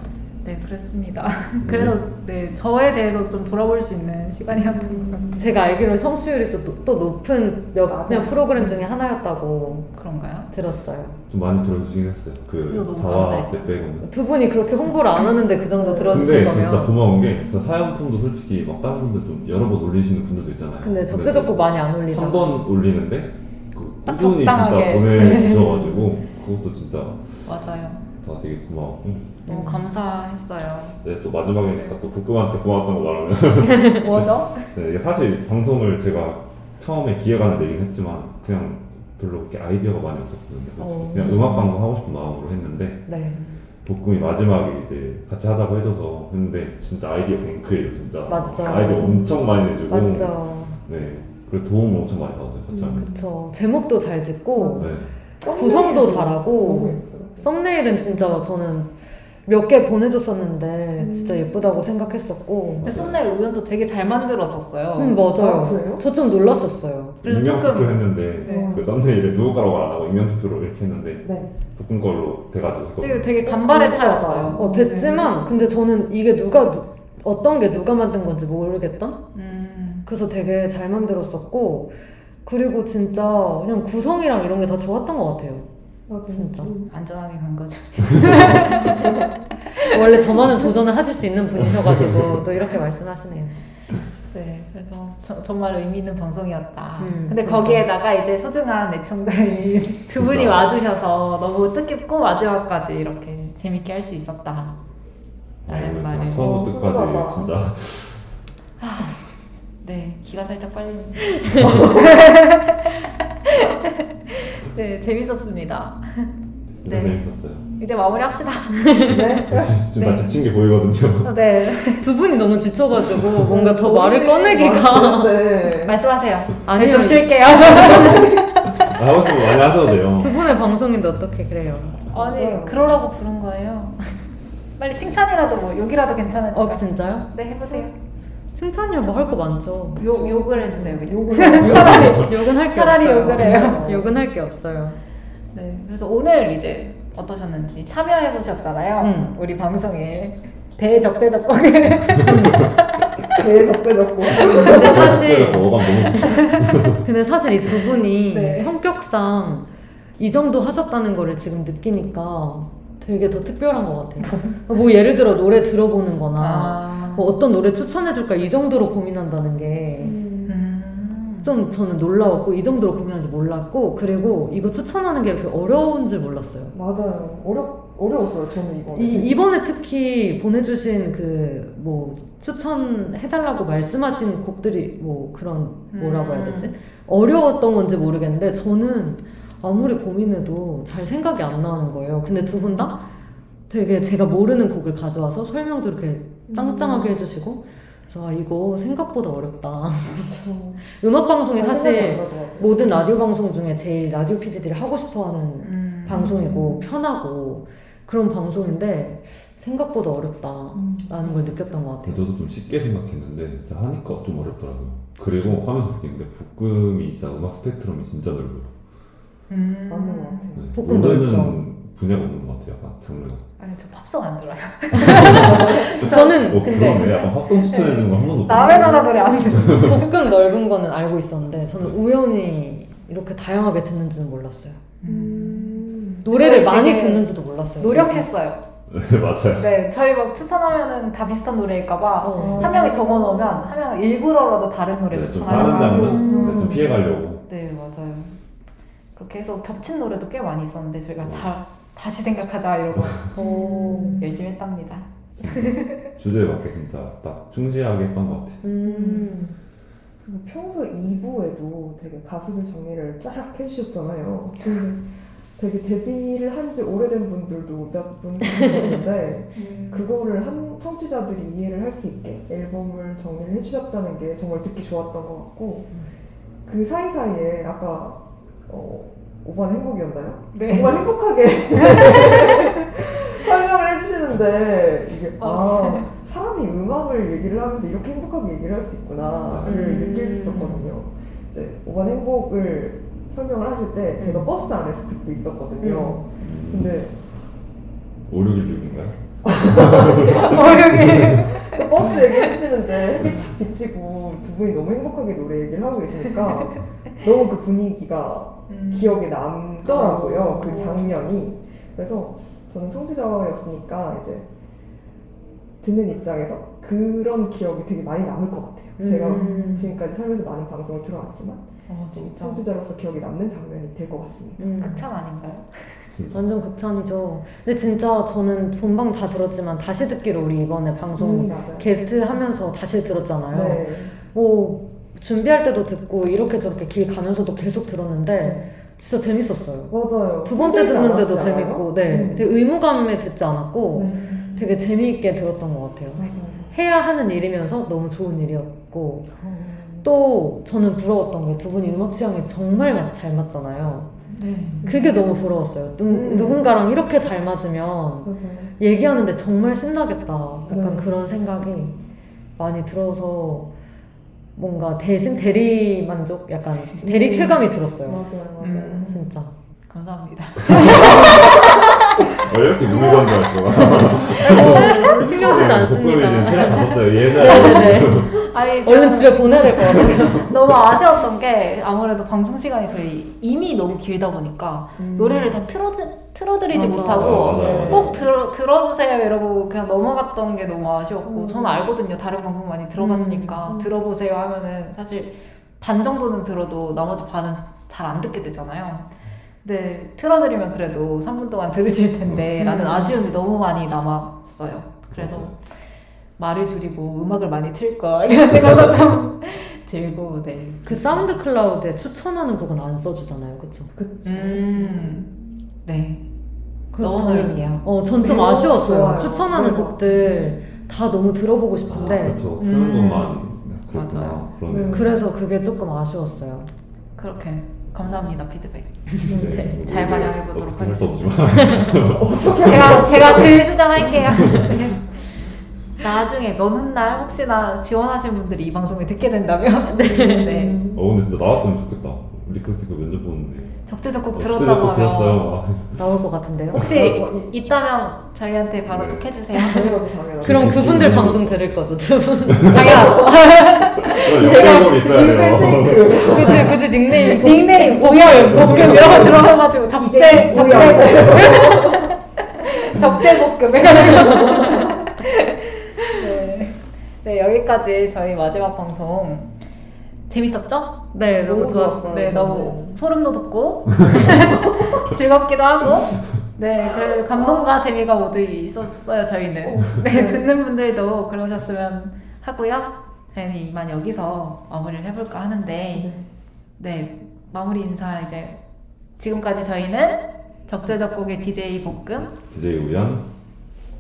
네 그랬습니다 <laughs> 그래서 네 저에 대해서 좀 돌아볼 수 있는 시간이었던 것 같아요 제가 알기로는 청취율이 또, 또 높은 몇몇 맞아요. 프로그램 중에 하나였다고 그런가요? 들었어요. 좀 많이 들어주시긴 했어요. 그. 때 빼고는. 두 분이 그렇게 홍보를 안 하는데 그 정도 근데 들어주신 진짜 거면. 고마운 게, 저 사연품도 솔직히 막 다른 분들 좀 여러 번 올리시는 분들도 있잖아요. 근데 적재적고 많이 안 올리잖아. 한번 올리는데, 그딱 꾸준히 진짜. 보내주셔가지고, 그것도 진짜 <laughs> 맞아요 다 되게 고마웠고. 너무 감사했어요 네, 또 마지막이니까 또 북금한테 고마웠던 거 말하면. <laughs> 뭐죠? <laughs> 네, 이게 사실 방송을 제가 처음에 기획안을 내긴 했지만, 그냥 별로 그렇게 아이디어가 많이 없었거든요. 솔직히. 어. 그냥 음악 방송 하고 싶은 마음으로 했는데, 네. 복금이 마지막에 이제 같이 하자고 해줘서 했는데 진짜 아이디어 뱅크예요 진짜 맞죠. 아이디어 엄청 많이 내주고 맞죠. 네 그래서 도움을 엄청 많이 받았어요 같이 하면 그쵸. 제목도 잘 짓고 네 구성도 잘하고. 썸네일은 진짜 저는 몇 개 보내줬었는데 진짜 예쁘다고 생각했었고. 썸네일 우연도 되게 잘 만들었었어요 음 맞아요. 아, 그래요? 저좀 놀랐었어요. 그래서 익명 조금- 투표 했는데 네. 그 썸네일에 누구 거라고 안 하고 익명 투표로 이렇게 했는데 네. 복금 걸로 돼가지고 되게 되게 간발의 차였어요 어 됐지만 근데 저는 이게 누가 누- 어떤 게 누가 만든 건지 모르겠던 음. 그래서 되게 잘 만들었었고 그리고 진짜 그냥 구성이랑 이런 게 다 좋았던 것 같아요. 맞아요. 진짜. 음. 안전하게 간 거죠. <laughs> 원래 더 많은 도전을 하실 수 있는 분이셔가지고 또 이렇게 말씀하시네요. 네, 그래서 저- 정말 의미 있는 방송이었다. 음, 근데 진짜. 거기에다가 이제 소중한 애청자인 <laughs> 두 분이 진짜. 와주셔서 너무 뜻깊고 마지막까지 이렇게 재밌게 할 수 있었다. 라는 말을. 네, 처음부터 끝까지 훈훈하다. 진짜 <laughs> 네, 기가 살짝 빨리는데. <laughs> 네, 재밌었습니다. 네. 재밌었어요 이제 마무리합시다. 네. <laughs> 지금 다 네. 지친 게 보이거든요 네, 두 분이 너무 지쳐가지고 뭔가 더 말을 꺼내기가 네. 말씀하세요. 아니요. 좀 쉴게요. 아, 하고 싶은 거 많이 하셔도 돼요 두 분의 방송인데 어떻게 그래요? 아니. 그러라고 부른 거예요. 빨리 칭찬이라도 뭐 욕이라도 괜찮으니까. 어 진짜요? 네, 해보세요. 칭찬이야 뭐 할 거 많죠. 욕, 욕을 해주세요. 욕을 차라리 욕은 <laughs> 할 게 차라리 없어요. 욕을 해요. <laughs> 욕은 할 게 없어요. 네, 그래서 오늘 이제 어떠셨는지 참여해 보셨잖아요. 음. 우리 방송에 대적대적곡에 <laughs> 대적대적고. 근데 사실 근데 사실 이 두 분이 네. 성격상 이 정도 하셨다는 거를 지금 느끼니까 되게 더 특별한 것 같아요. 뭐 예를 들어 노래 들어보는 거나 아. 뭐 어떤 노래 추천해줄까 이 정도로 고민한다는 게좀 음. 저는 놀라웠고 이 정도로 고민하는지 몰랐고 그리고 이거 추천하는 게 이렇게 어려운 줄 몰랐어요. 맞아요. 어려 어려웠어요. 저는 이번에. 이. 이번에 특히 보내주신 그 뭐 추천해달라고 말씀하신 곡들이 뭐 그런 뭐라고 해야 되지? 어려웠던 건지 모르겠는데 저는 아무리 고민해도 잘 생각이 안 나는 거예요. 근데 두 분 다 되게 제가 모르는 곡을 가져와서 설명도 이렇게 짱짱하게 해주시고 그래서 아, 이거 생각보다 어렵다. 저 음악 방송이 잘 사실. 모든 라디오 방송 중에 제일 라디오 PD들이 하고 싶어하는 음. 방송이고 편하고 그런 방송인데 생각보다 어렵다라는 걸 느꼈던 것 같아요. 저도 좀 쉽게 생각했는데 하니까 좀 어렵더라고요. 그리고 하면서 느끼는데 북금이 진짜 음악 스펙트럼이 진짜 넓어요. 음. 맞는 것 같아요. 네, 북금 넓죠. 분야가 없는 것 같아요. 약간 장르가. 아니 저 팝송 안 들어요. <laughs> 저는 어, 근데 그러네. 약간 팝송 추천해주는 거 한 번도 못 남의. 나라 노래 안 <laughs> 들어. 복근 넓은 거는 알고 있었는데 저는 네. 우연히 이렇게 다양하게 듣는지는 몰랐어요. 음. 노래를 저희 많이 되게 듣는지도 몰랐어요. 노력했어요. 네, 맞아요. 네, 저희 막 추천하면은 다 비슷한 노래일까봐 어. 한 명이 적어 놓으면 한 명은 일부러라도 다른 노래 네, 좀 추천하려고 다른 하고. 장르 네, 좀 피해가려고. 네, 맞아요. 그렇게 해서 겹친 노래도 꽤 많이 있었는데 저희가 다 다시 생각하자 이러고 어. 열심히 했답니다. <laughs> 주제에 맞게 진짜 딱 충실하게 했던 것 같아요. 음. 그리고 평소 2부에도 되게 가수들 정리를 쫙 해주셨잖아요. 근데 <laughs> 되게 데뷔를 한 지 오래된 분들도 몇 분 <laughs> 계셨는데 그거를 한 청취자들이 이해를 할 수 있게 앨범을 정리를 해주셨다는 게 정말 듣기 좋았던 것 같고 그 사이사이에 아까 어, 오반 행복이었나요? 네. 정말 행복하게 <laughs> 설명을 해주시는데 이게 아. 사람이 음악을 얘기를 하면서 이렇게 행복하게 얘기를 할 수 있구나를 음. 느낄 수 있었거든요. 이제 오반 행복을 설명을 하실 때 제가 버스 안에서 듣고 있었거든요. 근데 5616인가요? <laughs> 그 버스 얘기해 주시는데 햇빛 착 비치고 두 분이 너무 행복하게 노래 얘기를 하고 계시니까 너무 그 분위기가 음. 기억에 남더라고요. 어. 그 장면이. 그래서 저는 청취자였으니까 이제 듣는 입장에서 그런 기억이 되게 많이 남을 것 같아요. 제가 음. 지금까지 살면서 많은 방송을 들어왔지만 어, 청취자로서 기억에 남는 장면이 될 것 같습니다. 음. 극찬 아닌가요? <laughs> 완전 극찬이죠. 근데 진짜 저는 본방 다 들었지만 다시 듣기로 우리 이번에 방송 음. 게스트 하면서 다시 들었잖아요. 네. 뭐 준비할 때도 듣고 이렇게 저렇게 길 가면서도 계속 들었는데 네. 진짜 재밌었어요. 맞아요. 두 번째 듣는데도? 재밌고, 네, 음. 되게 의무감에 듣지 않았고 네. 되게 재미있게 들었던 것 같아요. 맞아요. 해야 하는 일이면서 너무 좋은 일이었고 어. 또 저는 부러웠던 게 두 분이 음악 취향이 정말 맞- 잘 맞잖아요. 네. 그게 너무 부러웠어요. 누, 음. 누군가랑 이렇게 잘 맞으면 맞아요. 얘기하는데 정말 신나겠다. 약간 네. 그런 생각이 많이 들어서 뭔가 대신 대리 만족, 약간 대리 음. 쾌감이 들었어요. 맞아요. 맞아요. 음. 진짜. 감사합니다. 왜 이렇게 건드렸어? 아이고, 신경 쓰지 이제 않습니다. 체력 다 썼어요. 예전에. 아니 얼른 집에 보내야 될 것 같아요. <laughs> 너무 아쉬웠던 게 아무래도 방송 시간이 저희 이미 너무 길다 보니까 노래를 다 틀어지, 틀어드리지 맞아. 못하고 아. 꼭 들어, 들어주세요 이러고 그냥 넘어갔던 게 너무 아쉬웠고 음. 저는 알거든요 다른 방송 많이 들어봤으니까 음. 들어보세요 하면은 사실 반 정도는 들어도 나머지 반은 잘 안 듣게 되잖아요 근데 틀어드리면 그래도 3분 동안 들으실 텐데 음. 라는 아쉬움이 너무 많이 남았어요 그래서 말을 줄이고 음악을 많이 틀걸 이런 <laughs> 생각도 좀 들고 네. 그 사운드 클라우드에 추천하는 곡은 안 써주잖아요. 그쵸? 그, 음, 네. 저는- 어, 전좀 그거 아쉬웠어요. 좋아요. 추천하는 그거. 곡들 다 너무 들어보고 아, 싶은데 그렇죠. 쓰는 음. 것만. 맞아요. 그러네. 네. 그래서 그게 조금 아쉬웠어요. 그렇게 감사합니다 피드백. 네, 뭐잘 반영해 보도록 어떻게 할수 하겠습니다. <laughs> 없지만 제가 제가 그 수정할게요. <laughs> 나중에 너는 날 혹시나 지원하신 분들이 이 방송을 듣게 된다면 네. 어 근데 진짜 나왔으면 좋겠다. 우리 그때 그 면접 보는데 적재적곡 어, 들었다고 하면. 나올 것 같은데요? 혹시 어, 이- 있다면 저희한테 바로 네. 톡 해주세요. <laughs> 당연하죠, 당연하죠. 그럼 그치, 그분들 그치. 방송 들을 거죠, 두 분. <laughs> 있어야 돼요 그치, 그치, 닉네임. 닉네임 보열 볶음 이런 거 들어가가지고 적재 적재 <laughs> 적재 네. 네 여기까지 저희 마지막 방송 재밌었죠? 네, 너무 너무 좋았어요. 네 저는. 너무 소름도 돋고. <laughs> 즐겁기도 하고. 네 그래도 감동과 재미가 모두 있었어요 저희는. 네 듣는 분들도 그러셨으면 하고요. 저희는 이만 여기서 마무리를 해볼까 하는데. 네 마무리 인사 이제 지금까지 저희는 적재적곡의 DJ 볶음. DJ 우연.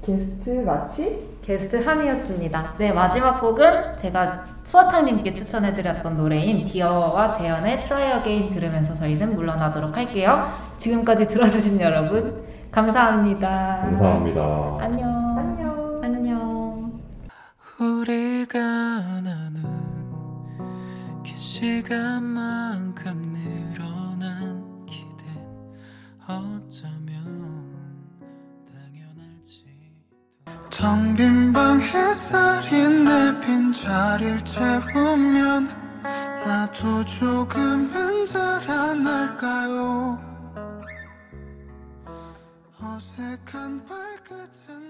게스트 마치 게스트 한이었습니다. 네 마지막 곡은 제가 수아탕님께 추천해드렸던 노래인 디어와 재현의 Try Again 들으면서 저희는 물러나도록 할게요 지금까지 들어주신 여러분 감사합니다 감사합니다 안녕 안녕. 안녕 우리가 나눈 긴 시간만큼 늘어난 기댄 어쩌 텅 빈 방 햇살이 내 빈자리를 채우면 나도 조금은 자라날까요? 어색한 발끝은